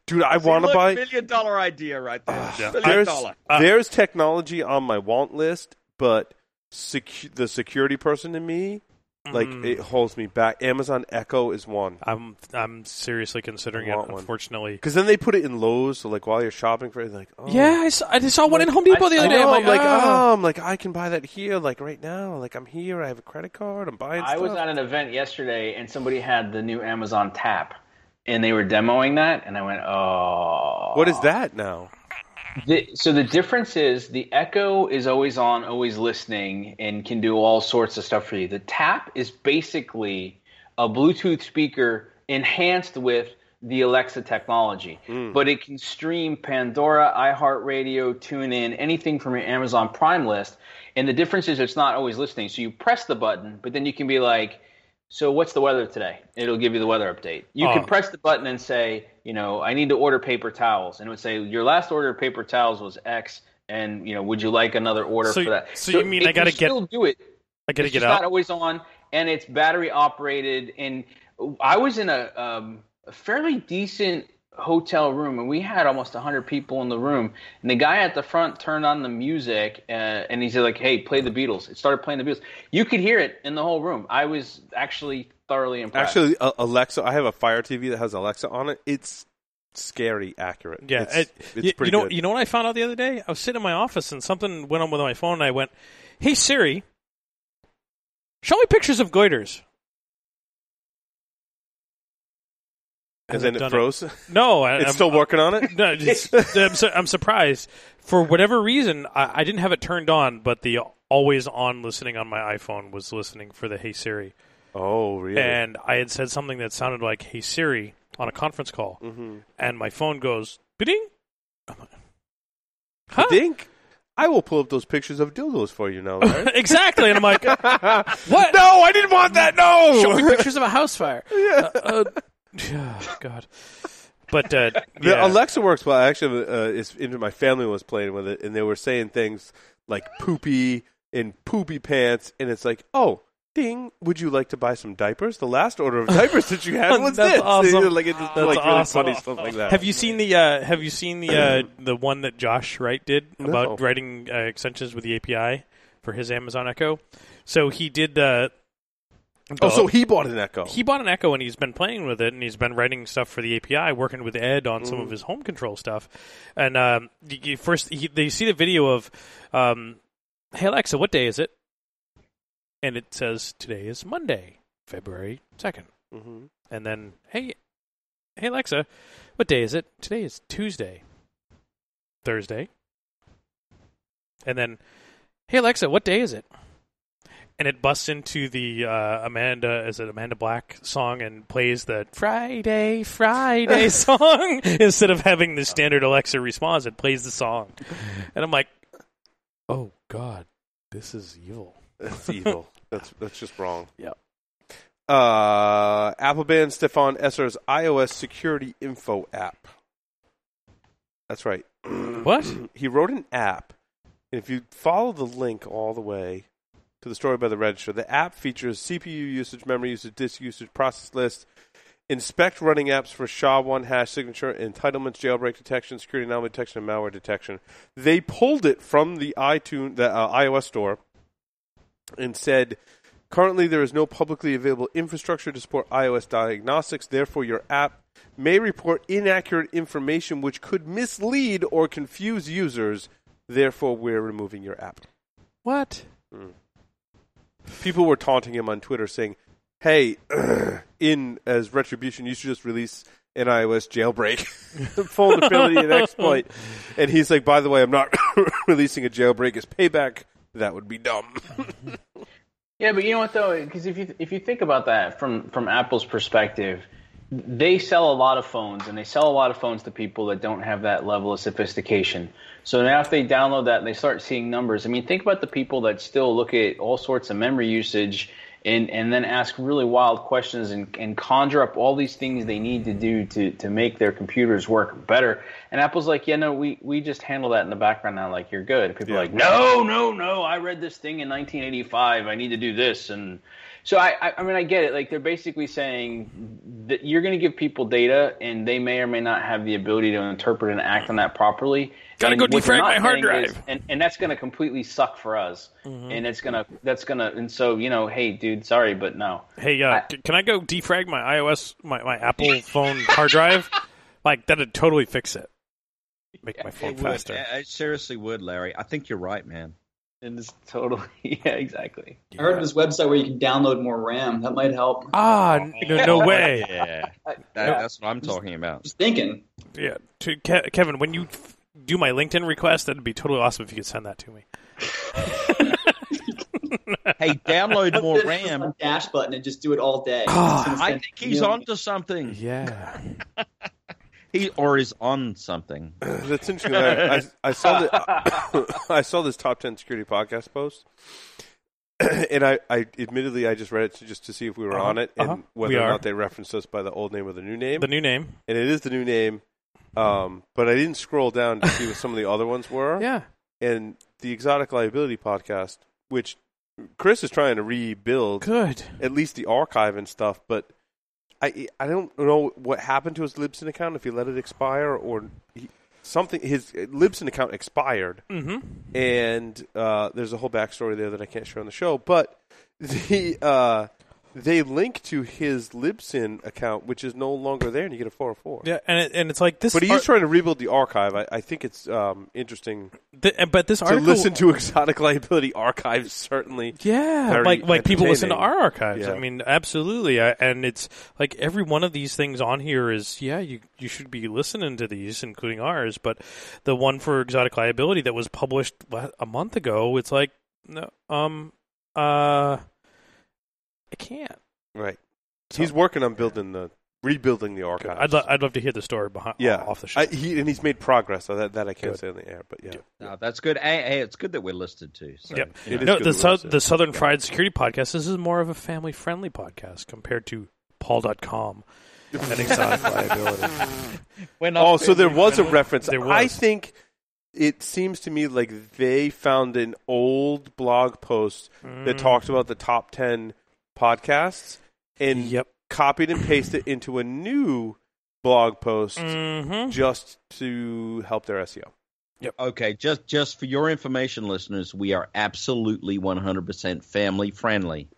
Dude, I want to look, buy. million dollar idea right there. Ah, million There's, dollar. Uh, there's technology on my want list, but secu- the security person in me, like, Mm. it holds me back. Amazon Echo is one. I'm I'm seriously considering it. one. Unfortunately. Because then they put it in Lowe's, so like while you're shopping for it, like, oh. Yeah, I saw, I saw one in Home Depot the other day. know, I'm I'm like, oh. oh, I'm like, I can buy that here, like right now. Like I'm here, I have a credit card, I'm buying I stuff. was at an event yesterday and somebody had the new Amazon Tap, and they were demoing that, and I went, "Oh, what is that now? The, so the difference is the Echo is always on, always listening, and can do all sorts of stuff for you. The Tap is basically a Bluetooth speaker enhanced with the Alexa technology, hmm. but it can stream Pandora, iHeartRadio, TuneIn, anything from your Amazon Prime list. And the difference is it's not always listening. So you press the button, but then you can be like, so what's the weather today? It'll give you the weather update. You Oh. can press the button and say, you know, I need to order paper towels, and it would say your last order of paper towels was X, and you know, would you like another order So- for that? so you mean I gotta can get- still do it? I gotta it's get just not always on, and it's battery operated. And I was in a, um, a fairly decent hotel room, and we had almost hundred people in the room. And the guy at the front turned on the music, uh, and he said, "Like, hey, play the Beatles." It started playing the Beatles. You could hear it in the whole room. I was actually thoroughly impressed. Actually, uh, Alexa, I have a Fire TV that has Alexa on it. It's scary accurate. Yeah, it's, it- it's you, pretty you know, good. you know what I found out the other day? I was sitting in my office and something went on with my phone, and I went, "Hey Siri, show me pictures of goiters." and Has then it it froze. No, I, It's I'm, still working on it. No, it's, I'm, su- I'm surprised. For whatever reason, I, I didn't have it turned on, but the always on listening on my iPhone was listening for the Hey Siri. Oh, really? And I had said something that sounded like Hey Siri on a conference call. mm-hmm. And my phone goes, ding. Huh? Dink. I will pull up those pictures of dildos for you now. Larry. exactly. And I'm like, what? No, I didn't want that. No. show me pictures of a house fire. Uh, uh, oh, God. But uh, The yeah. Alexa works well. Actually, uh, it's, into my family was playing with it, and they were saying things like poopy and poopy pants, and it's like, oh, ding, would you like to buy some diapers? The last order of diapers that you had was That's this. awesome. like just That's like really awesome. funny stuff like that. Have you seen the uh, Have you seen the uh, the one that Josh Wright did No. about writing uh, extensions with the API for his Amazon Echo? So he did. Uh, oh, so he bought an Echo. he bought an Echo and he's been playing with it and he's been writing stuff for the API, working with Ed on some of his home control stuff. And um, you, you first, he, they see the video of, um, "Hey Alexa, what day is it?" And it says today is Monday, February second. hmm And then, hey, hey Alexa, what day is it? Today is Tuesday. Thursday. And then, hey Alexa, what day is it? And it busts into the uh, Amanda, is it Amanda Black song and plays the Friday, Friday song instead of having the standard Alexa response. It plays the song, and I'm like, oh God, this is evil. That's evil. that's that's just wrong. Yep. Uh, Apple banned Stefan Esser's iOS security info app. That's right. What? he wrote an app, and if you follow the link all the way to the story by the register, the app features CPU usage, memory usage, disk usage, process list, inspect running apps for SHA-1 hash signature, entitlements, jailbreak detection, security anomaly detection, and malware detection. They pulled it from the iTunes, the uh, iOS store, and said. Currently, there is no publicly available infrastructure to support iOS diagnostics. Therefore, your app may report inaccurate information which could mislead or confuse users. Therefore, we're removing your app. What? Hmm. People were taunting him on Twitter saying, "Hey, in as retribution, you should just release an iOS jailbreak, vulnerability and exploit. And he's like, by the way, I'm not releasing a jailbreak as payback. That would be dumb. Yeah, but you know what though? Because if you if you think about that from from Apple's perspective, they sell a lot of phones, and they sell a lot of phones to people that don't have that level of sophistication. So now, if they download that and they start seeing numbers, I mean, think about the people that still look at all sorts of memory usage and and then ask really wild questions and, and conjure up all these things they need to do to to make their computers work better. And Apple's like, yeah, no, we we just handle that in the background now, like you're good. People Yeah. are like, no, no, no, I read this thing in 1985. I need to do this and. So I, I, I mean, I get it. Like they're basically saying that you're going to give people data, and they may or may not have the ability to interpret and act on that properly. Gotta go defrag my hard drive. is- and, and that's going to completely suck for us. And it's gonna, that's gonna, and so you know, hey, dude, sorry, but no. Hey, uh, c- can I go defrag my iOS, my, my Apple phone hard drive? Like that'd totally fix it. Make my phone It would. faster. I- I seriously would, Larry. I think you're right, man. And it's totally, yeah, exactly. I heard of this website where you can download more RAM. That might help. Ah, no, no way. Yeah, that, that's what I'm talking about. Just thinking. Yeah, to Ke- Kevin, when you f- do my LinkedIn request, that'd be totally awesome if you could send that to me. Hey, download more RAM. dash button and just do it all day. Ah, I think he's millions. onto something. Yeah. He or is on something. That's interesting. I, I, I saw the, I saw this top ten security podcast post, and I, I admittedly I just read it to, just to see if we were Uh-huh, on it and uh-huh. whether We or are. not they referenced us by the old name or the new name. The new name. and it is the new name. Um, but I didn't scroll down to see what some of the other ones were. Yeah. And the Exotic Liability podcast, which Chris is trying to rebuild, Good. at least the archive and stuff, but I I don't know what happened to his Libsyn account if he let it expire or he, something. His Libsyn account expired, Mm-hmm. and uh, there's a whole backstory there that I can't share on the show. But the uh, they link to his Libsyn account, which is no longer there, and you get a 404. Yeah, and it, and it's like this. But he's ar- trying to rebuild the archive. I, I think it's um, interesting th- but this article, to listen to Exotic Liability archives. Certainly, Yeah, like like people listen to our archives. Yeah. I mean, absolutely. I, and it's like every one of these things on here is yeah, you you should be listening to these, including ours. But the one for exotic liability that was published a month ago, it's like no, um, uh, I can't. right? So- he's working on building the rebuilding the archive. I'd lo- I'd love to hear the story behind yeah, off the show. I, he, and he's made progress. So that that I can't Good. say on the air, but yeah, No, that's good. Hey, hey, it's good that we're listed too. So, Yep. you know. No, the that sou- we're listening. the Southern Fried Security Podcast. This is more of a family friendly podcast compared to Paul.com and exotic liability. We're Oh, so there was a reference. There was. I think it seems to me like they found an old blog post that Mm. talked about the top 10 podcasts and Yep. copied and pasted into a new blog post Mm-hmm. just to help their SEO. Okay, just just for your information, listeners, we are absolutely 100% family friendly.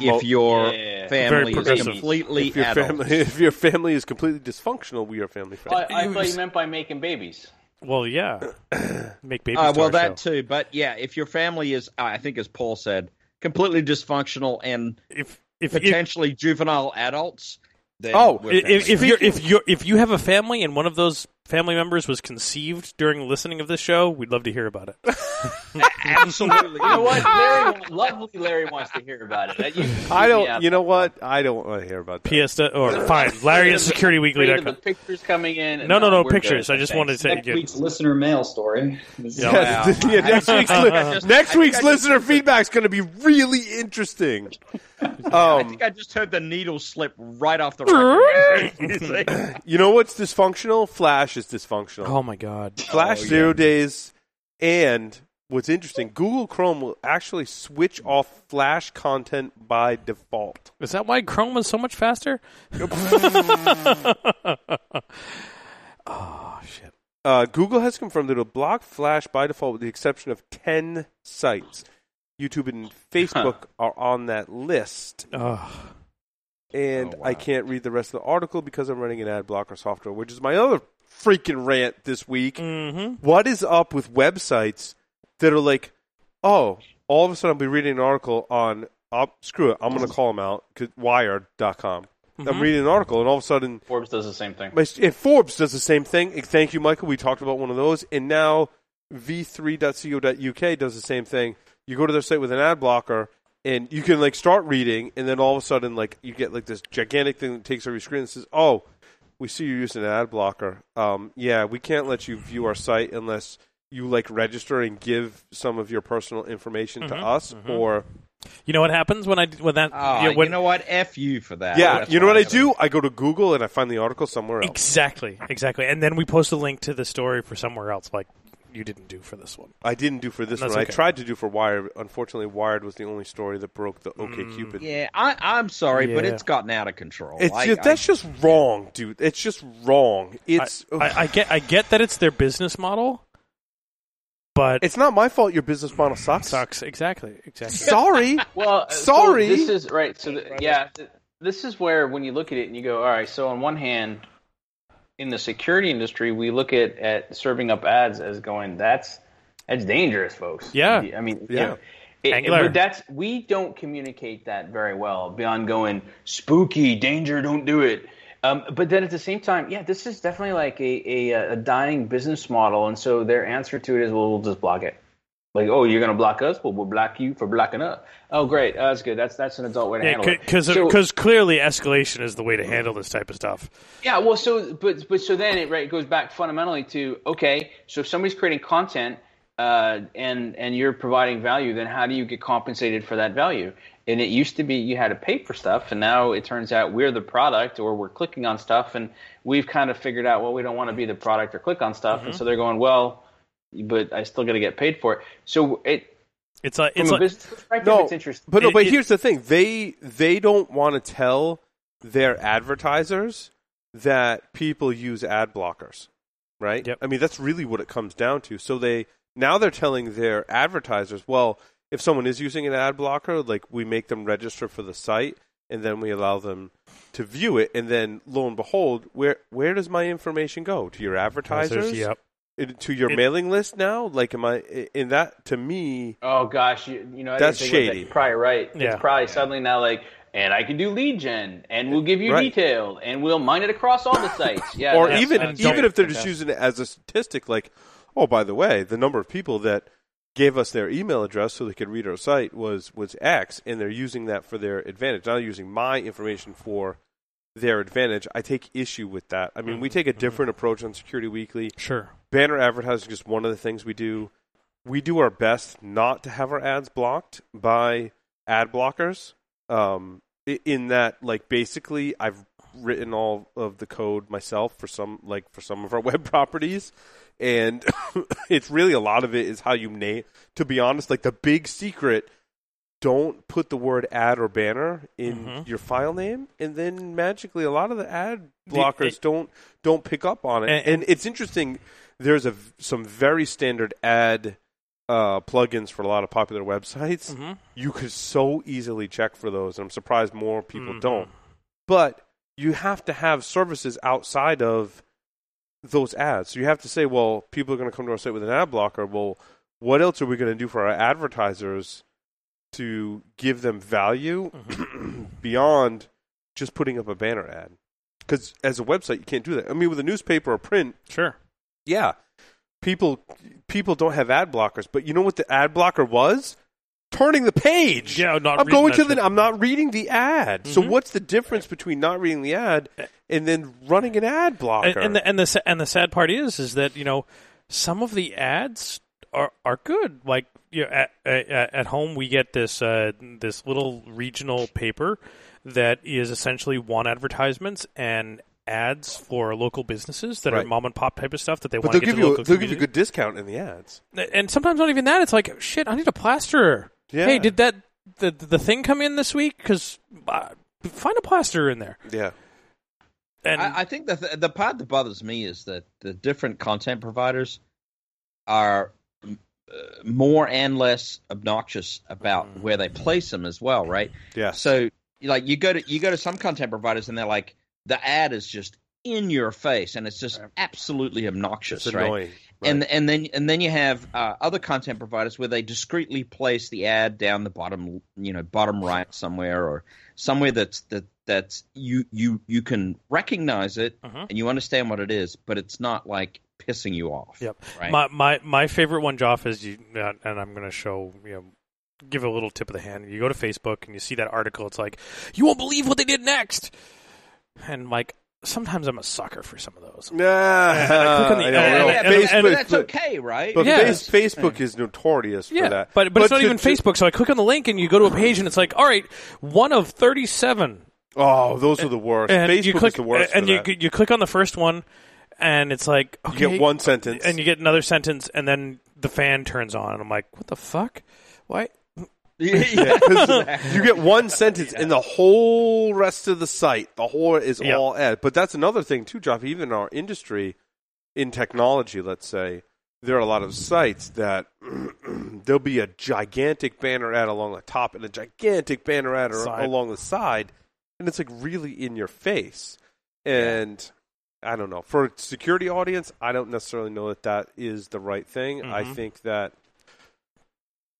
Well, if your Yeah. Family is completely If your, family, if your family is completely dysfunctional, we are family friendly. I, I thought you meant by making babies. Well, yeah. Make babies. uh, to well, our that show. too. But yeah, if your family is, I think, as Paul said, completely dysfunctional and If if if, potentially juvenile adults, Oh, if, if you're if you if you have a family and one of those family members was conceived during listening of this show, we'd love to hear about it. absolutely, You know what? Larry, lovely Larry wants to hear about it. You- I don't, you know what? I don't want to hear about that. PS uh, or fine, Larry at Afraid of securityweekly.com. the pictures coming in. No, no, no pictures. good. I just Thanks. wanted to say. Next get week's listener mail story. This Yeah. Yes, yeah, next week's, li- next week's listener feedback is going to be really interesting. I Um, think I just heard the needle slip right off the record. you know what's dysfunctional? Flash is dysfunctional. Oh my god. Flash Oh, yeah. zero days, and what's interesting, Google Chrome will actually switch off Flash content by default. Is that why Chrome is so much faster? oh shit. Uh, Google has confirmed that it'll block Flash by default, with the exception of ten sites. YouTube and Facebook are on that list. Oh. and Oh, wow. I can't read the rest of the article because I'm running an ad blocker software, which is my other freaking rant this week. Mm-hmm. What is up with websites that are like, oh, all of a sudden I'll be reading an article on, oh, screw it, I'm going to call them out, wired.com. I'm reading an article, and all of a sudden, Forbes does the same thing. my, and Forbes does the same thing. Thank you, Michael. We talked about one of those, and now v3.co.uk does the same thing. You go to their site with an ad blocker, and you can like start reading, and then all of a sudden, like you get like this gigantic thing that takes over your screen and says, "Oh, we see you're using an ad blocker. Um, yeah, we can't let you view our site unless you like register and give some of your personal information to Mhm, us, mhm. or You know what happens when I when that Oh, yeah, when, you know what? F you for that. yeah, That's you know what I gotta- do? I go to Google and I find the article somewhere else. exactly exactly, and then we post a link to the story for somewhere else, like you didn't do for this one. I didn't do for this That's one. okay. I tried to do for Wired. Unfortunately, Wired was the only story that broke the OK Mm. Cupid. Yeah, I, I'm sorry, but it's gotten out of control. It's I- just, I- that's just wrong, dude. It's just wrong. It's I, I get I get that it's their business model, but it's not my fault. Your business model sucks. sucks exactly exactly. Sorry. Well, Sorry. So this is right. So th- yeah, this is where when you look at it and you go, all right. So on one hand, in the security industry, we look at at serving up ads as going that's that's dangerous, folks. Yeah. I mean, Yeah. yeah. It- Angler. but that's we don't communicate that very well beyond going spooky, danger, don't do it. Um, but then at the same time, yeah, this is definitely like a, a a dying business model, and so their answer to it is, well, we'll just block it. Like, oh, you're gonna block us? Well, we'll block you for blocking us. Oh, great, oh, that's good. That's that's an adult way to Yeah, handle it. because So- clearly escalation is the way to handle this type of stuff. yeah, well, so but but so then it right goes back fundamentally to okay, so if somebody's creating content uh, and and you're providing value, then how do you get compensated for that value? And it used to be you had to pay for stuff, and now it turns out we're the product, or we're clicking on stuff, and we've kind of figured out well we don't want to be the product or click on stuff, and so they're going well, but I still got to get paid for it. So it It's like from it's a like business perspective, No, it's interesting. but no. But it- here's the thing: they they don't want to tell their advertisers that people use ad blockers, right? Yep. I mean, that's really what it comes down to. So they now they're telling their advertisers, well, if someone is using an ad blocker, like we make them register for the site, and then we allow them to view it, and then lo and behold, where where does my information go to your advertisers? Yep. It- to your It- mailing list now? Like, am I in that? To me, Oh gosh, you, you know I That's didn't think about that. shady. Probably right. Yeah. It's probably suddenly now like, and I can do lead gen, and we'll give you Right. detail, and we'll mine it across all the sites. Yeah, or that's- even that's even if they're just using it as a statistic, like, oh, by the way, the number of people that gave us their email address so they could read our site was was X, and they're using that for their advantage. Not using my information for their advantage. I take issue with that. I mean, we take a different approach on Security Weekly. Sure. Banner advertising is just one of the things we do. We do our best not to have our ads blocked by ad blockers. Um, in that, like, basically, I've written all of the code myself for some, like, for some of our web properties, and it's really a lot of it is how you name. To be honest, like the big secret. Don't put the word ad or banner in Mhm. your file name, and then magically, a lot of the ad The- blockers it- don't don't pick up on it. And- and it's interesting there's a some very standard ad uh, plugins for a lot of popular websites. hmm You could so easily check for those, and I'm surprised more people Mhm. don't. But you have to have services outside of those ads. So you have to say, well, people are going to come to our site with an ad blocker. Well, what else are we going to do for our advertisers to give them value beyond just putting up a banner ad? Because as a website, you can't do that. I mean, with a newspaper or print, Sure. yeah, people people don't have ad blockers, but you know what the ad blocker was? Turning the page. Yeah, not I'm reading going to the. shit. I'm not reading the ad. So Mhm. what's the difference between not reading the ad and then running an ad blocker? and, and the and the and the sad part is is that you know some of the ads are are good. Like you know, at, at at home we get this uh, this little regional paper that is essentially one advertisements and ads for local businesses that Right. are mom and pop type of stuff that they but want to get give you a, they'll give you a good discount in the ads. and sometimes not even that. It's like shit. I need a plasterer. Yeah. Hey, did that the the thing come in this week? Because uh, find a plasterer in there. Yeah. And I, I think the th- the part that bothers me is that the different content providers are more and less obnoxious about Mm-hmm. where they place them as well, right? Yeah. So like you go to you go to some content providers and they're like the ad is just in your face, and it's just absolutely obnoxious, right? annoying. And and then and then you have uh, other content providers where they discreetly place the ad down the bottom, you know, bottom right somewhere or somewhere that's that that's you you you can recognize it Mhm. and you understand what it is, but it's not like pissing you off. Yep. Right. My my my favorite one, Joff, is you, uh, and I'm going to show you know. Give a little tip of the hand. You go to Facebook and you see that article. It's like, you won't believe what they did next. And like, sometimes I'm a sucker for some of those. Nah, I the- know, and- I and- and- Facebook, and- that's okay, right? But Yeah. face, Facebook is notorious for Yeah, that. but but, it's not to- even to- Facebook. So I click on the link and you go to a page and it's like, all right, one of thirty-seven. Oh, those are the worst. And Facebook you click is the worst. and for you that. you click on the first one, and it's like okay, you get one sentence, and you get another sentence, and then the fan turns on, and I'm like, what the fuck? Why? Yeah, 'cause you get one sentence, and the whole rest of the site, the whole is Yeah. all ad. But that's another thing too, Jeff. Even in our industry, in technology, let's say, there are a lot of sites that there'll be a gigantic banner ad along the top and a gigantic banner ad Side. along the side, and it's like really in your face. And I don't know for a security audience, I don't necessarily know that that is the right thing. I Mhm. think that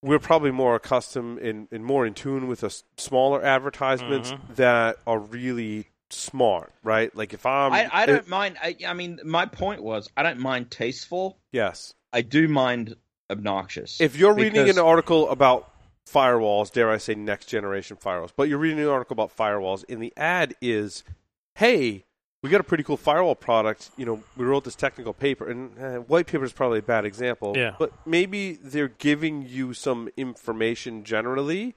we're probably more accustomed and, and more in tune with the s- smaller advertisements Mhm. that are really smart, right? Like if I'm, I, I don't mind. I, I mean, my point was, I don't mind tasteful. yes. I do mind obnoxious. If you're reading an article about firewalls, dare I say next generation firewalls, but you're reading an article about firewalls, and the ad is, "Hey, we got a pretty cool firewall product. You know, we wrote this technical paper, and uh, white paper is probably a bad example. Yeah. but maybe they're giving you some information generally."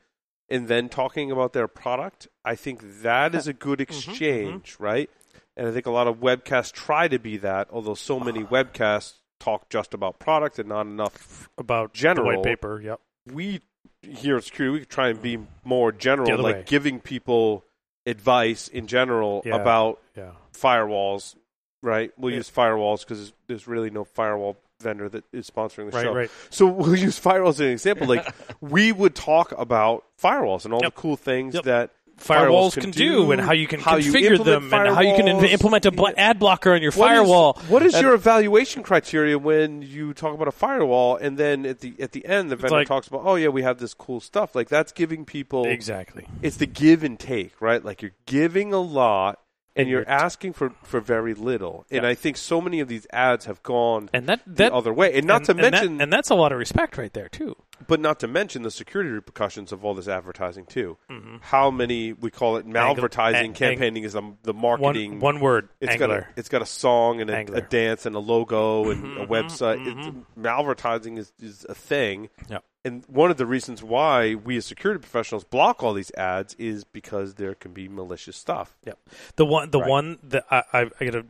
And then talking about their product, I think that is a good mm-hmm. Mm-hmm. exchange, right? And I think a lot of webcasts try to be that, although so many ah. webcasts talk just about product and not enough About General. the white paper. Yep. we here at security we try and be more general, like way. giving people advice in general Yeah. about Yeah. firewalls. Right? We'll Yeah. use firewalls because there's really no firewall vendor that is sponsoring the Right. show. Right. So we'll use firewalls as an example. Like we would talk about firewalls and all Yep. the cool things Yep. that Firewalls can can, do, do, and how you can how configure implement them, and how you can firewalls. inv- implement a blo- ad blocker on your What is- firewall. what is And- your evaluation criteria when you talk about a firewall, and then at the at the end the vendor like- talks about, oh yeah, we have this cool stuff. Like that's giving people exactly? it's the give and take, right? Like you're giving a lot and you're asking for, for very little. And Yeah. I think so many of these ads have gone And that the that other way. And not and- to and that- mention and that's a lot of respect right there too. But not to mention the security repercussions of all this advertising too. Mm-hmm. How many we call it malvertising ang- campaigning is the, the marketing One one word. It's Angler. got a it's got a song and a, a dance and a logo and Mhm, a website. mhm, It's, malvertising is, is a thing. Yep. And one of the reasons why we as security professionals block all these ads is because there can be malicious stuff. Yep. The one, the Right. one that I, I, I get a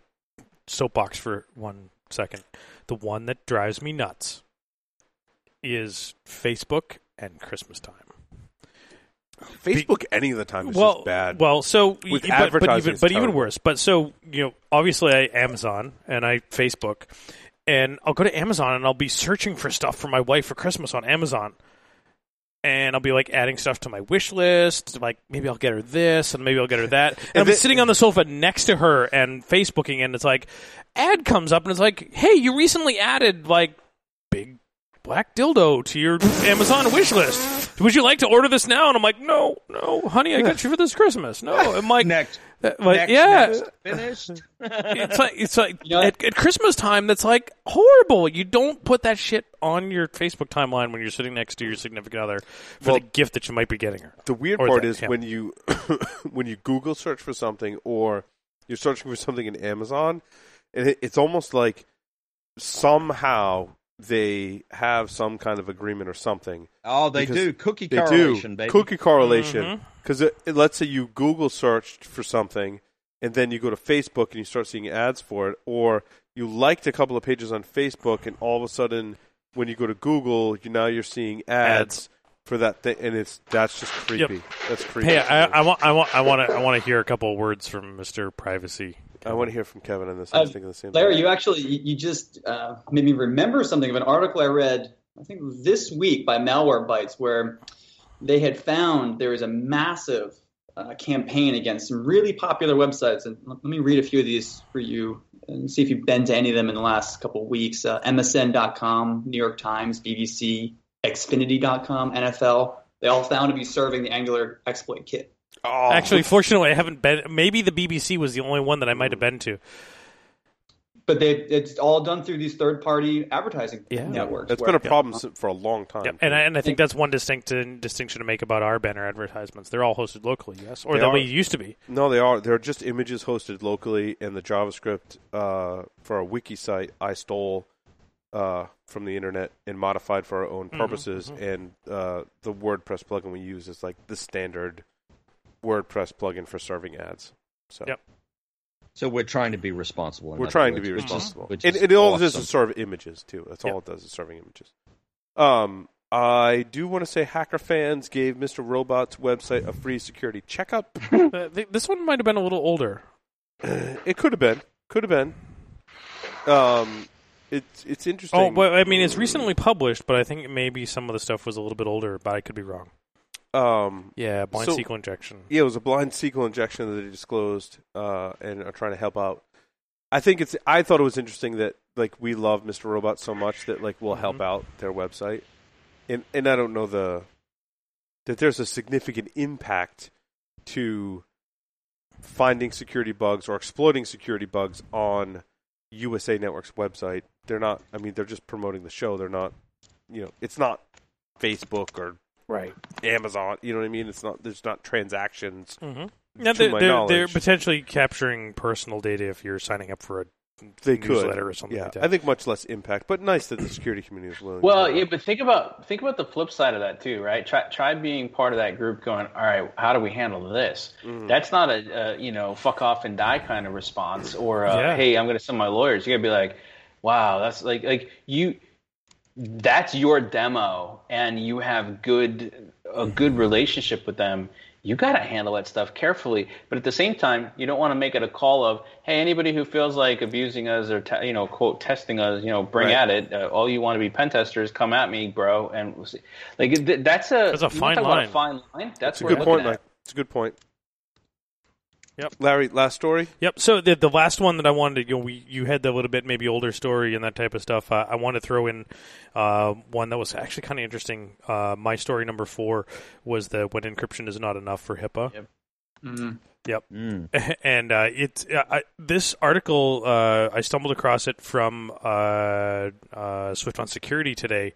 soapbox for one second. The one that drives me nuts is Facebook and Christmas time. Facebook any of the time is well, just bad. Well, so With but, but advertising, even but even worse. But so you know, obviously, I Amazon and I Facebook, and I'll go to Amazon and I'll be searching for stuff for my wife for Christmas on Amazon, and I'll be like adding stuff to my wish list. Like maybe I'll get her this, and maybe I'll get her that. And, I'll be then- sitting on the sofa next to her and Facebooking, and it's like ad comes up and it's like, hey, you recently added like big black dildo to your Amazon wish list. Would you like to order this now? And I'm like, no, no, honey, I got you for this Christmas. No, I'm like, next, uh, like, next, yeah, next, finished. it's like it's like You know- at, at Christmas time. That's like horrible. You don't put that shit on your Facebook timeline when you're sitting next to your significant other for Well- the gift that you might be getting her. the weird or part that, is yeah. when you when you Google search for something or you're searching for something in Amazon, and it, it's almost like somehow they have some kind of agreement or something. Oh, they do cookie They correlation, do baby. cookie correlation Mhm. because let's say you Google searched for something and then you go to Facebook and you start seeing ads for it, or you liked a couple of pages on Facebook and all of a sudden when you go to Google, you now you're seeing ads, Ads. for that thing, and it's that's just creepy. That's creepy. Hey, I, I want, I want, I want to, I want to hear a couple of words from Mister Privacy. I want to hear from Kevin on this. I was Uh, thinking the same. Larry, thing. you actually you just uh, made me remember something of an article I read. I think this week by Malwarebytes, where they had found there is a massive uh, campaign against some really popular websites. And let me read a few of these for you and see if you've been to any of them in the last couple of weeks. Uh, MSN.com, New York Times, BBC, Xfinity.com, NFL. They all found to be serving the Angler exploit kit. Oh, Actually, fortunately, I haven't been. Maybe the BBC was the only one that I might have been to. But they, it's all done through these third-party advertising Yeah. networks. it's where- been a problem s- for a long time. Yep. And I, and I think that's one distinct distinction to make about our banner advertisements. They're all hosted locally, yes, or They the are. way it used to be. No, they are. They're just images hosted locally, and the JavaScript uh, for our wiki site I stole uh, from the internet and modified for our own purposes. And uh, the WordPress plugin we use is like the standard WordPress plugin for serving ads. So Yep. So we're trying to be responsible. we're trying tling to words, be which is- responsible. which and is it all it does awesome. is serve images too. That's all it does is serving images. Um, I do want to say Hacker Fans gave Mr. Robot's website a free security checkup. Uh, th- this one might have been a little older. It could have been. Could have been. Um, it's it's interesting. Oh, but I mean, it's recently published, but I think maybe some of the stuff was a little bit older, but I could be wrong. Um, Yeah, blind So- SQL injection. yeah, it was a blind SQL injection that they disclosed uh, and are trying to help out. I think it's. I thought it was interesting that like we love Mr. Robot so much that like we'll help out their website, and and I don't know the that there's a significant impact to finding security bugs or exploiting security bugs on USA Network's website. They're not. I mean, they're just promoting the show. They're not. You know, it's not Facebook or Right. Amazon. You know what I mean? It's not. There's not transactions. Mm-hmm. Now, To they're, my they're, knowledge. they're potentially capturing personal data if you're signing up for a They could. or something yeah, like that. I think much less impact, but nice that the security community is willing. Well, to yeah, but think about think about the flip side of that too, right? Try try being part of that group, going, all right, how do we handle this? Mm-hmm. That's not a, a you know fuck off and die kind of response, or uh, Yeah. hey, I'm going to send my lawyers. You got to be like, wow, that's like like you. That's your demo, and you have good a good relationship with them. You got to handle that stuff carefully, but at the same time, you don't want to make it a call of, "Hey, anybody who feels like abusing us or te- you know, quote testing us, you know, bring Right. at it. Uh, all you want to be pen testers, come at me, bro." And we'll see. like th- that's a That's a fine line. A fine line. That's It's a good point, looking Mike. It's a good point. Yep. Larry, last story. Yep. So the the last one that I wanted to, you know, we you had the little bit maybe older story and that type of stuff. Uh, I want to throw in uh, one that was actually kind of interesting. Uh, my story number four was the when encryption is not enough for HIPAA. Yep. Mhm. Mm. and uh, it uh, I, this article uh, I stumbled across it from uh, uh, Swift on Security today.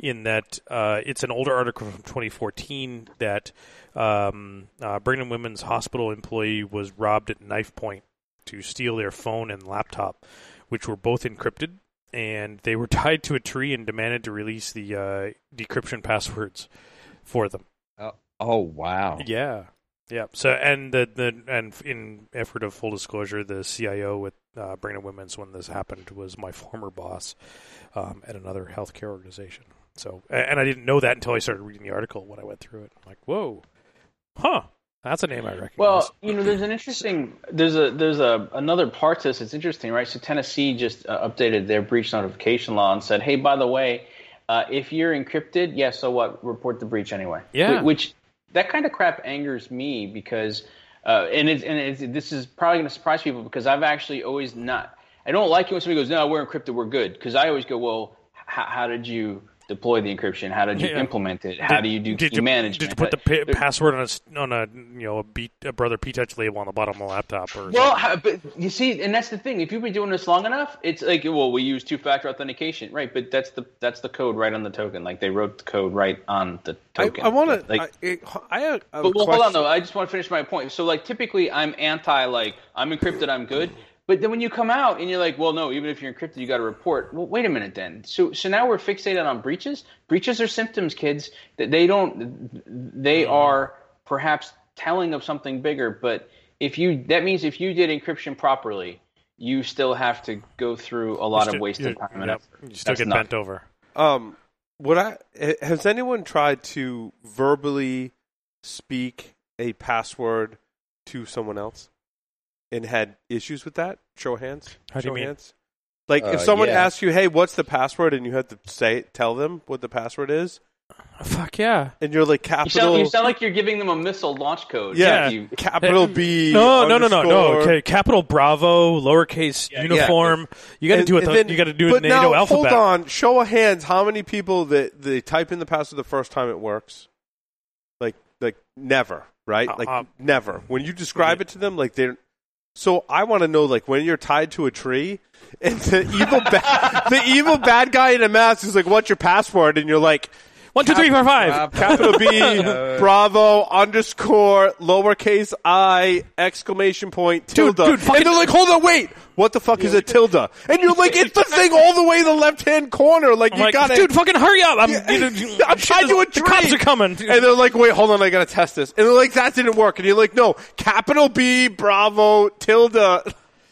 In that uh, it's an older article from 2014 that um, uh, Brigham Women's Hospital employee was robbed at knife point to steal their phone and laptop, which were both encrypted, and they were tied to a tree and demanded to release the uh, decryption passwords for them. Oh wow! Yeah, yeah. So and the the and in effort of full disclosure, the CIO with uh, Brigham Women's when this happened was my former boss um, at another healthcare organization. So and I didn't know that until I started reading the article when I went through it. I'm like, whoa, huh? That's a name I recognize. Well, you know, there's an interesting there's a there's a another part to this that's interesting, right? So Tennessee just uh, updated their breach notification law and said, hey, by the way, uh, if you're encrypted, yeah, so what? Report the breach anyway. Yeah. Wh- Which that kind of crap angers me because, uh, and it's and it's, this is probably going to surprise people because I've actually always not. I don't like it when somebody goes, no, we're encrypted, we're good, because I always go, well, h- how did you deploy the encryption? How did you Yeah. implement it? How do you do did key you, management? Did you put the pa- password on a s- on a you know a, beat, a brother P touch label on the bottom of the laptop or Well, how, but you see, and that's the thing. If you've been doing this long enough, it's like, well, we use two-factor authentication, right? But that's the that's the code right on the token. Like they wrote the code right on the token. I want to. Like, I, I have a but well, hold on though. I just want to finish my point. So, like, typically, I'm anti. Like, I'm encrypted, I'm good. But then when you come out and you're like, well, no, even if you're encrypted, you got to report. Well, wait a minute, then. So, so now we're fixated on breaches. Breaches are symptoms, kids. That they don't. They are perhaps telling of something bigger. But if you, that means if you did encryption properly, you still have to go through a lot still- of wasted you- time and yep, effort. You still That's get not- bent over. Um, what I has anyone tried to verbally speak a password to someone else and had issues with that? Show of hands. How do Show of mean? hands. Like Uh, if someone yeah. asks you, "Hey, what's the password?" and you have to say tell them what the password is. Fuck yeah. and you're like You capital. sound, you sound like you're giving them a missile launch code. yeah, you- capital B. No, no, no, no, no. underscore. Okay, capital Bravo, lowercase uniform. You got to And- do it. and The, then- you got to do it but in the NATO now, alphabet. Hold on, show of hands. How many people that they type in the password the first time it works? Like, like never, right? Uh, Like uh, never. When you describe it to them, like they're. So I want to know, like, when you're tied to a tree, and the evil, ba- the evil bad guy in a mask is like, "What's your password?" And you're like, One, two, three, four, five. capital B, Bravo, underscore, lowercase I, exclamation point, Dude, tilde. dude, fucking- and they're like, hold on, wait, what the fuck is a tilde? And you're like, it's the thing all the way in the left hand corner. Like, I'm you like, got it. dude, fucking hurry up! I'm, Yeah. you know, I'm shit tied is- to a The cops tree. are coming. And they're like, wait, hold on, I gotta test this. And they're like, that didn't work. And you're like, no, capital B, Bravo, tilde.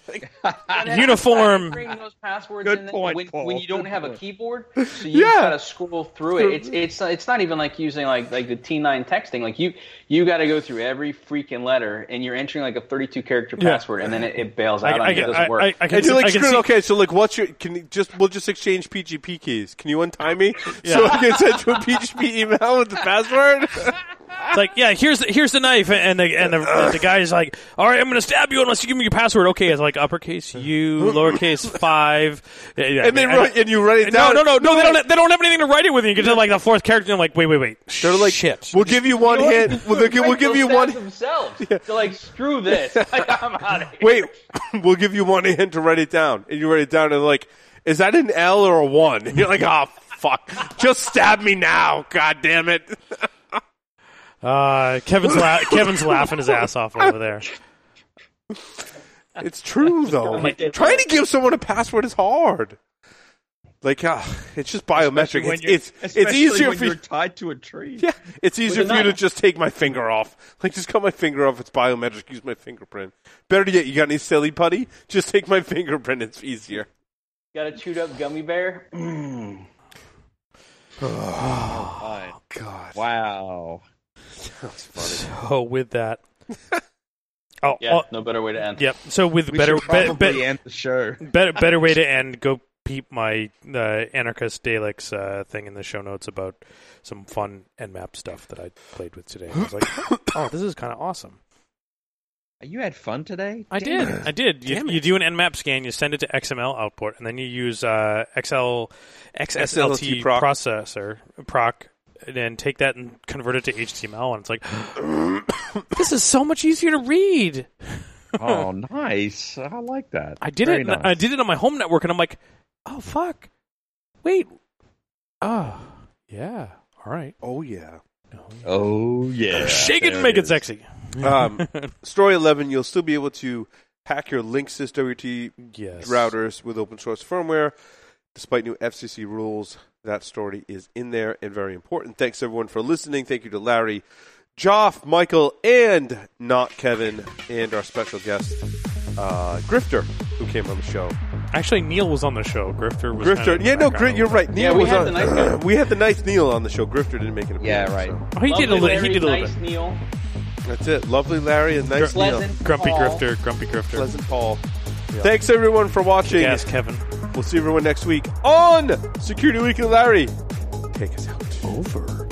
Uniform. Those passwords Good in point, when, Paul. when you don't Good have a keyboard, so you Yeah. got to scroll through it. It's it's it's not even like using like like the T9 texting. Like you you got to go through every freaking letter, and you're entering like a 32 character Yeah. password, and then it, it bails out. I, on you. It I, doesn't work. I, I can, And you're like, I can screw see, okay, so like, what's your, can you just, we'll just exchange PGP keys. Can you untie me? So I can send you a PGP email with the password? It's like, yeah, here's the, here's the knife, and the and the, the guy's like, all right, I'm gonna stab you unless you give me your password. Okay, it's like uppercase U, lowercase five, Yeah, yeah, and then and- write, and you write it No, down. no, no, no. They don't. They don't have anything to write it with. And you get to like the fourth character, and I'm like, wait, wait, wait. They're like, shit. we'll give you one hint. We'll, we'll give you one. themselves. They're like, screw this. Like, I'm out of here. Wait, we'll give you one hint to write it down, and you write it down, and they're like, is that an L or a one? And you're like, oh fuck, just stab me now, god damn it. Uh, Kevin's la- Kevin's laughing his ass off over there. It's true though. Make it Trying to give someone a password is hard. Like, uh, it's just biometric. It's you're- it's, it's easier when for you're tied to a tree. Yeah, it's easier for you to just take my finger off. Like, just cut my finger off. It's biometric. Use my fingerprint. Better yet, you got any silly putty? Just take my fingerprint. It's easier. Got a chewed up gummy bear. Fine. God, Wow. That's funny. So with that, oh, Yeah, oh, no better way to end. yep. So with We better, should be, be- end the show. better, better way to end. Go peep my uh, anarchist Daleks uh, thing in the show notes about some fun nmap stuff that I played with today. I was like, oh, this is kind of awesome. You had fun today. I Damn did. it. I did. You, you do an Nmap scan, you send it to XML output, and then you use uh, XL XSLT XLT proc. processor proc, and then take that and convert it to HTML, and it's like, this is so much easier to read. Oh, nice. I like that. I did Very it. Nice. I did it on my home network, and I'm like, oh fuck, wait, oh yeah, all right, Oh yeah. Oh yeah. shake it There and make it sexy. Um, story eleven. You'll still be able to hack your Linksys WRT Yes, routers with open source firmware, despite new FCC rules. That story is in there and very important. Thanks everyone for listening. Thank you to Larry, Joff, Michael, and not Kevin, and our special guest, uh, Grifter, who came on the show. Actually, Neil was on the show. Grifter was. Grifter, kind of yeah, no, background Grit, you're right. Neil we was had on. the nice guy. we had the nice Neil on the show. Grifter didn't make an Yeah, right. so. Oh, he did a Lovely little. He did a little nice bit. Neil. That's it. Lovely Larry and nice Neil. Grumpy Paul. Grifter. Grumpy Grifter. Pleasant Paul. Thanks everyone for watching. Yes, Kevin. We'll see everyone next week on Security Weekly. Larry, take us out. Over.